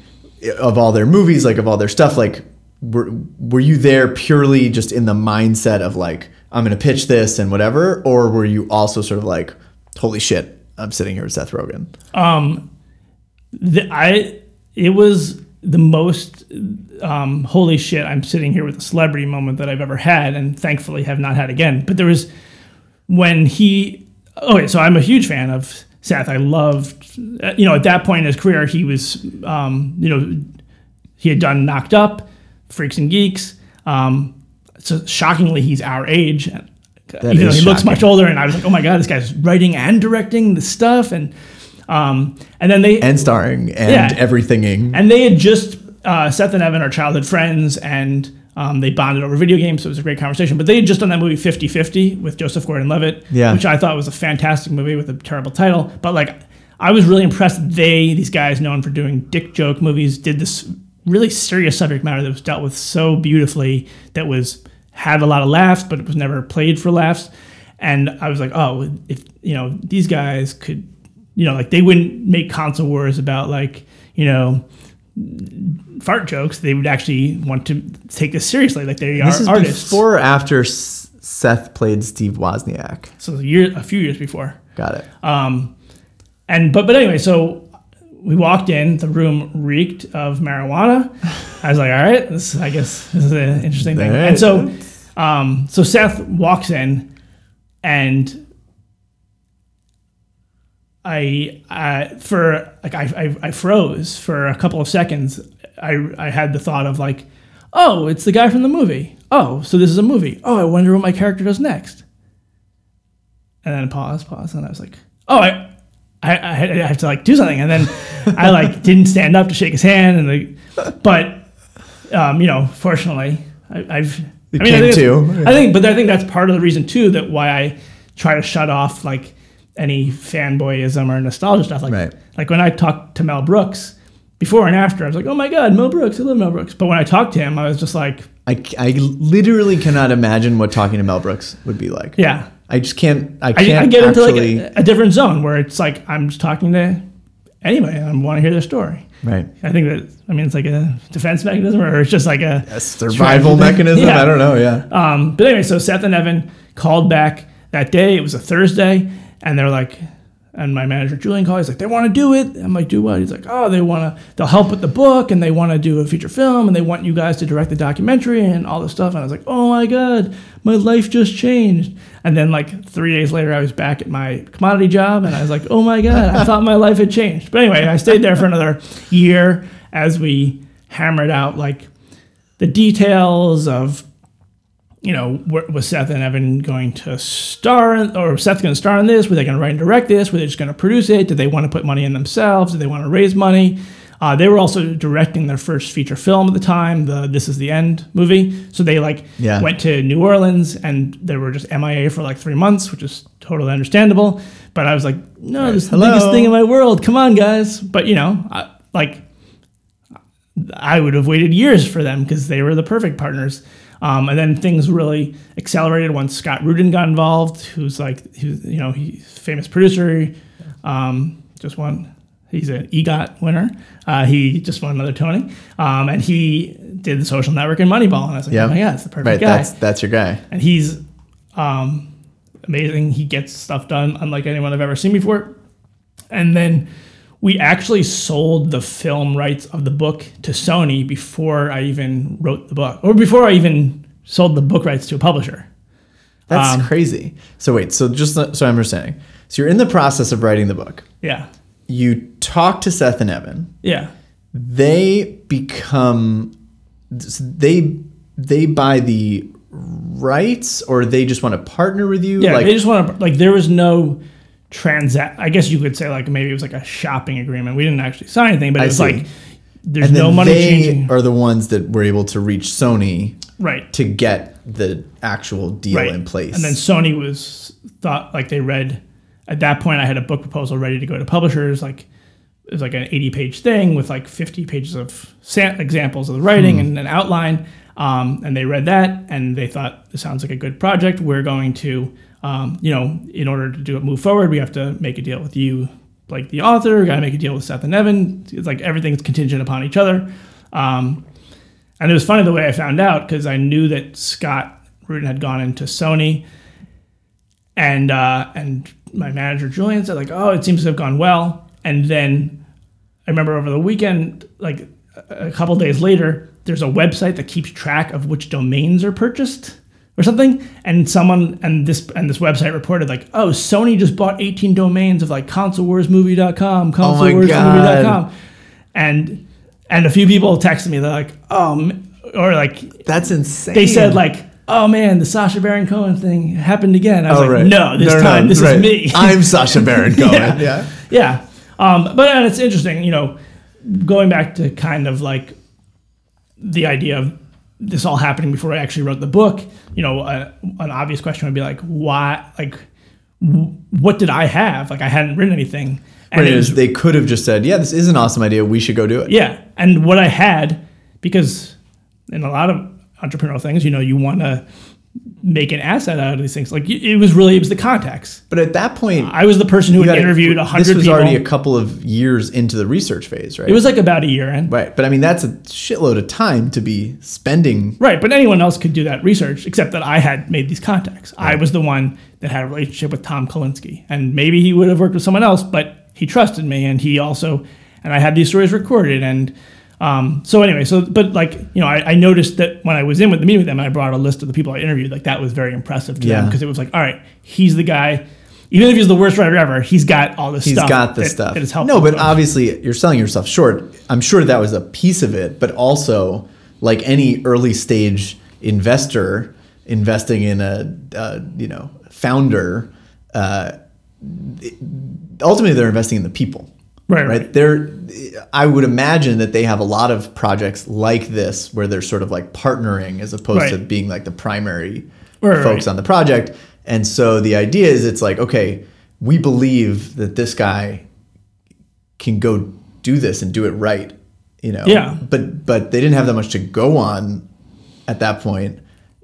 of all their movies, like of all their stuff. Like, were were you there purely just in the mindset of like I'm gonna pitch this and whatever, or were you also sort of like, holy shit, I'm sitting here with Seth Rogen? the, I it was the most um, holy shit. I'm sitting here with a celebrity moment that I've ever had, and thankfully have not had again. But there was when he. Okay, so I'm a huge fan of Seth. I loved, uh, you know, at that point in his career, he was, um, you know, he had done Knocked Up, Freaks and Geeks. Um, so shockingly, he's our age. Even though he is looks much older, and I was like, "Oh my god, this guy's writing and directing the stuff," and um, and then they And starring and Yeah. everythinging. and they had just uh, Seth and Evan are childhood friends, and um, they bonded over video games, so it was a great conversation. But they had just done that movie 50-50 with Joseph Gordon-Levitt, Yeah. which I thought was a fantastic movie with a terrible title. But like, I was really impressed. that They, these guys known for doing dick joke movies, did this really serious subject matter that was dealt with so beautifully. That was had a lot of laughs, but it was never played for laughs. And I was like, oh, if you know these guys could, you know, like they wouldn't make console wars about like you know fart jokes, they would actually want to take this seriously, like they are This is artists. before or after S- Seth played Steve Wozniak. so a year, a few years before. Got it. And but but anyway, so we walked in, the room reeked of marijuana. I was like, all right, this I guess this is an interesting thing. And so um, so Seth walks in, and I uh, for like I, I I froze for a couple of seconds. I I had the thought of like, oh, it's the guy from the movie. Oh, so this is a movie. Oh, I wonder what my character does next. And then pause, pause, and I was like, oh, I. I, I I have to like do something, and then I like didn't stand up to shake his hand, and the, but um, you know, fortunately, I, I've. You I mean, I think to, I think, but I think that's part of the reason too that why I try to shut off like any fanboyism or nostalgia stuff. Like, Right. like when I talk to Mel Brooks before and after, I was like, oh my god, Mel Brooks, I love Mel Brooks. But when I talked to him, I was just like, I, I literally cannot imagine what talking to Mel Brooks would be like. yeah. I just can't. I I, can't I get into like a, a different zone where it's like I'm just talking to anybody and I want to hear their story. right. I think that I mean it's like a defense mechanism or it's just like a A survival mechanism. Yeah. I don't know. Yeah. Um, but anyway, so Seth and Evan called back that day. It was a Thursday, and they're like, and my manager Julian called. He's like, they want to do it. I'm like, do what? He's like, oh, they want to. They'll help with the book, and they want to do a feature film, and they want you guys to direct the documentary and all this stuff. And I was like, oh my god, my life just changed. And then like three days later, I was back at my commodity job, and I was like, oh my god, I thought my life had changed. But anyway, I stayed there for another year as we hammered out like the details of you know, were- was Seth and Evan going to star, in, or Seth going to star in this? Were they going to write and direct this? Were they just going to produce it? Did they want to put money in themselves? Did they want to raise money? Uh, they were also directing their first feature film at the time, the "This Is the End" movie. So they like Yeah. went to New Orleans and they were just MIA for like three months, which is totally understandable. But I was like, no, this is the Hello. biggest thing in my world. Come on, guys. But you know, I, like I would have waited years for them because they were the perfect partners. Um, and then things really accelerated once Scott Rudin got involved, who's like, who's, you know, he's a famous producer. Um, just won, he's an EGOT winner. Uh, he just won another Tony. Um, and he did the social network and Moneyball. And I was like, Yeah. oh my God, it's the perfect Right. guy That's that's your guy. and he's um, amazing. He gets stuff done unlike anyone I've ever seen before. And then we actually sold the film rights of the book to Sony before I even wrote the book, or before I even sold the book rights to a publisher. That's Um, crazy. So wait. So just so I'm understanding. So you're in the process of writing the book. Yeah, You talk to Seth and Evan. yeah, They become they they buy the rights, or they just want to partner with you. yeah. like they just want to like. There was no transact. I guess you could say like maybe it was like a shopping agreement. We didn't actually sign anything, but I it like there's and no money they changing. are the ones that were able to reach Sony right. to get the actual deal in place. And then Sony was thought like they read at that point I had a book proposal ready to go to publishers like it was like an 80 page thing with like 50 pages of sa- examples of the writing and an outline um, and they read that and they thought this sounds like a good project we're going to um, you know in order to do it move forward we have to make a deal with you like the author got to make a deal with Seth and Evan. It's like everything's contingent upon each other. Um, and it was funny the way I found out because I knew that Scott Rudin had gone into Sony, and uh, and my manager Julian said like, "Oh, it seems to have gone well." And then I remember over the weekend, like a couple days later, there's a website that keeps track of which domains are purchased or something, and someone and this and this website reported like, "Oh, Sony just bought 18 domains of like consolewarsmovie.com, consolewarsmovie.com," and and a few people texted me. They're like, "Oh," or like that's insane. they said like, "Oh man, the Sacha Baron Cohen thing happened again." I was Oh, like, right. "No, this No, no, time this right. is me." I'm Sacha Baron Cohen. Yeah. yeah. yeah, um, but and it's interesting, you know, going back to kind of like the idea of this all happening before I actually wrote the book. You know, uh, an obvious question would be like, why? Like, w- what did I have? Like, I hadn't written anything. And Right, it was is- they could have just said, "Yeah, this is an awesome idea. We should go do it." Yeah, and what I had because in a lot of entrepreneurial things, you know, you want to make an asset out of these things. Like it was really it was the contacts. But at that point, I was the person who had had- interviewed a hundred. This was people. already a couple of years into the research phase, right? it was like about a year in. right. But I mean, that's a shitload of time to be spending. Right, but anyone else could do that research, except that I had made these contacts. I was the one that had a relationship with Tom Kalinske, and maybe he would have worked with someone else, but he trusted me, and he also, and I had these stories recorded, and um, so anyway, so but like you know, I, I noticed that when I was in with the meeting with them, and I brought a list of the people I interviewed, like that was very impressive to them because it was like, all right, he's the guy. Even if he's the worst writer ever, he's got all this He's stuff. got the that- stuff. That is helpful. no, but obviously you're selling yourself short. I'm sure that was a piece of it, but also like any early stage investor investing in a, uh you know founder, uh, ultimately they're investing in the people. Right, right. right. They're, I would imagine that they have a lot of projects like this where they're sort of like partnering as opposed to being like the primary Right, folks right. on the project. And so the idea is it's like, okay, we believe that this guy can go do this and do it right, you know. Yeah. But but they didn't have that much to go on at that point.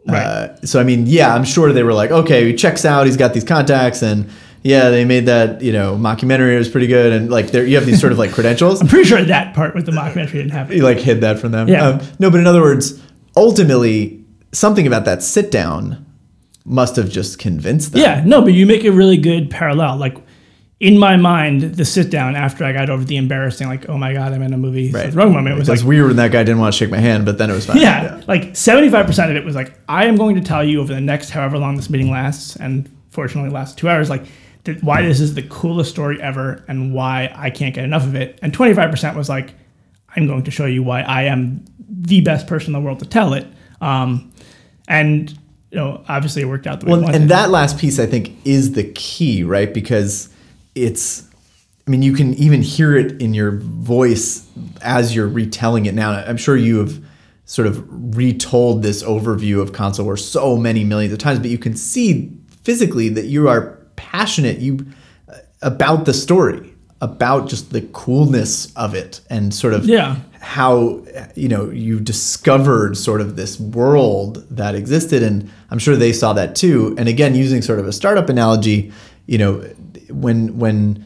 Right. Uh, so I mean, yeah, I'm sure they were like, okay, he checks out, he's got these contacts, and yeah, they made that you know mockumentary. It was pretty good, and like there you have these sort of like credentials. I'm pretty sure that part with the mockumentary didn't happen. you like hid that from them. Yeah. Um, no, but in other words, ultimately, something about that sit down must have just convinced them. Yeah, no, but you make a really good parallel. Like in my mind, the sit down after I got over the embarrassing, like, oh my god, I'm in a movie. Right. Rogen moment was like, weird when that guy didn't want to shake my hand, but then it was fine. yeah, like 75 percent of it was like, I am going to tell you over the next however long this meeting lasts, and fortunately lasts two hours, like that why this is the coolest story ever and why I can't get enough of it. And 25 percent was like, I'm going to show you why I am the best person in the world to tell it. Um, and you know, obviously it worked out the way Well, and that last piece I think is the key, right? Because it's, I I mean, you can even hear it in your voice as you're retelling it now. I'm sure you have sort of retold this overview of console war so many millions of times, but you can see physically that you are passionate you about the story, about just the coolness of it, and sort of Yeah. how you know you discovered sort of this world that existed and i'm sure they saw that too and again using sort of a startup analogy you know when when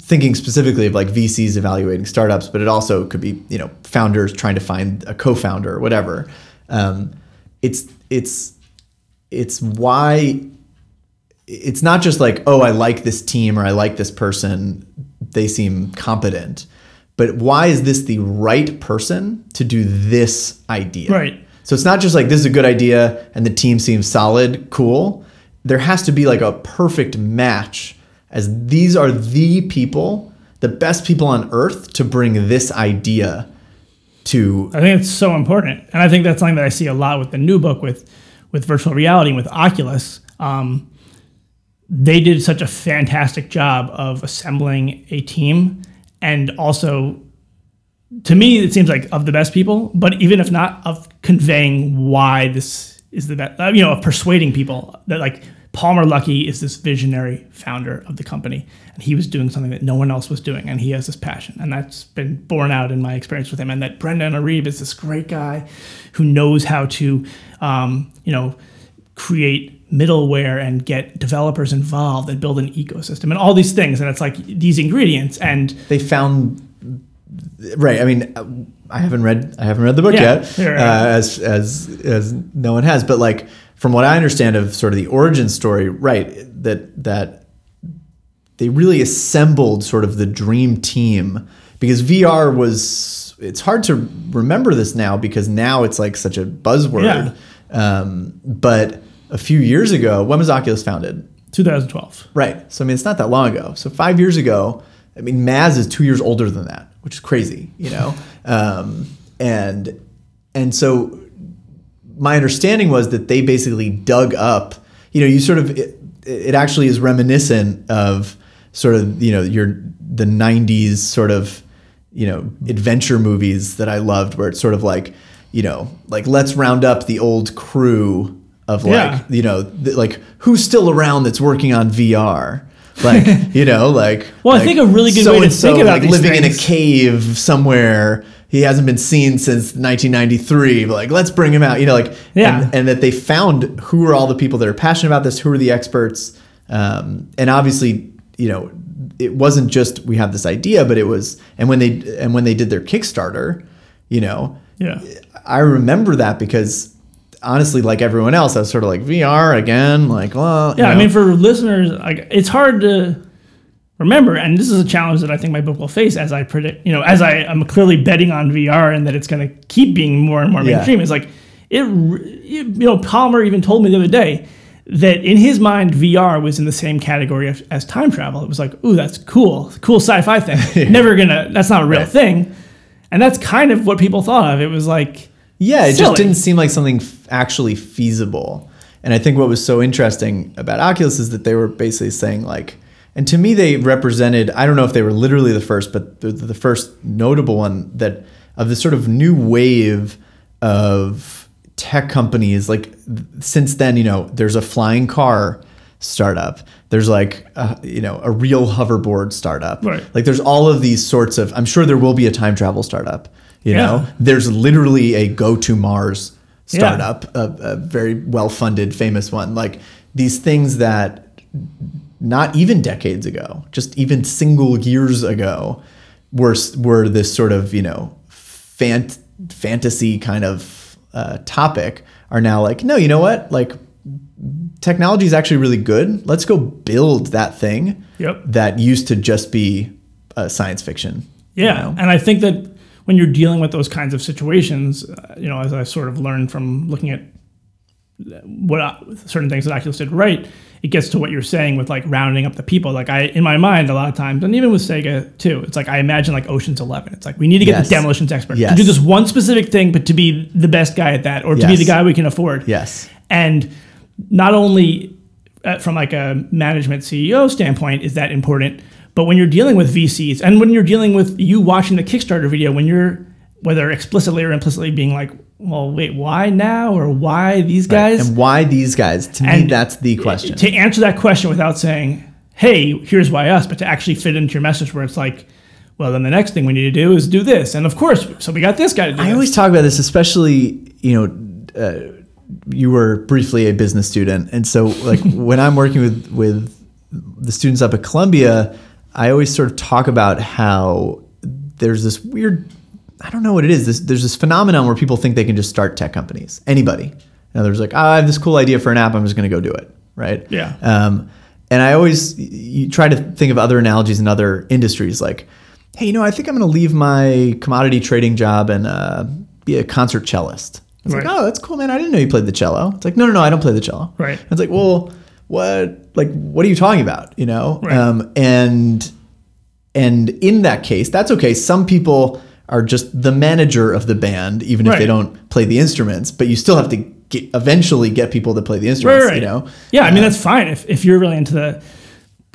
thinking specifically of like vcs evaluating startups but it also could be you know founders trying to find a co-founder or whatever um, it's it's it's why it's not just like oh i like this team or i like this person. They seem competent. But why is this the right person to do this idea? Right. so it's not just like this is a good idea and the team seems solid cool. There has to be like a perfect match as these are the people the best people on earth to bring this idea to I think it's so important, and I think that's something that I see a lot with the new book with with virtual reality and with Oculus. Um, they did such a fantastic job of assembling a team, and also, to me, it seems like of the best people. But even if not, of conveying why this is the best, uh, you know, of persuading people that like Palmer Luckey is this visionary founder of the company, and he was doing something that no one else was doing, and he has this passion, and that's been borne out in my experience with him. And that Brendan Iribe is this great guy who knows how to, um, you know, create middleware and get developers involved and build an ecosystem and all these things. And it's like these ingredients, and they found right i mean i haven't read i haven't read the book Yeah, yet sure. uh, as as as no one has but like from what i understand of sort of the origin story right that that they really assembled sort of the dream team because vr was it's hard to remember this now because now it's like such a buzzword um, but a few years ago when was oculus founded 2012. Right. So I mean, it's not that long ago. So five years ago, I mean, Maz is two years older than that, which is crazy, you know. um, and and so my understanding was that they basically dug up. You know, you sort of it, it actually is reminiscent of sort of you know your the '90s sort of you know adventure movies that I loved, where it's sort of like you know like let's round up the old crew of like Yeah. you know th- like who's still around that's working on VR. Like you know, like Well, I think a really good way to think about like living in a cave somewhere. He hasn't been seen since 1993. Like, let's bring him out. You know, like, Yeah. and, and that they found who are all the people that are passionate about this, who are the experts, um, and obviously, you know, it wasn't just we have this idea, but it was, and when they and when they did their Kickstarter, you know, Yeah. I remember that because honestly, like everyone else, I was sort of like VR again, like, well, you Yeah, I mean, for listeners, like it's hard to remember, and this is a challenge that I think my book will face as I predict. You know, as I am clearly betting on VR and that it's going to keep being more and more Yeah. mainstream. Is like it. You know, Palmer even told me the other day that in his mind, VR was in the same category as, as time travel. It was like, ooh, that's cool, cool sci-fi thing. Never gonna. That's not a real Right. thing. And that's kind of what people thought of. It was like, Yeah, it silly. just didn't seem like something actually feasible. And I think what was so interesting about Oculus is that they were basically saying like, and to me they represented. I don't know if they were literally the first, but the, the first notable one that of the sort of new wave of tech companies. Like since then, you know, there's a flying car startup. There's like a, you know a real hoverboard startup. Right. Like there's all of these sorts of. I'm sure there will be a time travel startup. You Yeah. know, there's literally a go to Mars Yeah. startup, a, a very well funded, famous one. Like these things that not even decades ago, just even single years ago, were were this sort of you know fant- fantasy kind of uh, topic are now like no, you know what, like technology is actually really good. Let's go build that thing Yep. that used to just be uh, science fiction. you Yeah, know? and I think that when you're dealing with those kinds of situations, uh, you know, as I sort of learned from looking at what uh, certain things that Oculus did right, it gets to what you're saying with like rounding up the people. Like I, in my mind, a lot of times, and even with Sega too, it's like I imagine like Ocean's Eleven. It's like we need to get Yes. the demolitions expert Yes. to do this one specific thing, but to be the best guy at that, or to be the guy we can afford. Yes. And not only uh, from like a management CEO standpoint is that important, But when you're dealing with VCs and when you're dealing with you watching the Kickstarter video, when you're whether explicitly or implicitly being like, well, wait, why now or why these guys? And why these guys? To me, And that's the question. To answer that question without saying, hey, here's why us, but to actually fit into your message where it's like, well, then the next thing we need to do is do this. And of course, so we got this guy to do I this. always talk about this, especially you know, uh, you were briefly a business student, and so like when I'm working with with the students up at Columbia, I always sort of talk about how there's this weird, I don't know what it is. This, there's this phenomenon where people think they can just start tech companies. Anybody, and there's like, oh, I have this cool idea for an app, I'm just going to go do it, right? Yeah. Um, and I always you try to think of other analogies in other industries, like, hey, you know, I think I'm going to leave my commodity trading job and uh, be a concert cellist. It's Right. like, oh, that's cool, man. I didn't know you played the cello. It's like, no, no, no, I don't play the cello. Right. It's like, well, what, like, what are you talking about? You know? Right. Um, and and in that case, that's okay. Some people are just the manager of the band, even if they don't play the instruments. But you still have to get, eventually get people to play the instruments. You know? Yeah, I mean that's fine if, if you're really into the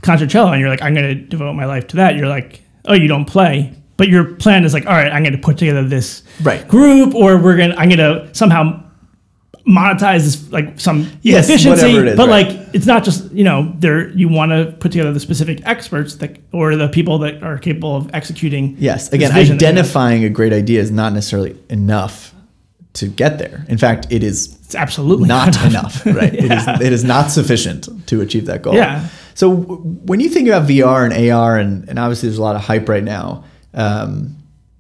concertcello and you're like, I'm going to devote my life to that. You're like, oh, you don't play, but your plan is like, all right, I'm going to put together this Right. group, or we're going, to I'm going to somehow monetize this like some Yes, efficiency. whatever it is, but right. like, it's not just you know, there you want to put together the specific experts that or the people that are capable of executing. Yes. Again, vision that you have. identifying a great idea is not necessarily enough to get there. In fact, it is It's absolutely not enough. Right. It is. It is not sufficient to achieve that goal. Yeah. So w- when you think about VR and AR, and, and obviously there's a lot of hype right now. Um,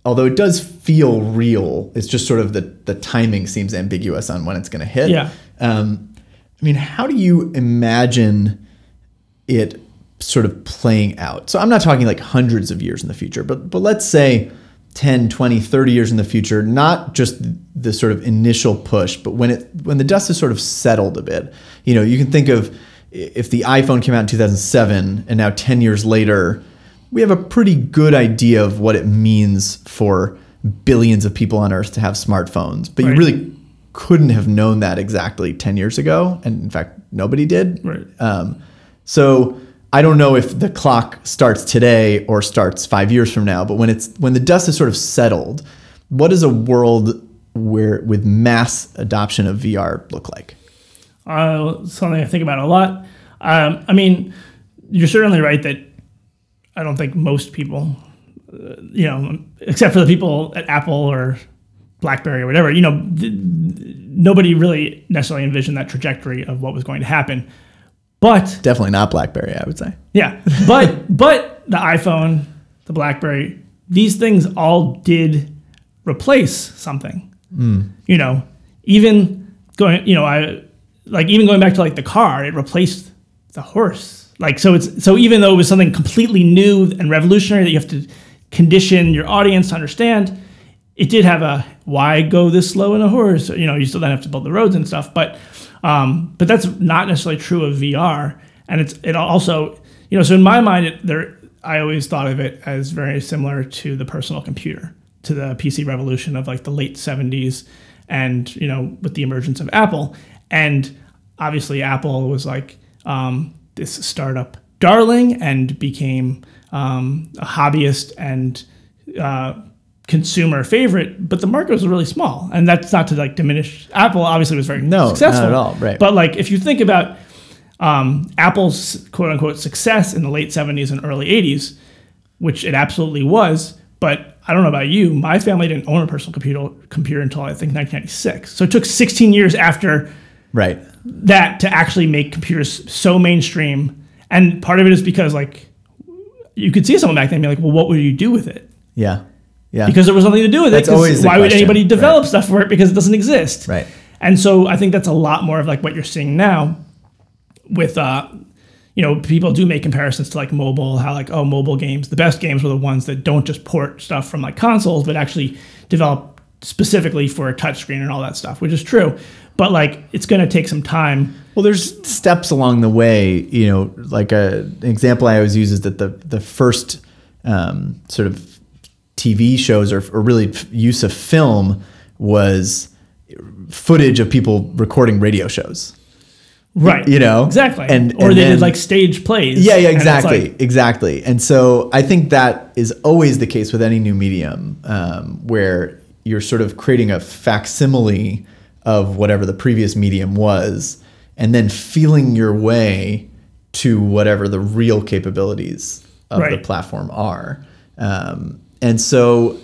although it does feel real, it's just sort of the the timing seems ambiguous on when it's going to hit. Yeah. Um, I mean, how do you imagine it sort of playing out? So I'm not talking like hundreds of years in the future, but but let's say 10, 20, 30 years in the future, not just the sort of initial push, but when it when the dust has sort of settled a bit. You know, you can think of if the iPhone came out in 2007 and now 10 years later, we have a pretty good idea of what it means for billions of people on earth to have smartphones. But you really couldn't have known that exactly 10 years ago. And in fact, nobody did. Right. Um, so I don't know if the clock starts today or starts five years from now, but when it's when the dust is sort of settled, what does a world where with mass adoption of VR look like? uh, something I think about a lot. Um, I mean, you're certainly right that I don't think most people, uh, you know, except for the people at Apple or BlackBerry or whatever, you know, th- nobody really necessarily envisioned that trajectory of what was going to happen. But Definitely not BlackBerry, I would say. yeah, but but the iPhone, the BlackBerry, these things all did replace something. You know, even going, you know, I like even going back to like the car, it replaced the horse. Like so, it's so even though it was something completely new and revolutionary that you have to condition your audience to understand, it did have a why go this slow in a horse. You know, you still then have to build the roads and stuff, but um, but that's not necessarily true of VR. And it's it also you know so in my mind it, there I always thought of it as very similar to the personal computer, to the PC revolution of like the late '70s, and you know with the emergence of Apple, and obviously Apple was like um, this startup darling and became um, a hobbyist and uh, consumer favorite, but the market was really small, and that's not to like diminish Apple. Obviously, was very No, not successful at all, right. But like, if you think about um, Apple's quote unquote success in the late '70s and early '80s, which it absolutely was, but I don't know about you. My family didn't own a personal computer computer until I think 1996. So it took 16 years after Right. That to actually make computers so mainstream. And part of it is because like you could see someone back then be like, well, what would you do with it? Yeah. Yeah. Because there was nothing to do with it. That's 'cause always why would question, anybody right. develop stuff for it because it doesn't exist? Right. And so I think that's a lot more of like what you're seeing now with uh you know, people do make comparisons to like mobile, how like, oh, mobile games, the best games were the ones that don't just port stuff from like consoles, but actually develop specifically for a touchscreen and all that stuff, which is true. But like, it's going to take some time. Well, there's steps along the way. You know, like a, an example I always use is that the the first um, sort of TV shows or, or really use of film was footage of people recording radio shows. Right. You know? Exactly. And or and they then- did like stage plays. Yeah, yeah, exactly, like- exactly. And so I think that is always the case with any new medium, um, where you're sort of creating a facsimile of whatever the previous medium was, and then feeling your way to whatever the real capabilities of the platform are. Um, and so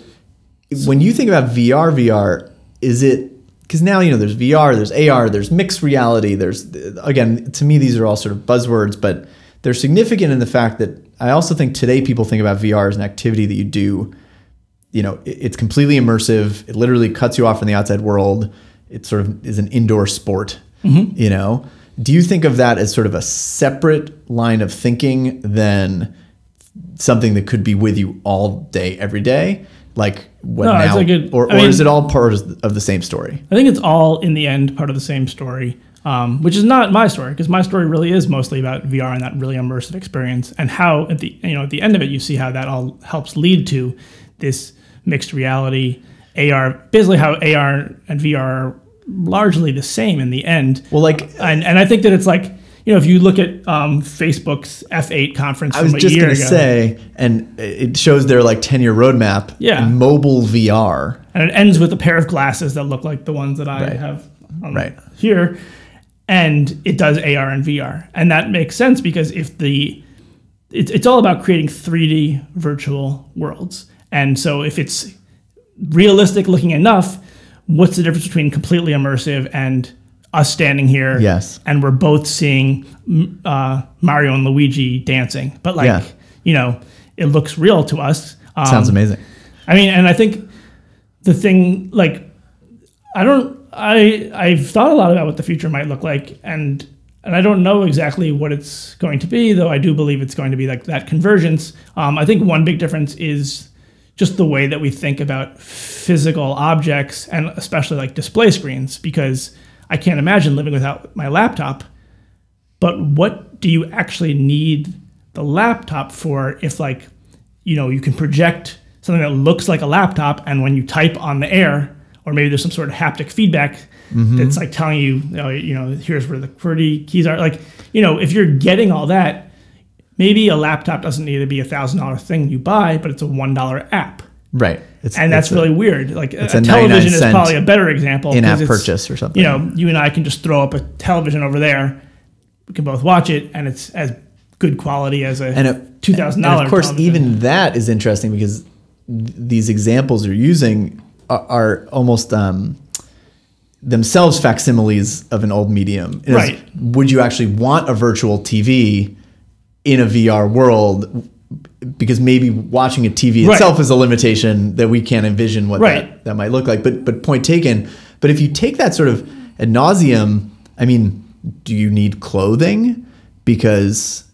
when you think about VR, VR, is it because now you know there's VR, there's AR, there's mixed reality. There's again, to me, these are all sort of buzzwords, but they're significant in the fact that I also think today people think about VR as an activity that you do. You know, it's completely immersive. It literally cuts you off from the outside world. It sort of is an indoor sport. You know, do you think of that as sort of a separate line of thinking than something that could be with you all day, every day? Like what No, now? a good- or, or mean- is it all part of of the same story? I think it's all in the end part of the same story, um, which is not my story because my story really is mostly about VR and that really immersive experience and how at the you know at the end of it you see how that all helps lead to this mixed reality AR basically how AR and VR are largely the same in the end. Well, like And and I think that it's like you know if you look at um, Facebook's F8 conference I from was a just gonna say, and it shows their like ten year roadmap. Yeah. mobile VR. and it ends with a pair of glasses that look like the ones that I Right. have on Right. here, and it does AR and VR, and that makes sense because if the it's it's all about creating 3D virtual worlds, and so if it's realistic looking enough, what's the difference between completely immersive and us standing here? Yes. and we're both seeing uh, Mario and Luigi dancing, but like Yeah. you know, it looks real to us. Um, Sounds amazing. I mean, and I think the thing, like, I don't, I, I've thought a lot about what the future might look like, and and I don't know exactly what it's going to be, though I do believe it's going to be like that convergence. Um, I think one big difference is just the way that we think about physical objects, and especially like display screens, because I can't imagine living without my laptop. But what do you actually need the laptop for if like you know you can project something that looks like a laptop and when you type on the air or maybe there's some sort of haptic feedback mm-hmm. that's like telling you you know, you know here's where the QWERTY keys are like you know if you're getting all that maybe a laptop doesn't need to be a thousand dollar thing you buy but it's a one dollar app Right. It's, and that's it's a really weird like a, a television is probably a better example in-app purchase or something. you know you and i can just throw up a television over there we can both watch it and it's as good quality as a and it, two thousand and dollars. of course, even that is interesting because th- these examples you're using are, are almost um, themselves facsimiles of an old medium. Is, Right. Would you actually want a virtual TV in a VR world? Because maybe watching a TV Right. itself is a limitation that we can't envision what Right. that, that might look like. But but point taken. But if you take that sort of ad nauseum, I mean, do you need clothing? Because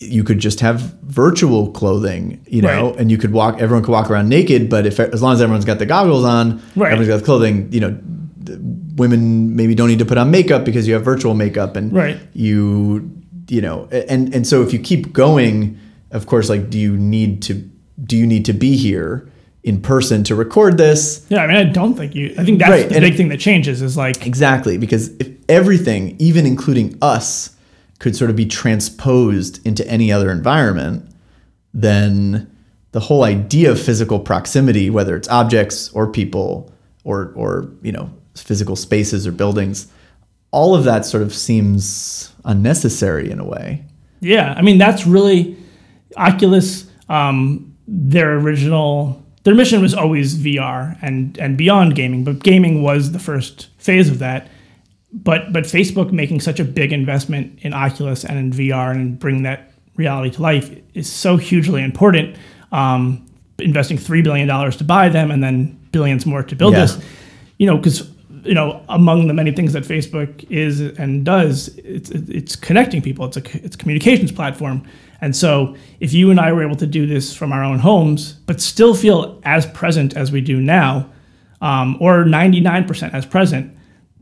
you could just have virtual clothing, you know, Right. and you could walk. Everyone could walk around naked, but if as long as everyone's got the goggles on, Right. everyone's got the clothing. You know, women maybe don't need to put on makeup because you have virtual makeup, and Right. you, you know, and and so if you keep going, of course, like, do you need to do you need to be here in person to record this? yeah, I mean, I don't think you. I think that's Right, the and- big thing that changes is like Exactly, because if everything, even including us, could sort of be transposed into any other environment, then the whole idea of physical proximity, whether it's objects or people or or you know physical spaces or buildings, all of that sort of seems unnecessary in a way. Yeah, I mean that's really Oculus. Um, their original their mission was always VR and and beyond gaming, but gaming was the first phase of that. But but Facebook making such a big investment in Oculus and in VR and bringing that reality to life is so hugely important. Um, investing three billion dollars to buy them and then billions more to build Yeah. this, you know, because you know, among the many things that Facebook is and does, it's it's connecting people. It's a it's a communications platform. And so, if you and I were able to do this from our own homes, but still feel as present as we do now, um, or 99% as present,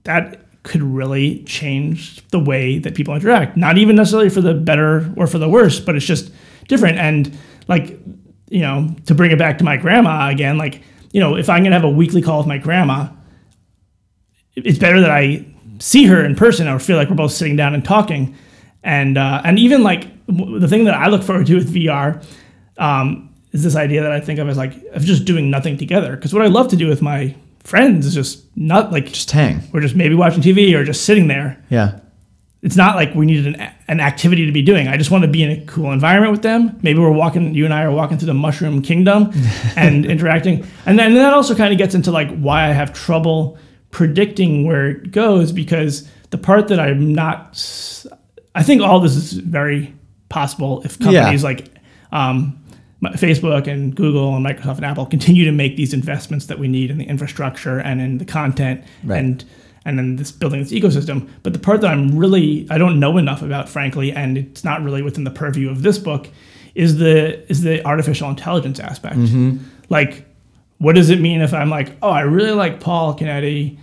that could really change the way that people interact. Not even necessarily for the better or for the worse, but it's just different. And like, you know, to bring it back to my grandma again, like, you know, if I'm gonna have a weekly call with my grandma, it's better that I see her in person or feel like we're both sitting down and talking. And uh, and even like w- the thing that I look forward to with VR um, is this idea that I think of as like of just doing nothing together. Because what I love to do with my friends is just not like Just hang. we're just maybe watching TV or just sitting there. Yeah. It's not like we needed an, an activity to be doing. I just want to be in a cool environment with them. Maybe we're walking, you and I are walking through the mushroom kingdom and interacting. And then and that also kind of gets into like why I have trouble predicting where it goes because the part that I'm not, I think all this is very possible if companies like um, Facebook and Google and Microsoft and Apple continue to make these investments that we need in the infrastructure and in the content Right. and and then this building this ecosystem. But the part that I'm really I don't know enough about, frankly, and it's not really within the purview of this book, is the is the artificial intelligence aspect. Like, what does it mean if I'm like, oh, I really like Paul Kennedy,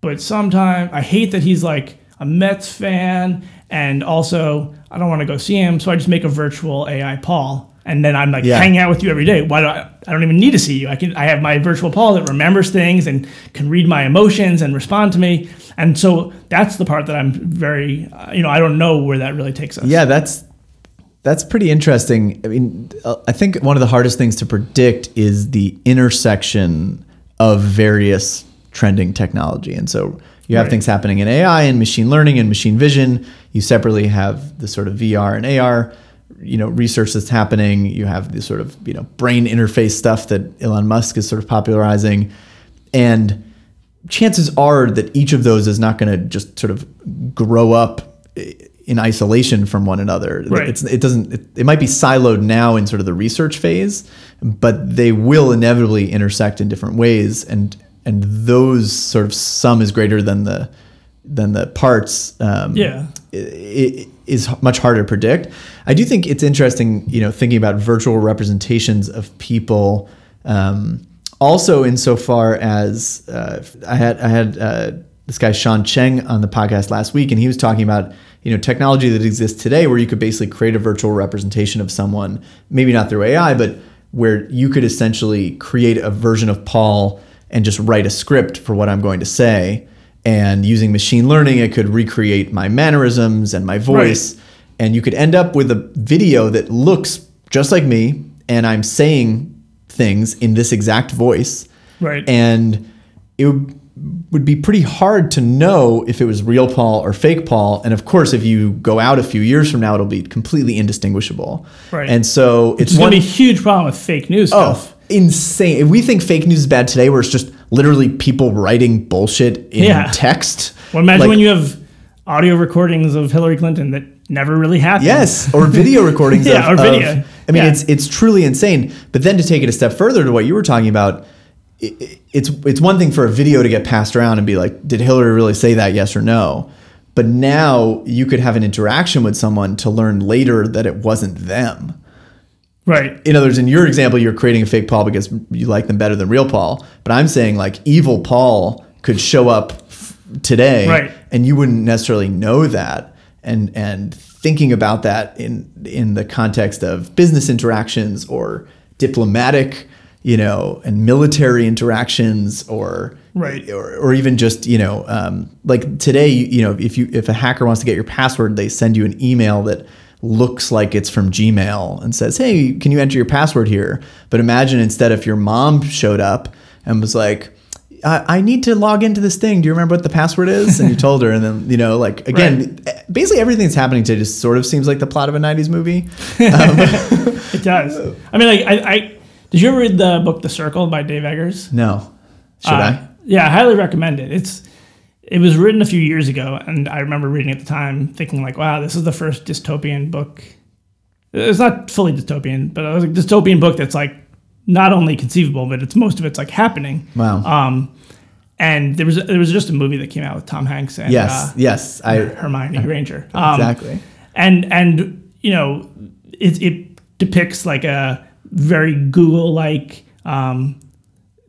but sometimes I hate that he's like a Mets fan, and also I don't want to go see him, so I just make a virtual AI Paul. And then I'm like Yeah. hanging out with you every day. Why do I? I don't even need to see you. I can. I have my virtual Paul that remembers things and can read my emotions and respond to me. And so that's the part that I'm very. Uh, you know, I don't know where that really takes us. Yeah, that's that's pretty interesting. I mean, uh, I think one of the hardest things to predict is the intersection of various trending technology. And so you have Right. things happening in AI and machine learning and machine vision. You separately have the sort of VR and AR, you know, research that's happening. You have the sort of, you know, brain interface stuff that Elon Musk is sort of popularizing. And chances are that each of those is not going to just sort of grow up i- in isolation from one another. Right. It's, it doesn't. It, it might be siloed now in sort of the research phase, but they will inevitably intersect in different ways, and and those sort of sum is greater than the than the parts. Um, Yeah. i- i- is much harder to predict. I do think it's interesting, you know, thinking about virtual representations of people. Um, also, insofar as uh, I had I had uh, this guy Sean Cheng on the podcast last week, and he was talking about you know technology that exists today, where you could basically create a virtual representation of someone, maybe not through AI, but where you could essentially create a version of Paul and just write a script for what I'm going to say. And using machine learning, it could recreate my mannerisms and my voice. And you could end up with a video that looks just like me. And I'm saying things in this exact voice. Right. And it would, would be pretty hard to know if it was real Paul or fake Paul. And of course, if you go out a few years from now, it'll be completely indistinguishable. Right. And so it's It's going one to be a huge problem with fake news oh, stuff. Oh, insane. If we think fake news is bad today, where it's just literally people writing bullshit in Yeah. text. Well, imagine like- when you have audio recordings of Hillary Clinton that never really happened. Yes, or video recordings. Yeah, of, or video. of- I mean, Yeah. it's it's truly insane. But then to take it a step further to what you were talking about, it's it's one thing for a video to get passed around and be like, did Hillary really say that? Yes or no. But now you could have an interaction with someone to learn later that it wasn't them. Right. in other words, in your example, you're creating a fake Paul because you like them better than real Paul. But I'm saying like evil Paul could show up f- today, Right. and you wouldn't necessarily know that. And and thinking about that in in the context of business interactions or diplomatic, you know, and military interactions, or Right. or, or even just you know, um, like today, you, know, if you if a hacker wants to get your password, they send you an email that looks like it's from Gmail and says, "Hey, can you enter your password here?" But imagine instead if your mom showed up and was like, I, I need to log into this thing. Do you remember what the password is?" And you told her, and then you know, like again, basically everything that's happening today just sort of seems like the plot of a '90s movie. It does. I mean, like, I, I did you ever read the book The Circle by Dave Eggers? No, should Uh, I? Yeah, I highly recommend it. It's it was written a few years ago, and I remember reading it at the time, thinking like, "Wow, this is the first dystopian book." It's not fully dystopian, but it was a dystopian book that's like not only conceivable, but it's most of it's like happening. Wow. Um, and there was there was just a movie that came out with Tom Hanks and yes, uh, yes, I Hermione Granger. Um, exactly. and and you know it, it depicts like a very google like um,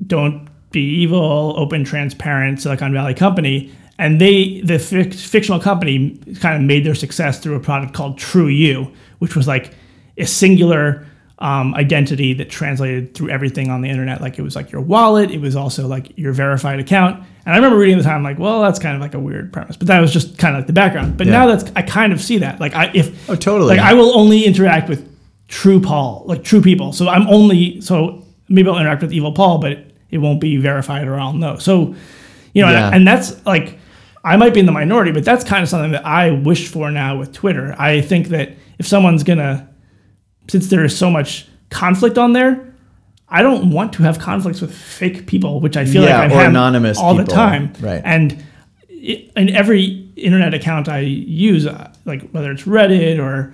don't be evil open transparent silicon valley company and they the fic- fictional company kind of made their success through a product called TruYou which was like a singular um, identity that translated through everything on the internet. Like it was like your wallet, it was also like your verified account. And I remember reading the time, like, well, that's kind of like a weird premise, but that was just kind of like the background. But Yeah. now that's I kind of see that. Like I if Oh, totally. like I will only interact with true Paul, like true people. So I'm only so maybe I'll interact with evil Paul, but it, it won't be verified or I'll know. So you know, Yeah. and, and that's like I might be in the minority, but that's kind of something that I wish for now with Twitter. I think that if someone's gonna, since there is so much conflict on there, I don't want to have conflicts with fake people, which I feel Yeah, like I have anonymous all the time. Right. And in every internet account I use, uh, like whether it's Reddit or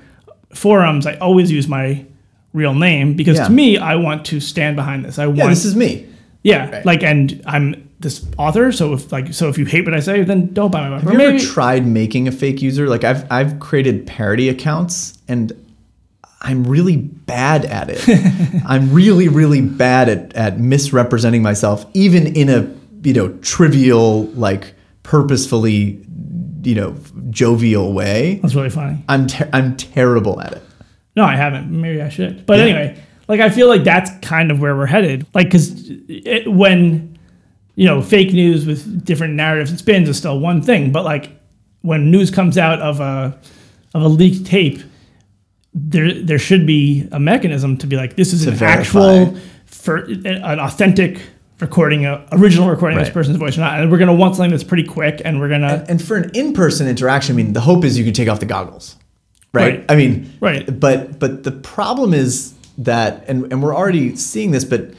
forums, I always use my real name because Yeah. to me, I want to stand behind this. I yeah, want this is me. yeah, like, and I'm this author, so if like, so if you hate what I say, then don't buy my book. Have you ever tried making a fake user? Like I've I've created parody accounts and I'm really bad at it. I'm really really bad at at misrepresenting myself even in a you know trivial like purposefully you know jovial way. That's really funny. I'm ter- I'm terrible at it. No, I haven't. Maybe I should. But anyway, like I feel like that's kind of where we're headed. Like, because when you know fake news with different narratives and spins is still one thing, but like when news comes out of a of a leaked tape, there there should be a mechanism to be like this is To an verify. actual for an authentic recording, a original recording of this person's voice or not. And we're gonna want something that's pretty quick, and we're gonna And for an in-person interaction, I mean, the hope is you can take off the goggles, right? Right. I mean, Right. But but the problem is that, and and we're already seeing this, but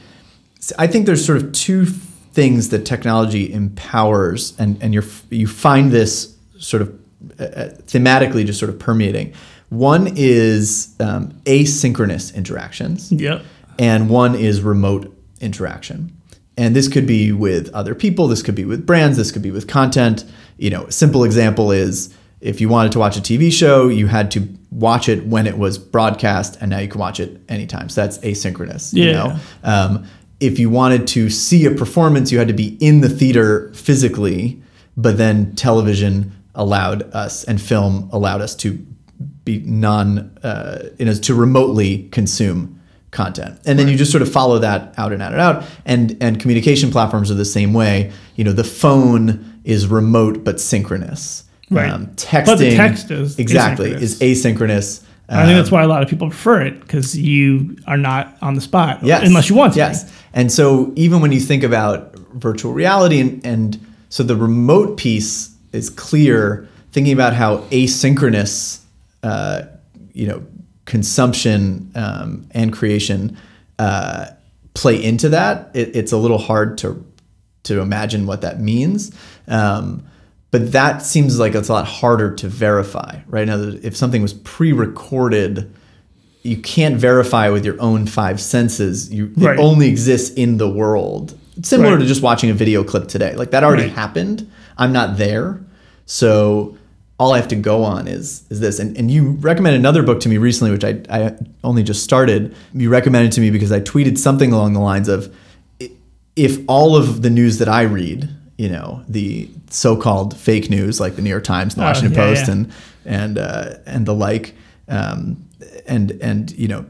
I think there's sort of two things that technology empowers, and and you're you find this sort of uh, uh, thematically just sort of permeating. One is um, asynchronous interactions yep. and one is remote interaction. And this could be with other people, this could be with brands, this could be with content. You know, a simple example is if you wanted to watch a TV show, you had to watch it when it was broadcast, and now you can watch it anytime. So that's asynchronous. You Yeah. know, um, if you wanted to see a performance, you had to be in the theater physically, but then television allowed us and film allowed us to be non, uh, you know, to remotely consume content, and then you just sort of follow that out and out and out. And and communication platforms are the same way. You know, the phone is remote but synchronous. Um, Right. texting, But the text is exactly asynchronous. is asynchronous. I think that's why a lot of people prefer it because you are not on the spot Yes. unless you want to. Yes. And so even when you think about virtual reality and, and so the remote piece is clear, thinking about how asynchronous, uh, you know, consumption um, and creation uh, play into that, it, it's a little hard to to imagine what that means. Um, but that seems like it's a lot harder to verify, right? Now, if something was pre-recorded, you can't verify with your own five senses. You Right. it only exists in the world. Similar Right. to just watching a video clip today. Like that already Right. happened. I'm not there. So all I have to go on is is this. And and you recommended another book to me recently, which I, I only just started. You recommended to me because I tweeted something along the lines of if all of the news that I read, you know, the so-called fake news like the New York Times, the Oh, Washington yeah, Post, yeah. and and uh, and the like, um, and and you know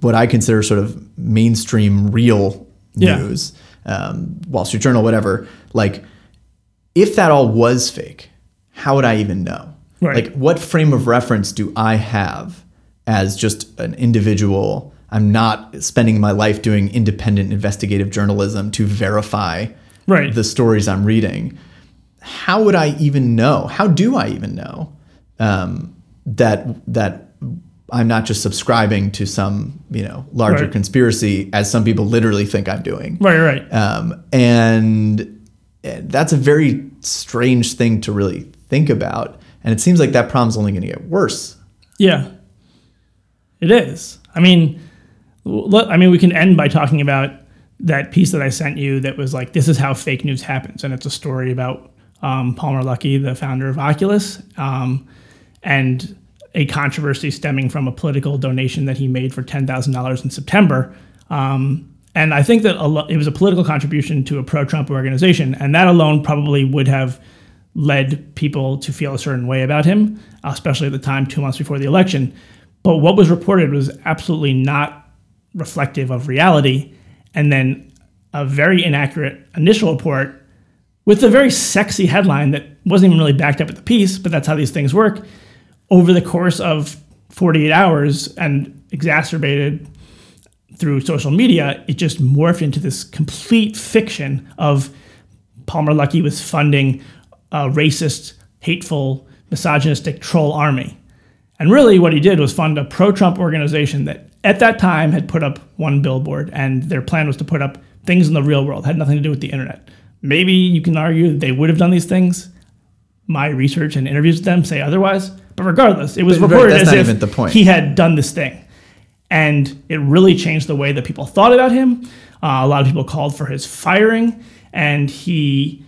what I consider sort of mainstream real Yeah. news, um, Wall Street Journal, whatever. Like, if that all was fake, how would I even know? Right. Like, what frame of reference do I have as just an individual? I'm not spending my life doing independent investigative journalism to verify Right. the stories I'm reading. How would I even know? How do I even know um, that that I'm not just subscribing to some you know larger Right. conspiracy as some people literally think I'm doing? Right, right. Um, and and that's a very strange thing to really think about. And it seems like that problem's only going to get worse. Yeah, it is. I mean, I mean, we can end by talking about that piece that I sent you that was like, this is how fake news happens, and it's a story about um, Palmer Luckey, the founder of Oculus, um, and a controversy stemming from a political donation that he made for ten thousand dollars in September. Um, and I think that lo- it was a political contribution to a pro-Trump organization, and that alone probably would have led people to feel a certain way about him, especially at the time, two months before the election. But what was reported was absolutely not reflective of reality, and then a very inaccurate initial report with a very sexy headline that wasn't even really backed up at the piece, but that's how these things work. Over the course of 48 hours and exacerbated through social media, it just morphed into this complete fiction of Palmer Luckey was funding a racist, hateful, misogynistic troll army. And really, what he did was fund a pro Trump organization that at that time had put up one billboard, and their plan was to put up things in the real world, had nothing to do with the internet. Maybe you can argue they would have done these things. My research and interviews with them say otherwise. But regardless, it was But reported as if he had done this thing. And it really changed the way that people thought about him. Uh, a lot of people called for his firing. And he,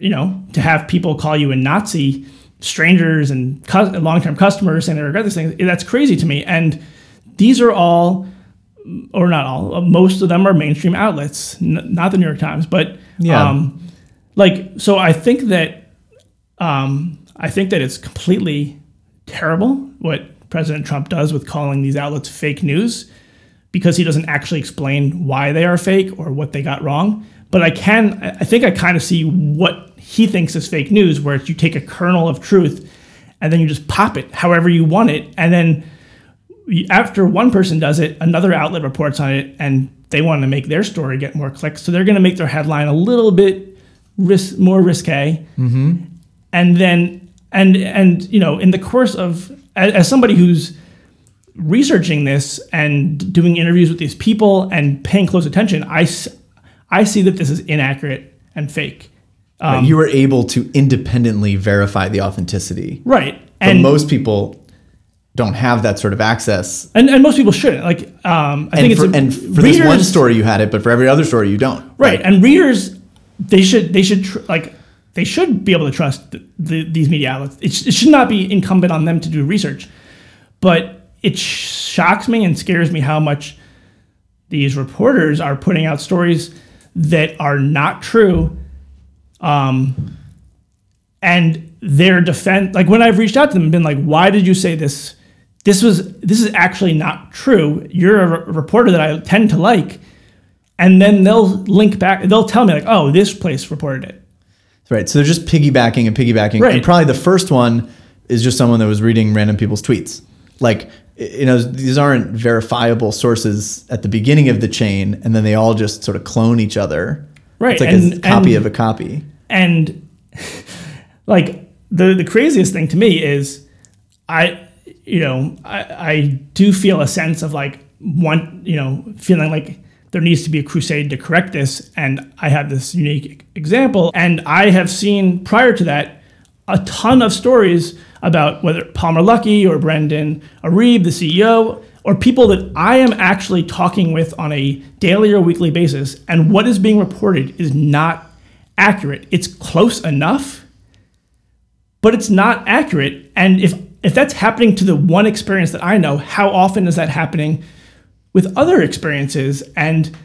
you know, to have people call you a Nazi, strangers and cu- long-term customers saying they regret this thing, that's crazy to me. And these are all, or not all, uh, most of them are mainstream outlets, n- not the New York Times, but Yeah. um, like so. I think that um, I think that it's completely terrible what President Trump does with calling these outlets fake news because he doesn't actually explain why they are fake or what they got wrong. But I can, I think I kind of see what he thinks is fake news, where you take a kernel of truth and then you just pop it however you want it. And then after one person does it, another outlet reports on it and they want to make their story get more clicks. So they're going to make their headline a little bit ris- more risque. Mm-hmm. And then, and, and, you know, in the course of, as, as somebody who's researching this and doing interviews with these people and paying close attention, I, I see that this is inaccurate and fake. Um, you were able to independently verify the authenticity. Right. But And, most people don't have that sort of access. and, and most people shouldn't. Like, um, I And think for, it's a, and for this one story you had it, but for every other story you don't. right and readers they should they should tr- like they should be able to trust the, the, these media outlets it, sh- it should not be incumbent on them to do research but it sh- shocks me and scares me how much these reporters are putting out stories that are not true um, and their defense like when i've reached out to them and been like why did you say this this was this is actually not true you're a re- reporter that i tend to like and then they'll link back they'll tell me like oh this place reported it Right. So they're just piggybacking and piggybacking. Right. And probably the first one is just someone that was reading random people's tweets. Like, you know, these aren't verifiable sources at the beginning of the chain, and then they all just sort of clone each other. Right, It's like a copy and- of a copy. and like the the craziest thing to me is i you know i i do feel a sense of like one you know feeling like there needs to be a crusade to correct this and i have this unique example and i have seen prior to that a ton of stories about whether palmer luckey or brendan iribe the ceo or people that i am actually talking with on a daily or weekly basis and what is being reported is not accurate. It's close enough, but it's not accurate. And if if that's happening to the one experience that I know, how often is that happening with other experiences? And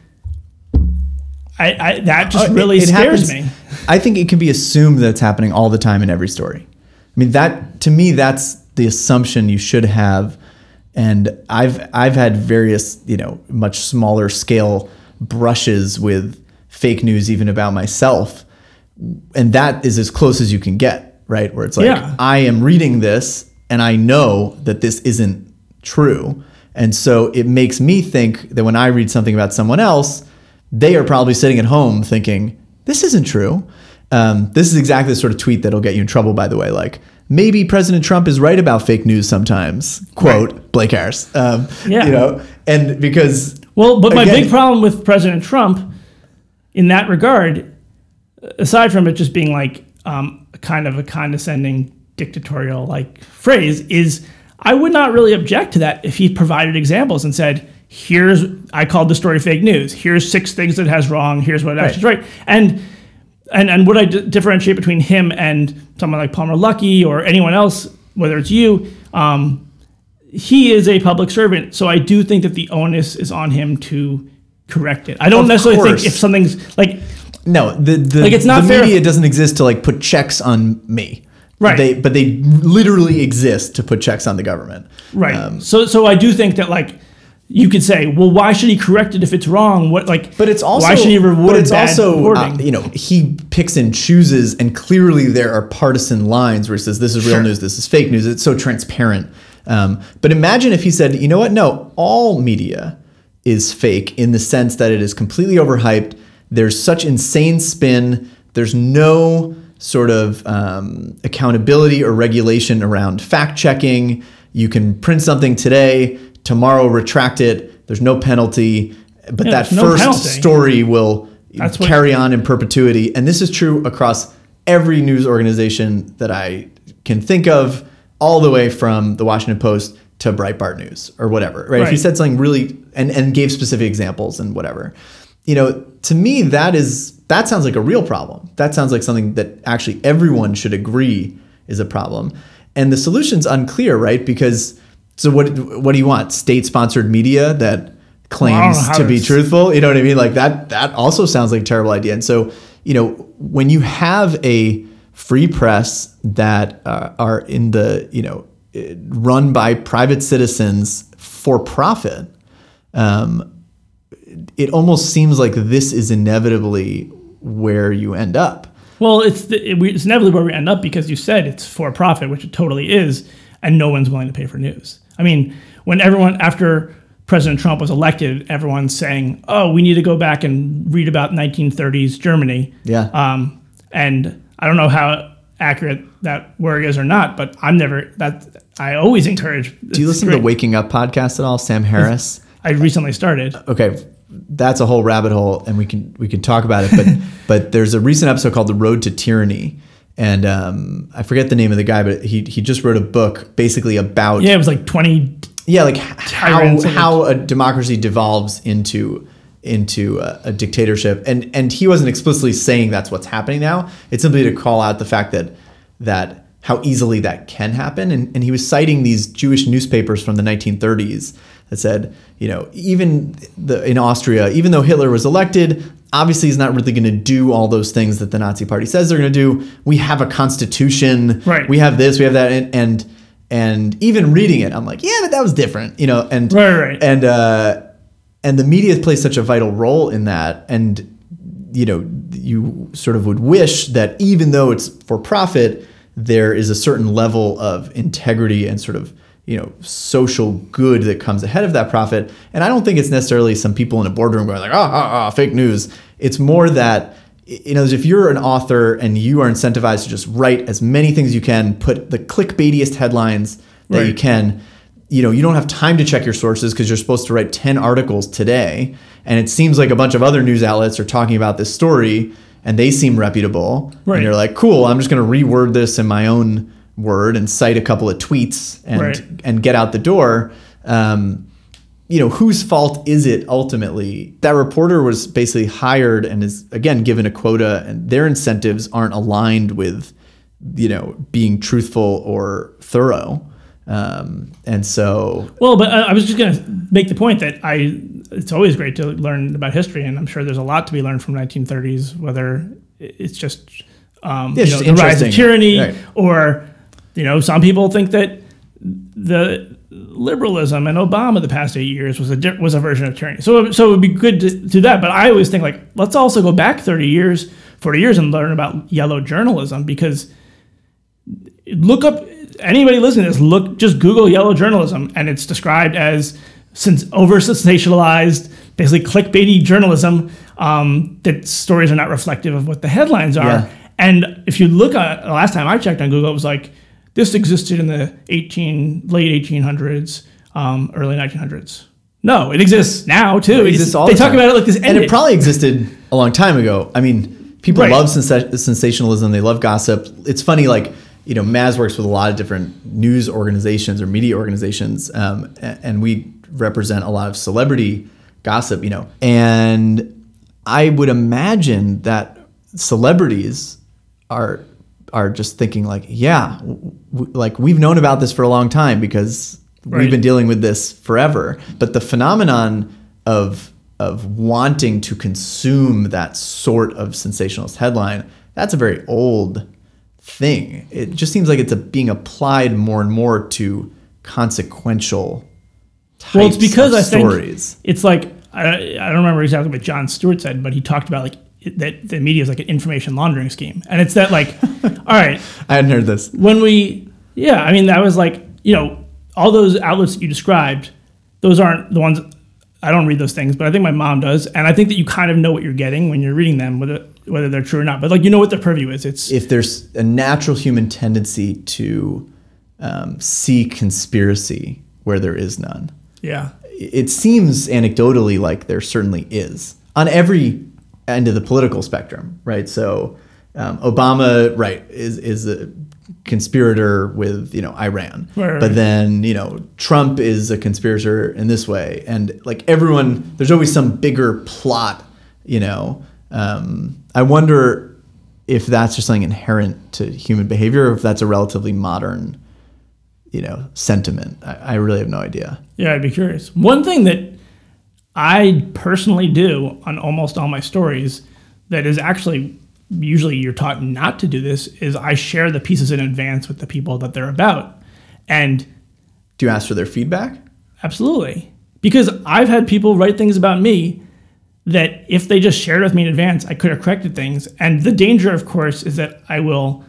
I, I that just uh, it- really it scares happens- me. I think it can be assumed that it's happening all the time in every story. I mean, that to me, that's the assumption you should have. And I've I've had various, you know, much smaller scale brushes with fake news, even about myself, and that is as close as you can get, right? Where it's like Yeah. I am reading this and I know that this isn't true. And so it makes me think that when I read something about someone else, they are probably sitting at home thinking, this isn't true. Um, this is exactly the sort of tweet that'll get you in trouble, by the way. Like, maybe President Trump is right about fake news sometimes. Quote, Blake Harris. Um, Yeah. You know, and because Well, but my Again- big problem with President Trump in that regard, aside from it just being like um, kind of a condescending dictatorial like phrase, is I would not really object to that if he provided examples and said, "Here's I called the story fake news. Here's six things that it has wrong. Here's what it actually is right." And and and would I d- differentiate between him and someone like Palmer Luckey or anyone else, whether it's you? Um, he is a public servant, so I do think that the onus is on him to correct it. I don't Of necessarily course. think if something's like No, the the, Like, it's not the media if- doesn't exist to like put checks on me. Right. They but they literally exist to put checks on the government. right. Um, so so I do think that like you could say, well, why should he correct it if it's wrong? What like? But it's also why should he reward But it's bad also uh, you know he picks and chooses, and clearly there are partisan lines where he says this is real Sure. news, this is fake news. It's so transparent. Um, but imagine if he said, you know what? No, all media is fake in the sense that it is completely overhyped. There's such insane spin. There's no sort of um, accountability or regulation around fact checking. You can print something today, tomorrow retract it. There's no penalty, but Yeah, that no first penalty. story mm-hmm. will That's carry on in perpetuity. And this is true across every news organization that I can think of, all the way from the Washington Post to Breitbart News or whatever. Right? If you said something really and, and gave specific examples and whatever. You know, to me that is that sounds like a real problem. That sounds like something that actually everyone should agree is a problem. And the solution's unclear, right? Because so what what do you want? State sponsored media that claims to be truthful? You know what I mean? Like that that also sounds like a terrible idea. And so, you know, when you have a free press that uh, are in the, you know, run by private citizens for profit, um, it almost seems like this is inevitably where you end up. Well, it's the, it, we- it's inevitably where we end up because you said it's for profit, which it totally is, and no one's willing to pay for news. I mean, when everyone after President Trump was elected, everyone's saying, "Oh, we need to go back and read about 1930s Germany." Yeah. Um, and I don't know how accurate that word is or not, but I'm never that. I always encourage. Do you listen to the Waking Up podcast at all, Sam Harris? I recently started. okay that's a whole rabbit hole and we can we can talk about it but but there's a recent episode called the road to tyranny and um, i forget the name of the guy but he he just wrote a book basically about Yeah, it was like 20. yeah like how how a democracy devolves into into a, a dictatorship and and he wasn't explicitly saying that's what's happening now it's simply to call out the fact that that how easily that can happen and, and he was citing these jewish newspapers from the 1930s that said you know even the in austria even though hitler was elected obviously he's not really going to do all those things that the nazi party says they're going to do we have a constitution Right. we have this we have that and, and and even reading it i'm like yeah but that was different you know and Right, right. and uh and the media plays such a vital role in that and you know you sort of would wish that even though it's for profit there is a certain level of integrity and sort of you know social good that comes ahead of that profit. And i don't think it's necessarily some people in a boardroom going like ah ah, ah fake news. It's more that you know if you're an author and you are incentivized to just write as many things you can put the clickbaitiest headlines that you can you know you don't have time to check your sources because you're supposed to write 10 articles today. And it seems like a bunch of other news outlets are talking about this story and they seem reputable Right. and you're like cool i'm just going to reword this in my own word and cite a couple of tweets and Right. and get out the door um, you know whose fault is it ultimately that reporter was basically hired and is again given a quota and their incentives aren't aligned with you know being truthful or thorough um, and so Well, but I I was just going to make the point that I it's always great to learn about history, and I'm sure there's a lot to be learned from 1930s. Whether it's just um, Yeah, you know, the rise of tyranny, Right. or you know, some people think that the liberalism and Obama the past eight years was a was a version of tyranny. So so it would be good to do that. But I always think like let's also go back 30 years, 40 years, and learn about yellow journalism because look up anybody listening to this look just google yellow journalism and it's described as since over sensationalized basically clickbaity journalism um, that stories are not reflective of what the headlines are Yeah. and if you look at the last time i checked on google it was like this existed in the 18 late 1800s um, early 1900s no it exists now too It exists all they the talk time. about it like this and it probably existed a long time ago. I mean, people Right. love sensa- sensationalism. They love gossip. It's funny, like you know, Maz works with a lot of different news organizations or media organizations, um, and we represent a lot of celebrity gossip. You know, and I would imagine that celebrities are are just thinking like, yeah, w- like we've known about this for a long time because we've been dealing with this forever. But the phenomenon of of wanting to consume that sort of sensationalist headline, that's a very old thing. It just seems like it's a, being applied more and more to consequential Well, it's because of I think it's like I, I don't remember exactly what Jon Stewart said, but he talked about like that the media is like an information laundering scheme, and it's that like, all right, I hadn't heard this. when we yeah i mean that was like you know all those outlets that you described those aren't the ones i don't read those things but i think my mom does. And i think that you kind of know what you're getting when you're reading them whether whether they're true or not. But like you know what their purview is. It's If there's a natural human tendency to um, see conspiracy where there is none, yeah it seems anecdotally like there certainly is on every end of the political spectrum, right? So um, Obama, right, is is a conspirator with you know Iran, Right, right, but then you know Trump is a conspirator in this way, and like everyone, there's always some bigger plot, you know. Um, I wonder if that's just something inherent to human behavior, or if that's a relatively modern, you know, sentiment. I, I really have no idea. yeah i'd be curious one thing that i personally do on almost all my stories that is actually usually you're taught not to do this is i share the pieces in advance with the people that they're about and Do you ask for their feedback? Absolutely. Because I've had people write things about me that if they just shared with me in advance, I could have corrected things. And the danger, of course, is that I will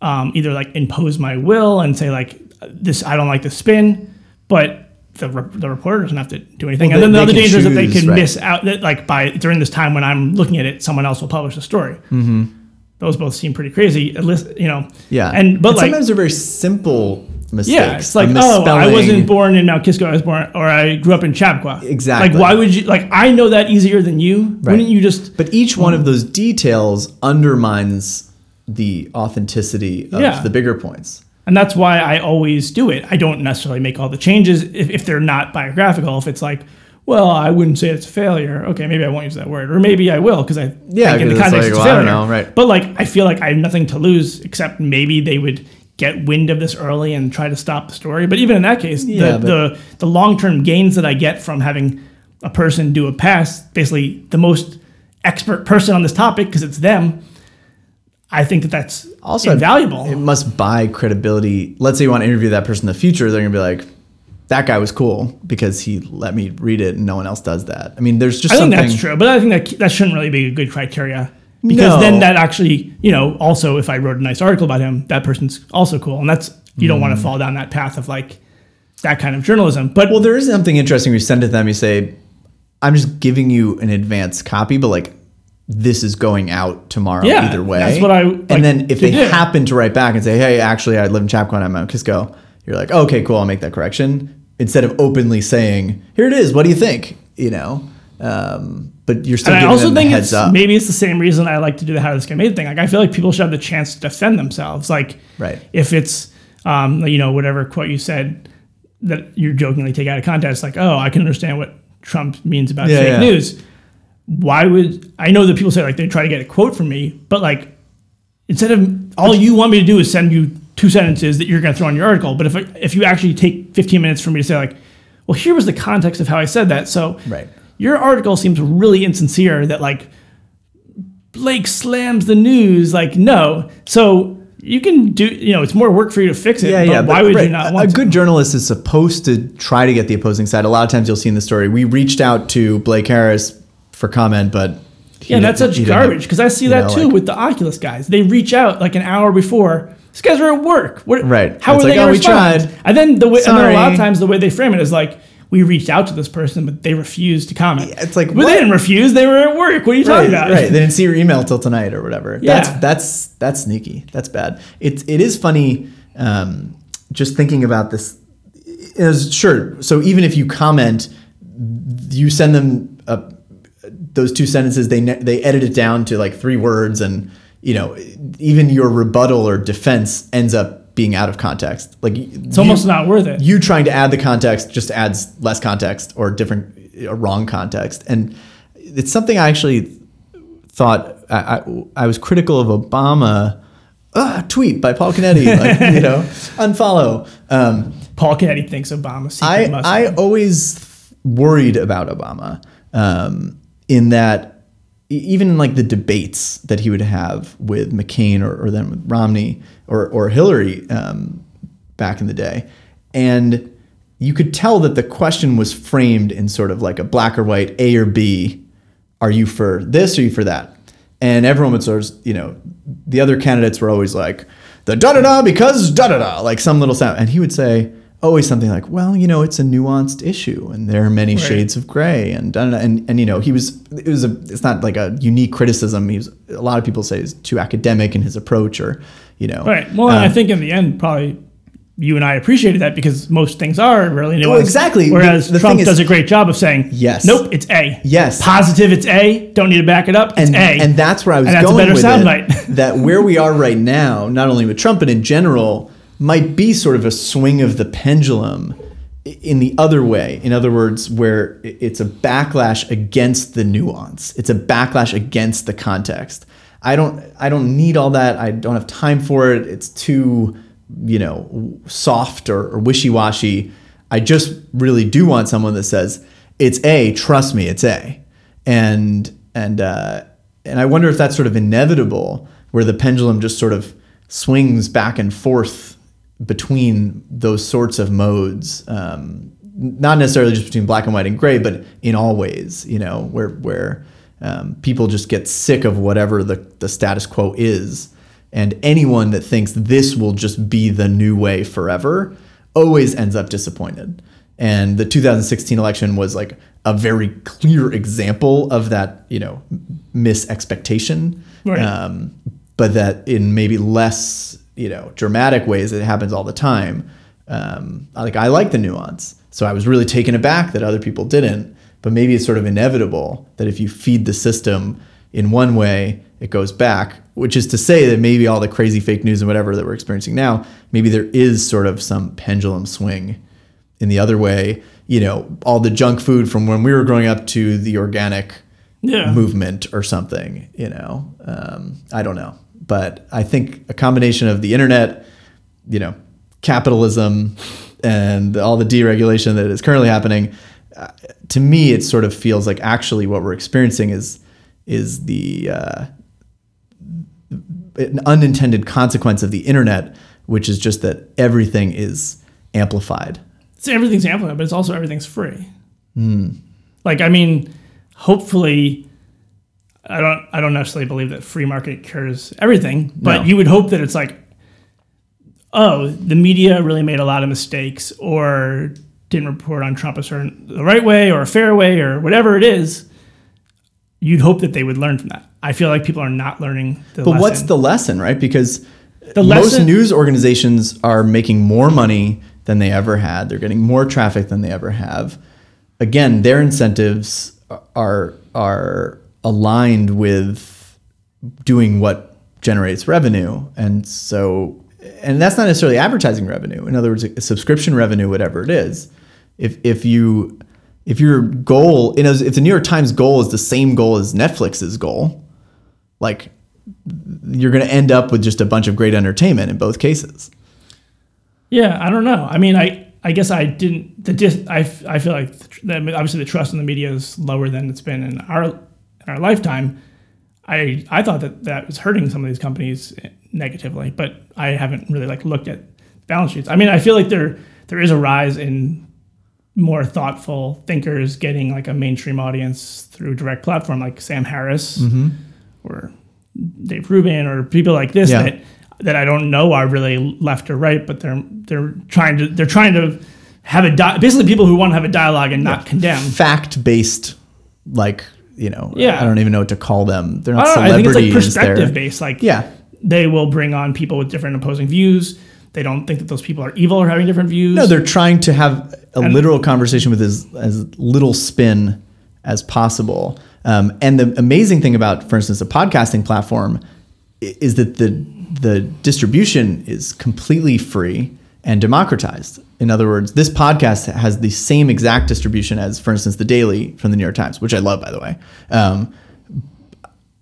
um, either like impose my will and say like this, I don't like the spin, but the, re- the reporter doesn't have to do anything. Well, and then the other danger is that they can right. miss out that like by during this time when I'm looking at it, someone else will publish a story. Mm-hmm. Those both seem pretty crazy. At least you know. Yeah. And but like sometimes they're very simple mistakes. yeah, it's like, oh, I wasn't born in Mount Kisco. I was born, or I grew up in Chappaqua. Exactly. Like, why would you? Like, I know that easier than you. Wouldn't you just? But each one of those details undermines the authenticity of Yeah. the bigger points. And that's why I always do it. I don't necessarily make all the changes if, if they're not biographical. If it's like, well, I wouldn't say it's a failure. Okay, maybe I won't use that word, or maybe I will because I Yeah, think in the context like, it's well, a I don't failure. know, right. But like, I feel like I have nothing to lose except maybe they would get wind of this early and try to stop the story. But even in that case, Yeah, the, but- the the long term gains that I get from having a person do a pass, basically the most expert person on this topic because it's them. I think that that's Also, invaluable. It must buy credibility. Let's say you want to interview that person in the future, they're gonna be like, "That guy was cool because he let me read it, and no one else does that." I mean, there's just I think that's true, but I think that that shouldn't really be a good criteria because No. then that actually, you know, also if I wrote a nice article about him, that person's also cool, and that's you don't want Mm. to fall down that path of like that kind of journalism. But Well, there is something interesting. You send it to them. You say, "I'm just giving you an advance copy, but like." This is going out tomorrow Yeah, either way. that's what I like and then if they do. happen to write back and say, "Hey, actually, I live in and I'm Mount Kisco," you're like, "Okay, cool, I'll make that correction." Instead of openly saying, "Here it is. What do you think?" You know, um, but you're still and I giving also think heads it's up. maybe it's the same reason I like to do the how this get made thing. Like I feel like people should have the chance to defend themselves. Like Right. if it's um, you know whatever quote you said that you're jokingly take out of context, like oh I can understand what Trump means about Yeah, fake yeah. news. Why would I know that people say like they try to get a quote from me, but like instead of all you want me to do is send you two sentences that you're going to throw in your article. But if if you actually take 15 minutes for me to say like, well, here was the context of how I said that, so Right. your article seems really insincere that like Blake slams the news. Like, no. So you can do, you know, it's more work for you to fix it. Yeah, but yeah. Why would right, you not want A to? good journalist is supposed to try to get the opposing side. A lot of times you'll see in the story, we reached out to Blake Harris for comment, but Yeah, that's such garbage because I see that know, too like- with the Oculus guys. They reach out like an hour before. These guys are at work. What, Right. How It's are like, they "Oh, we respond? tried. And then the way, and then a lot of times the way they frame it is like we reached out to this person, but they refused to comment. Yeah, it's like, but what? they didn't refuse. They were at work. What are you talking Right, about? right. They didn't see your email till tonight or whatever. Yeah. That's that's that's sneaky. That's bad. It it is funny. Um, just thinking about this. Is sure. So even if you comment, you send them uh, those two sentences. They they edit it down to like three words, and you know even your rebuttal or defense ends up being out of context. Like It's almost not worth it. you trying to add the context just adds less context or different or wrong context and it's something i actually thought i, I, I was critical of obama uh, tweet by paul kennedy like, you know unfollow um, Paul Kennedy thinks Obama secret I, I always worried about Obama um, in that even in like the debates that he would have with McCain or, or then with Romney or, or Hillary um, back in the day. And you could tell that the question was framed in sort of like a black or white A or B. Are you for this or are you for that? And everyone would sort of, you know, the other candidates were always like, the da da da because da da da, like some little sound. And he would say, always something like, well, you know, it's a nuanced issue and there are many Right. shades of gray. And, and, and, you know, he was, it was a, it's not like a unique criticism. He was, a lot of people say he's too academic in his approach or, you know. Right. Well, and I um, think in the end, probably you and I appreciated that because most things are really nuanced. Well, exactly. Whereas the Trump thing is- does a great job of saying, Yes. nope, it's A. Yes. Positive, it's A. Don't need to back it up. It's and, A. and that's where I was And going better with it. that where we are right now, not only with Trump but in general, might be sort of a swing of the pendulum in the other way. In other words, where it's a backlash against the nuance. It's a backlash against the context. I don't I don't need all that. I don't have time for it. It's too, you know, soft or, or wishy-washy. I just really do want someone that says, it's A, trust me, it's A and and uh, and I wonder if that's sort of inevitable, where the pendulum just sort of swings back and forth between those sorts of modes, um, not necessarily just between black and white and gray, but in all ways, you know, where where um, people just get sick of whatever the the status quo is, and anyone that thinks this will just be the new way forever always ends up disappointed. And the 2016 election was like a very clear example of that, you know, misexpectation. Right. Um, but that in maybe less, you know, dramatic ways, it happens all the time. Um, like I like the nuance, so I was really taken aback that other people didn't. But maybe it's sort of inevitable that if you feed the system in one way, it goes back. Which is to say that maybe all the crazy fake news and whatever that we're experiencing now, maybe there is sort of some pendulum swing in the other way. You know, all the junk food from when we were growing up to the organic Yeah. movement or something. You know, um, I don't know, but I think a combination of the internet, you know, capitalism, and all the deregulation that is currently happening, uh, to me, it sort of feels like actually what we're experiencing is is the uh, an unintended consequence of the internet, which is just that everything is amplified. So everything's amplified, but it's also everything's free. Hmm. Like I mean, hopefully, I don't I don't necessarily believe that free market cures everything, but No. you would hope that it's like, oh, the media really made a lot of mistakes or didn't report on Trump a certain the right way or a fair way or whatever it is. You'd hope that they would learn from that. I feel like people are not learning the But lesson. what's the lesson, right? Because The most news organizations are making more money than they ever had. They're getting more traffic than they ever have. Again, their incentives are are aligned with doing what generates revenue, and so and that's not necessarily advertising revenue. In other words, subscription revenue, whatever it is. If if you if your goal, you know, if the New York Times goal is the same goal as Netflix's goal, like you're going to end up with just a bunch of great entertainment in both cases. Yeah, I don't know. I mean, I I guess I didn't. The dis, I, I feel like the, obviously the trust in the media is lower than it's been in our in our lifetime. I I thought that that was hurting some of these companies negatively, but I haven't really like looked at balance sheets. I mean, I feel like there there is a rise in more thoughtful thinkers getting like a mainstream audience through direct platform, like Sam Harris mm-hmm. or Dave Rubin or people like this Yeah. that that I don't know are really left or right, but they're they're trying to they're trying to have a di- basically people who want to have a dialogue and not condemn. Fact based, like, you know, Yeah. I don't even know what to call them. They're not don't know, I think it's like perspective based. Like yeah. they will bring on people with different opposing views. They don't think that those people are evil or having different views. No, they're trying to have a literal conversation with as, as little spin as possible. Um, and the amazing thing about, for instance, a podcasting platform is that the the distribution is completely free and democratized. In other words, this podcast has the same exact distribution as, for instance, the Daily from the New York Times, which I love, by the way. Um,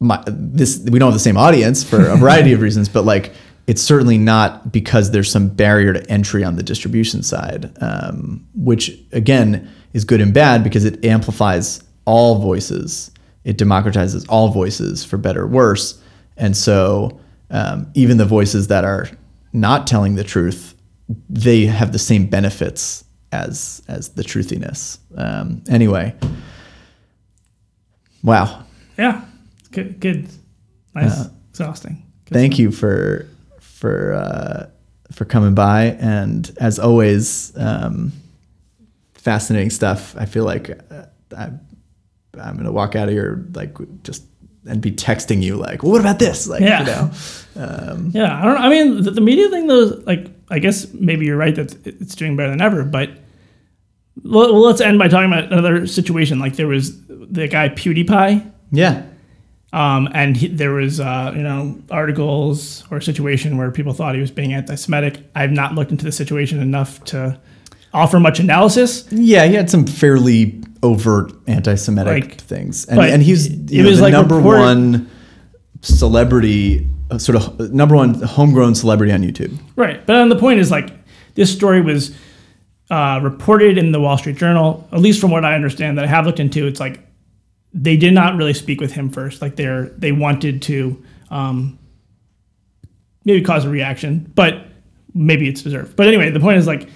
my, this we don't have the same audience for a variety of reasons, but like it's certainly not because there's some barrier to entry on the distribution side, um, which again is good and bad because it amplifies all voices, it democratizes all voices for better or worse, and so um, even the voices that are not telling the truth, they have the same benefits as as the truthiness. Um, anyway, wow. Yeah. Good. Good. Nice. Exhausting. Good Thank you for for uh, for coming by, and as always, um, fascinating stuff. I feel like uh, I, I'm gonna walk out of here like just and be texting you like, well, what about this? Like, Yeah. you know, um, Yeah, I don't. I mean, the, the media thing, though, is, like, I guess maybe you're right that it's doing better than ever. But well, let's end by talking about another situation. Like there was the guy PewDiePie, yeah, um, and he, there was uh, you know articles or a situation where people thought he was being anti-Semitic. I've not looked into the situation enough to offer much analysis. yeah. He had some fairly overt anti-Semitic Like, things, and and he's you know, was the like number reported- one celebrity, sort of number one homegrown celebrity on YouTube. Right. But then the point is like this story was uh, reported in the Wall Street Journal, at least from what I understand that I have looked into. It's like they did not really speak with him first. Like they're they wanted to um, maybe cause a reaction, but maybe it's deserved. But anyway, the point is like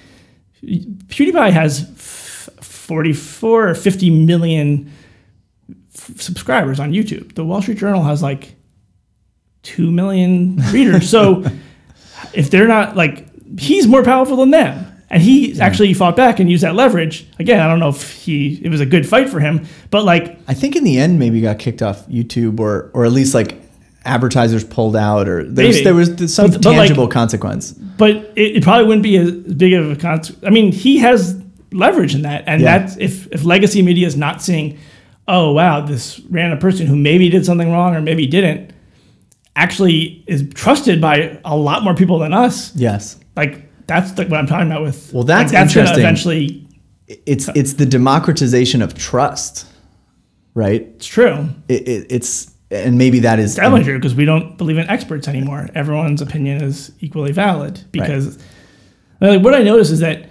PewDiePie has f- 44 or 50 million f- subscribers on YouTube. The Wall Street Journal has like 2 million readers. So if they're not like, he's more powerful than them. And he actually fought back and used that leverage. Again, I don't know if he it was a good fight for him, but like I think in the end, maybe he got kicked off YouTube, or or at least like advertisers pulled out, or there was, there was some But- but, like- tangible consequence. but it, it probably wouldn't be as big of a consequence. I mean, he has leverage in that, and Yeah. that's if if legacy media is not seeing, oh wow, this random person who maybe did something wrong or maybe didn't, actually is trusted by a lot more people than us. Yes, Like that's the, what I'm talking about with. Well, that's like, that's interesting. eventually, it's it's the democratization of trust, right? it's true. It, it, it's and maybe that is Definitely true because we don't believe in experts anymore. Everyone's opinion is equally valid because like, what I notice is that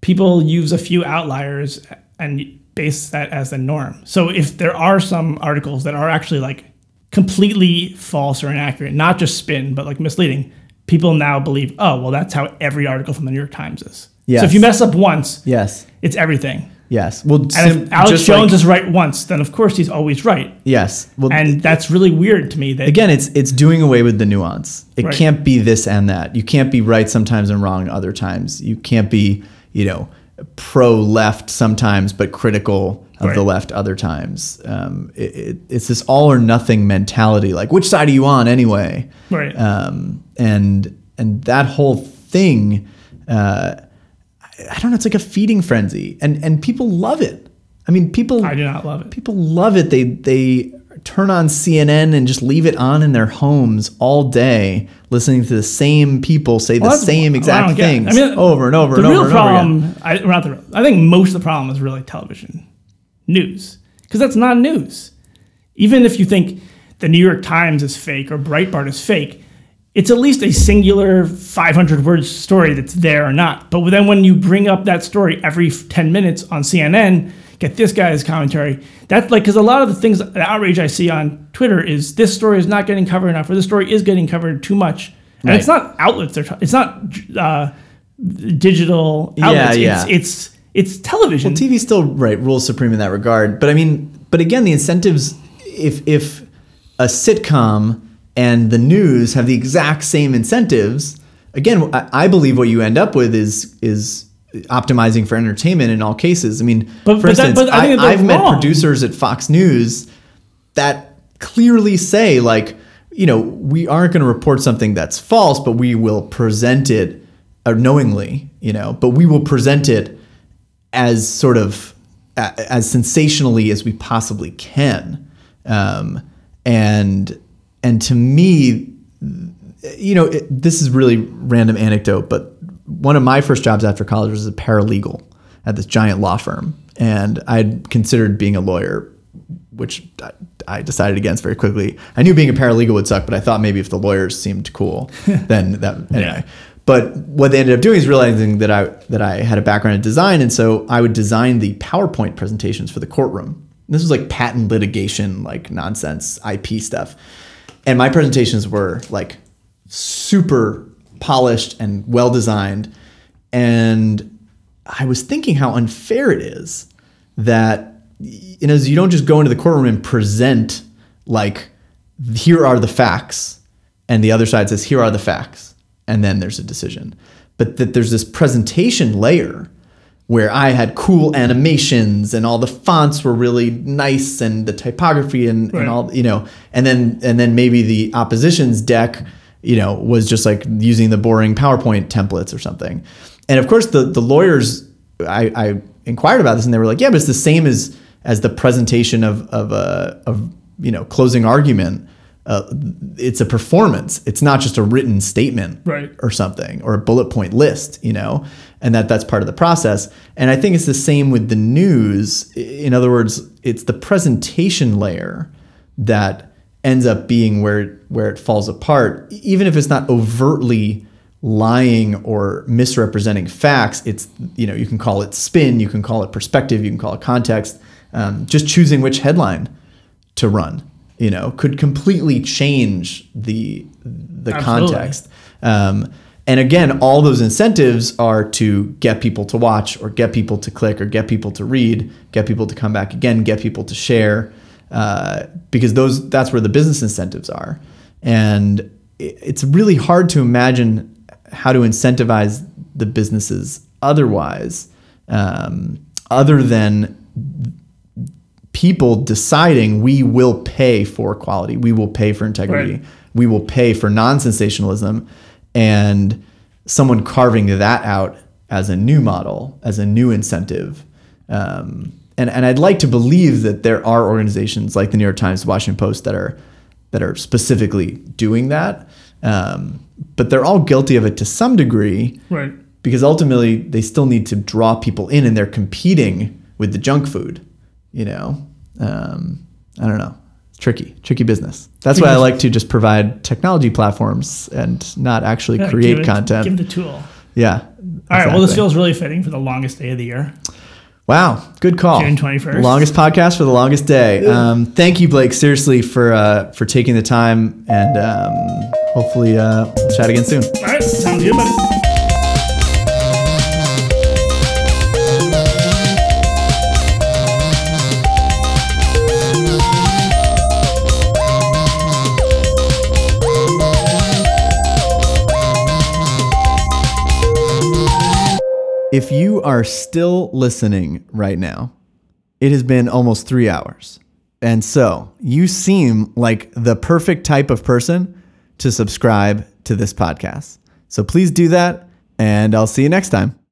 people use a few outliers and base that as the norm. So if there are some articles that are actually like completely false or inaccurate, not just spin, but like misleading, people now believe, oh, well, that's how every article from the New York Times is. So if you mess up once, yes, it's everything. yes. Well, And sim- if Alex Jones like- is right once, then of course he's always right. yes. Well, And that's really weird to me that again, it's it's doing away with the nuance. It Right. can't be this and that. You can't be right sometimes and wrong other times. You can't be you know pro left sometimes but critical of the left other times. Um, it, it, it's this all or nothing mentality. Like which side are you on anyway? Right. Um, and and that whole thing. Uh, I don't know. It's like a feeding frenzy, and and people love it. I mean, people I do not love it. people love it. They they turn on CNN and just leave it on in their homes all day, listening to the same people say the Well, that's same exact things I mean, over and over and over and over again. problem, I, not the real, I think most of the problem is really television news because that's not news. Even if you think the New York Times is fake or Breitbart is fake, it's at least a singular 500 word story that's there or not. But then when you bring up that story every 10 minutes on CNN, get this guy's commentary. That's like because a lot of the things, the outrage I see on Twitter is this story is not getting covered enough, or this story is getting covered too much. And Right. it's not outlets. They're, it's not uh, digital Yeah, outlets. yeah. It's, it's it's television. Well, TV still right rules supreme in that regard. But I mean, but again, the incentives if if a sitcom and the news have the exact same incentives, again, I, I believe what you end up with is is optimizing for entertainment in all cases. I mean, But- for but instance, but I think that I, have met producers at Fox News that clearly say like you know we aren't going to report something that's false but we will present it uh, knowingly you know but we will present it as sort of as sensationally as we possibly can um, and and to me you know it, this is really random anecdote but one of my first jobs after college was as a paralegal at this giant law firm and i'd considered being a lawyer which I, I decided against very quickly. I knew being a paralegal would suck, but I thought maybe if the lawyers seemed cool, then that anyway. But what they ended up doing is realizing that I that I had a background in design, and so I would design the PowerPoint presentations for the courtroom. And this was like patent litigation, like nonsense IP stuff, and my presentations were like super polished and well designed, and I was thinking how unfair it is that you know you don't just go into the courtroom and present like here are the facts and the other side says here are the facts and then there's a decision. But that there's this presentation layer where I had cool animations and all the fonts were really nice and the typography and, Right. and all you know and then and then maybe the opposition's deck you know was just like using the boring PowerPoint templates or something. And of course the the lawyers I, I inquired about this and they were like yeah but it's the same as as the presentation of of a of you know closing argument uh, it's a performance. It's not just a written statement Right. or something or a bullet point list you know and that that's part of the process. And i think it's the same with the news. In other words it's the presentation layer that ends up being where where it falls apart. Even if it's not overtly lying or misrepresenting facts it's you know you can call it spin you can call it perspective you can call it context um, just choosing which headline to run you know could completely change the the Absolutely. context um, and again all those incentives are to get people to watch or get people to click or get people to read get people to come back again get people to share uh, because those that's where the business incentives are and it's really hard to imagine how to incentivize the businesses otherwise um, other than people deciding we will pay for quality, we will pay for integrity, Right. we will pay for non sensationalism, and someone carving that out as a new model, as a new incentive. Um, and, and I'd like to believe that there are organizations like the New York Times, Washington Post that are that are specifically doing that, um, but they're all guilty of it to some degree Right. because ultimately they still need to draw people in and they're competing with the junk food you know um, i don't know tricky tricky business that's why i like to just provide technology platforms and not actually Yeah, create give it- content Give the tool. yeah All right. Well, this exactly. feels really fitting for the longest day of the year. wow good call June 21st. longest podcast for the longest day um, thank you blake seriously for uh, for taking the time and um, hopefully uh, we'll chat again soon All right. Sounds good, buddy. If you are still listening right now, it has been almost three hours. And so you seem like the perfect type of person to subscribe to this podcast. So please do that, and I'll see you next time.